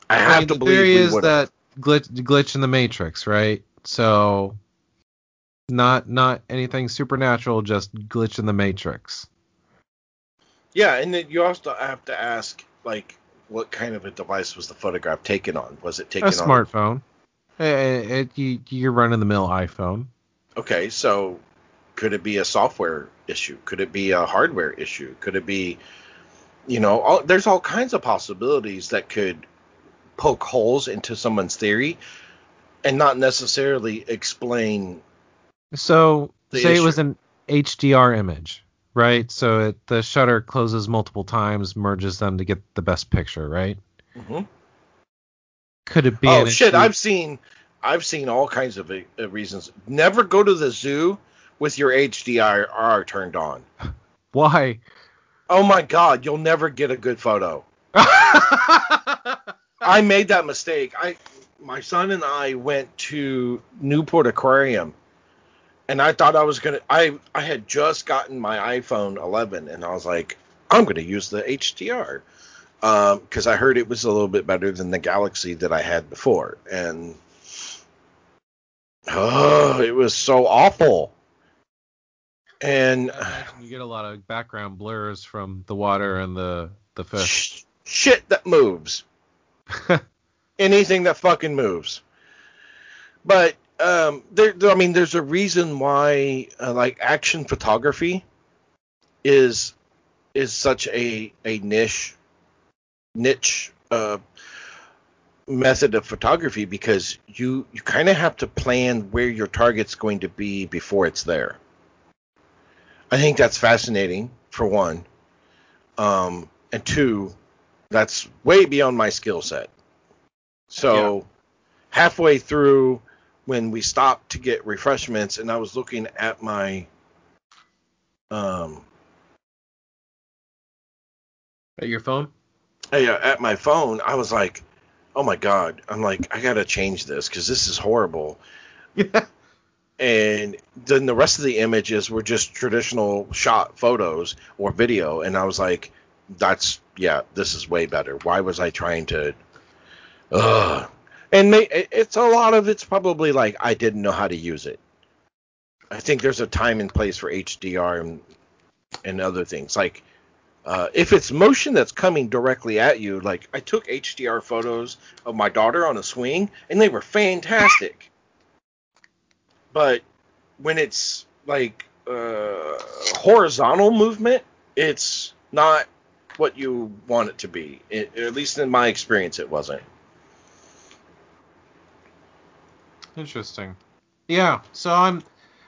I have mean, to the believe theory is that glitch glitch in the matrix, right? So not not anything supernatural, just glitch in the matrix. Yeah, and then you also have to ask, like, what kind of a device was the photograph taken on? Was it A taken on? A smartphone. Eh, eh, It, you, you're running the mill iPhone. Okay, so could it be a software issue? Could it be a hardware issue? Could it be, you know, all, there's all kinds of possibilities that could poke holes into someone's theory and not necessarily explain. So say it was an HDR image, right? So it, the shutter closes multiple times, merges them to get the best picture, right? Could it be? Oh shit! issue- I've seen, I've seen all kinds of uh, reasons. Never go to the zoo with your HDR turned on. Why? Oh my god, you'll never get a good photo. I made that mistake. I my son and I went to Newport Aquarium and I thought I was going to I I had just gotten my iPhone 11 and I was like I'm going to use the HDR um cuz I heard it was a little bit better than the Galaxy that I had before and oh, it was so awful. And you get a lot of background blurs from the water and the the fish. sh- shit that moves. anything that fucking moves. But um, there, there- I mean, there's a reason why uh, like action photography is is such a a niche niche uh, method of photography because you you kind of have to plan where your target's going to be before it's there. I think that's fascinating for one, um, and two, that's way beyond my skill set. So halfway through, when we stopped to get refreshments, and I was looking at my um At your phone? hey, uh, at my phone, I was like, oh my god, I'm like, I gotta change this because this is horrible. Yeah. And then the rest of the images were just traditional shot photos or video, and I was like, that's yeah, this is way better. Why was I trying to? Ugh. And may, it's a lot of it's probably like I didn't know how to use it. I think there's a time and place for HDR and and other things like uh, if it's motion that's coming directly at you, like I took HDR photos of my daughter on a swing, and they were fantastic. But when it's like uh, horizontal movement, it's not what you want it to be. It, at least in my experience, it wasn't. Interesting. Yeah. So I'm.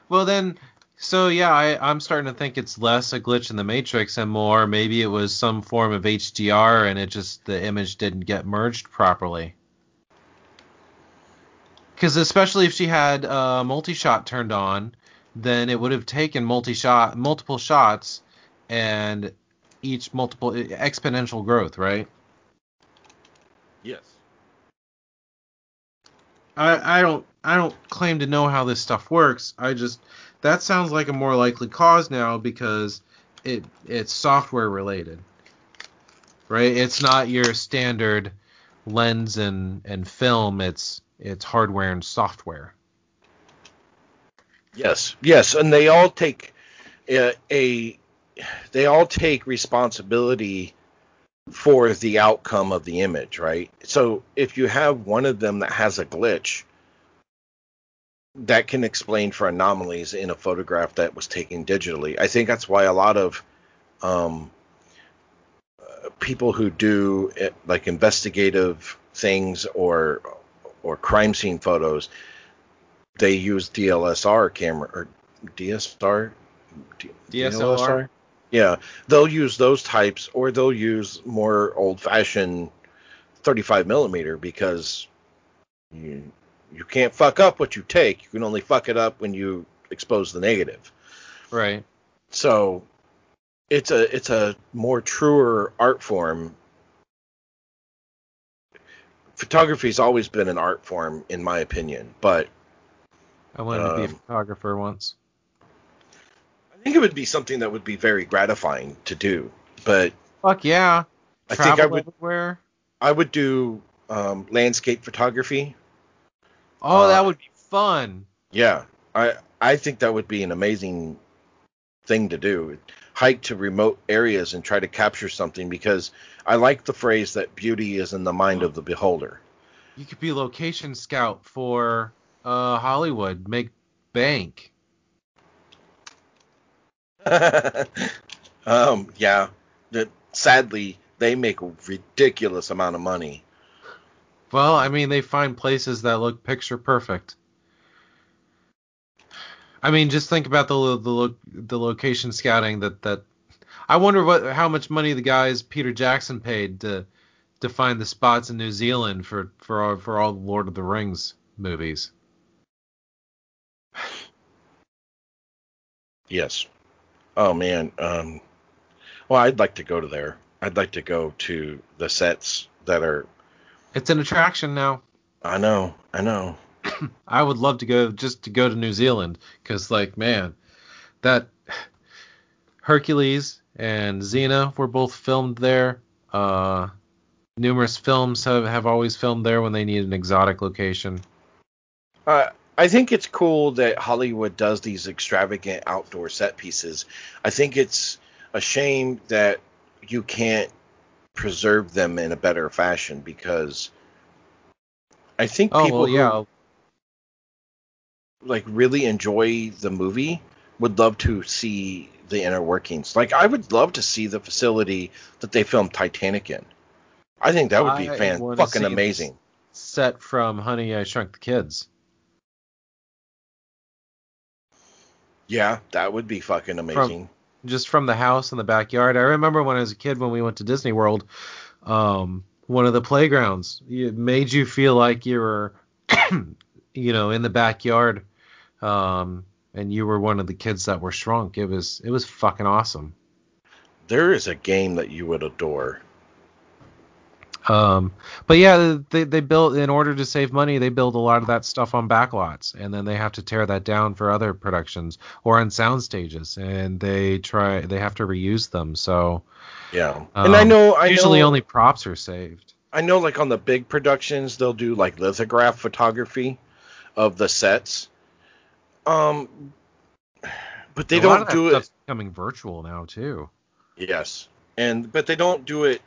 Well then. So yeah, I, I'm starting to think it's less a glitch in the matrix and more maybe it was some form of HDR and it just the image didn't get merged properly. Because especially if she had uh, multi-shot turned on, then it would have taken multi-shot multiple shots and each multiple exponential growth, right? Yes. I, I don't I don't claim to know how this stuff works. I just that sounds like a more likely cause now because it it's software related. Right? It's not your standard lens and, and film, it's it's hardware and software. Yes. Yes, and they all take a, a they all take responsibility for the outcome of the image, right? So if you have one of them that has a glitch, that can explain for anomalies in a photograph that was taken digitally. I think that's why a lot of um, uh, people who do uh, like investigative things or or crime scene photos, they use DLSR camera or DSR, D- DSLR? Yeah, they'll use those types, or they'll use more old-fashioned 35 millimeter because you you can't fuck up what you take. You can only fuck it up when you expose the negative. Right. So it's a it's a more truer art form. Photography's always been an art form, in my opinion, but I wanted to be a Um, photographer once. I think it would be something that would be very gratifying to do. But Fuck yeah. I think I would everywhere. I would do um, landscape photography. Oh, uh, that would be fun. Yeah, I I think that would be an amazing thing to do. Hike to remote areas and try to capture something because I like the phrase that beauty is in the mind of the beholder. You could be location scout for uh Hollywood, make bank. um, yeah, that sadly they make a ridiculous amount of money. Well, I mean, they find places that look picture perfect. I mean, just think about the the lo- the location scouting that that. I wonder what how much money the guys Peter Jackson paid to to find the spots in New Zealand for for all, for all the Lord of the Rings movies. Yes. Oh man. Um. Well, I'd like to go to there. I'd like to go to the sets that are. It's an attraction now. I know. I know. I would love to go just to go to New Zealand because, like, man, that Hercules and Xena were both filmed there. Uh, numerous films have, have always filmed there when they need an exotic location. Uh, I think it's cool that Hollywood does these extravagant outdoor set pieces. I think it's a shame that you can't preserve them in a better fashion because I think Oh people well, who yeah, like really enjoy the movie would love to see the inner workings. Like I would love to see the facility that they filmed Titanic in. I think that would be I fan fucking amazing. set from Honey I Shrunk the Kids. Yeah, that would be fucking amazing. just from the house in the backyard. I remember when I was a kid when we went to Disney World, um, one of the playgrounds it made you feel like you were, you know, in the backyard, um, and you were one of the kids that were shrunk. It was it was fucking awesome. there is a game that you would adore. Um, but yeah, they they built in order to save money. They build a lot of that stuff on backlots, and then they have to tear that down for other productions or on sound stages, and they try they have to reuse them. So Yeah, and I um, know, I usually know, only props are saved. I know, like on the big productions, they'll do like lithograph photography of the sets. Um, but they A lot don't do it. stuff's becoming virtual now too. Yes, and but they don't do it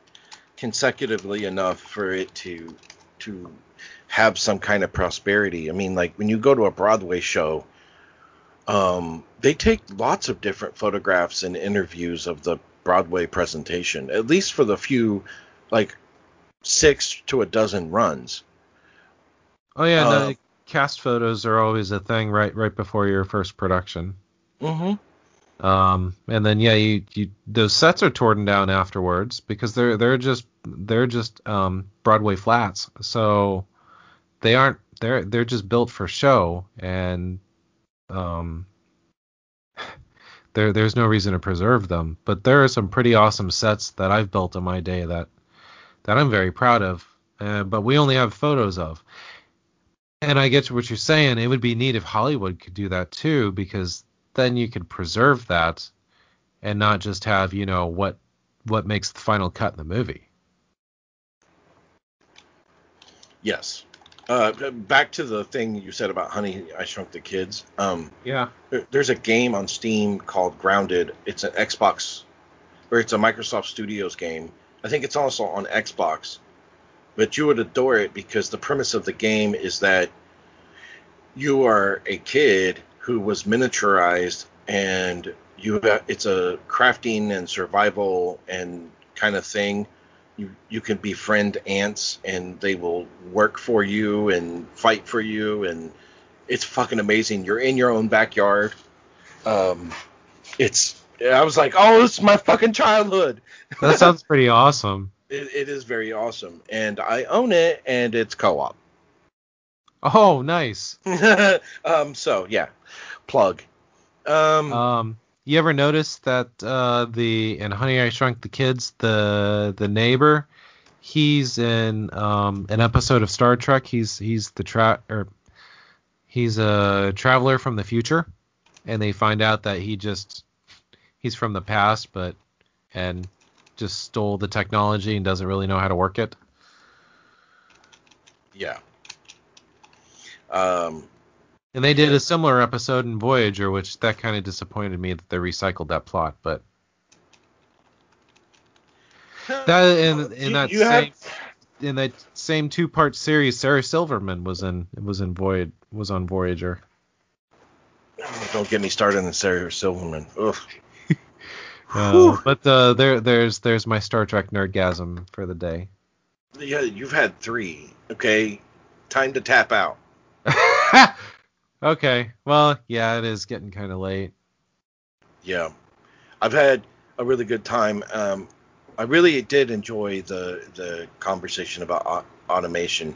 consecutively enough for it to to have some kind of prosperity. I mean, like when you go to a Broadway show, um, they take lots of different photographs and interviews of the Broadway presentation, at least for the few, like six to a dozen runs. Oh yeah, Uh, no, cast photos are always a thing right right before your first production. Mm-hmm. Um, and then yeah, you, you those sets are torn down afterwards because they're they're just they're just um, Broadway flats, so they aren't they're they're just built for show and um there there's no reason to preserve them. But there are some pretty awesome sets that I've built in my day that that I'm very proud of, uh, but we only have photos of. And I get to what you're saying. It would be neat if Hollywood could do that too, because then you could preserve that and not just have you know what what makes the final cut in the movie. Yes. Uh, back to the thing you said about Honey, I Shrunk the Kids. Um, Yeah. there- there's a game on Steam called Grounded. It's an Xbox, or it's a Microsoft Studios game. I think it's also on Xbox. But you would adore it because the premise of the game is that you are a kid who was miniaturized and you have, it's a crafting and survival and kind of thing. You you can befriend ants and they will work for you and fight for you and it's fucking amazing. You're in your own backyard. Um, it's I was like, oh, this is my fucking childhood. That sounds pretty awesome. It, it is very awesome, and I own it, and it's co-op. Oh, nice. um, so yeah, plug. Um, Um, you ever notice that uh, the in Honey I Shrunk the Kids, the the neighbor, he's in um, an episode of Star Trek. He's he's the tra or he's a traveler from the future, and they find out that he just he's from the past, but and just stole the technology and doesn't really know how to work it. yeah. Um, And they did a similar episode in Voyager, which that kind of disappointed me that they recycled that plot, but that in in You- that you same have- in that same two part series, Sarah Silverman was in was in Voyage was on Voyager. don't get me started on Sarah Silverman. Ugh. Uh, but uh, there there's there's my Star Trek nerdgasm for the day. Yeah, you've had three. Okay, time to tap out. okay, well yeah, it is getting kind of late. Yeah, I've had a really good time. Um, I really did enjoy the the conversation about au- automation.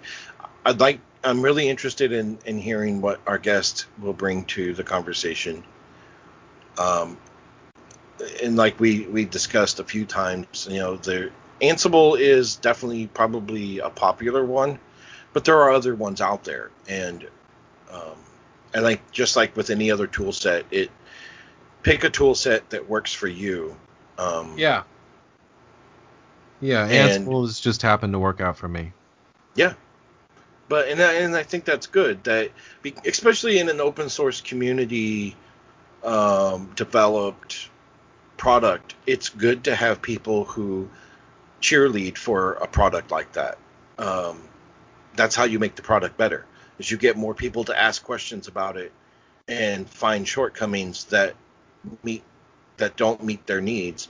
I'd like. I'm really interested in in hearing what our guest will bring to the conversation. Um, and like we we discussed a few times, you know, the Ansible is definitely probably a popular one, but there are other ones out there, and um, and like just like with any other tool set, it pick a tool set that works for you. Um, Yeah. Yeah, And- Ansible has just happened to work out for me. Yeah. But and I, and I think that's good that be, especially in an open source community um, developed product, it's good to have people who cheerlead for a product like that. Um, that's how you make the product better. Is you get more people to ask questions about it and find shortcomings that meet that don't meet their needs,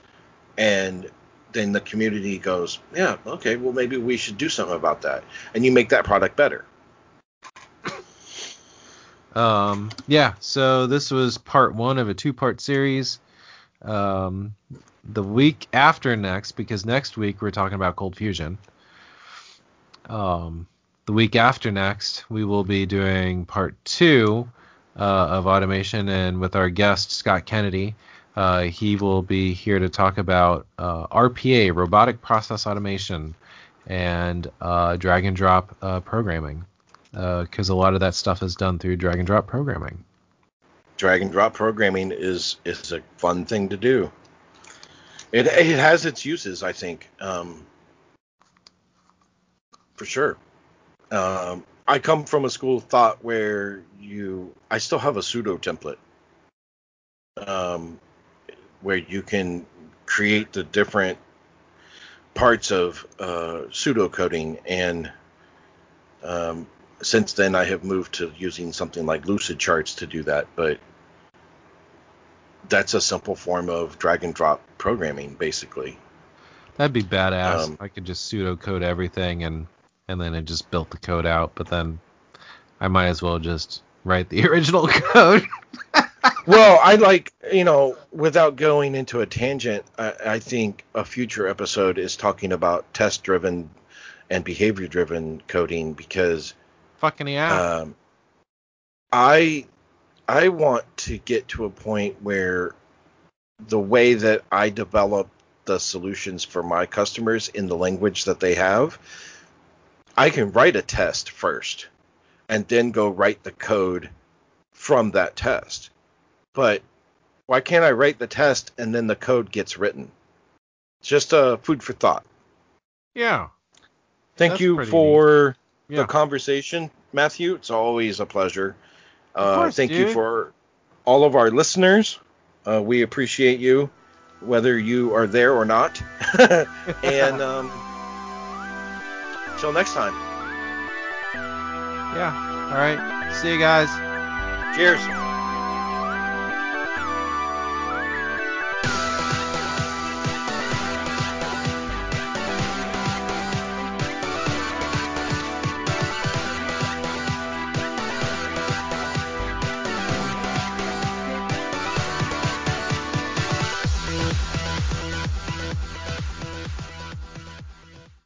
and then the community goes, yeah, okay, well maybe we should do something about that, and you make that product better. Um, yeah, so this was part one of a two part series. Um, the week after next, because next week we're talking about ColdFusion. Um, the week after next, we will be doing part two uh, of automation, and with our guest Scott Kennedy. Uh, he will be here to talk about uh, RPA, robotic process automation, and uh, drag and drop uh, programming because a lot of that stuff is done through drag and drop programming. Drag and drop programming is is a fun thing to do. It it has its uses, I think, um, for sure. Um, I come from a school of thought where you, I still have a pseudo template, um, where you can create the different parts of uh, pseudo coding, and um, since then I have moved to using something like Lucid Charts to do that, but that's a simple form of drag and drop programming, basically. That'd be badass. Um, I could just pseudocode everything and and then it just built the code out. But then I might as well just write the original code. well, I like, you know, without going into a tangent, I, I think a future episode is talking about test driven and behavior driven coding because Fucking yeah. um, I I want to get to a point where the way that I develop the solutions for my customers in the language that they have, I can write a test first and then go write the code from that test. But why can't I write the test and then the code gets written? Just a food for thought. yeah. Thank That's you for Yeah. the conversation, Matthew. It's always a pleasure. Uh, course, thank you for all of our listeners. Uh, we appreciate you, whether you are there or not. and um, till next time. yeah. All right. See you guys. Cheers.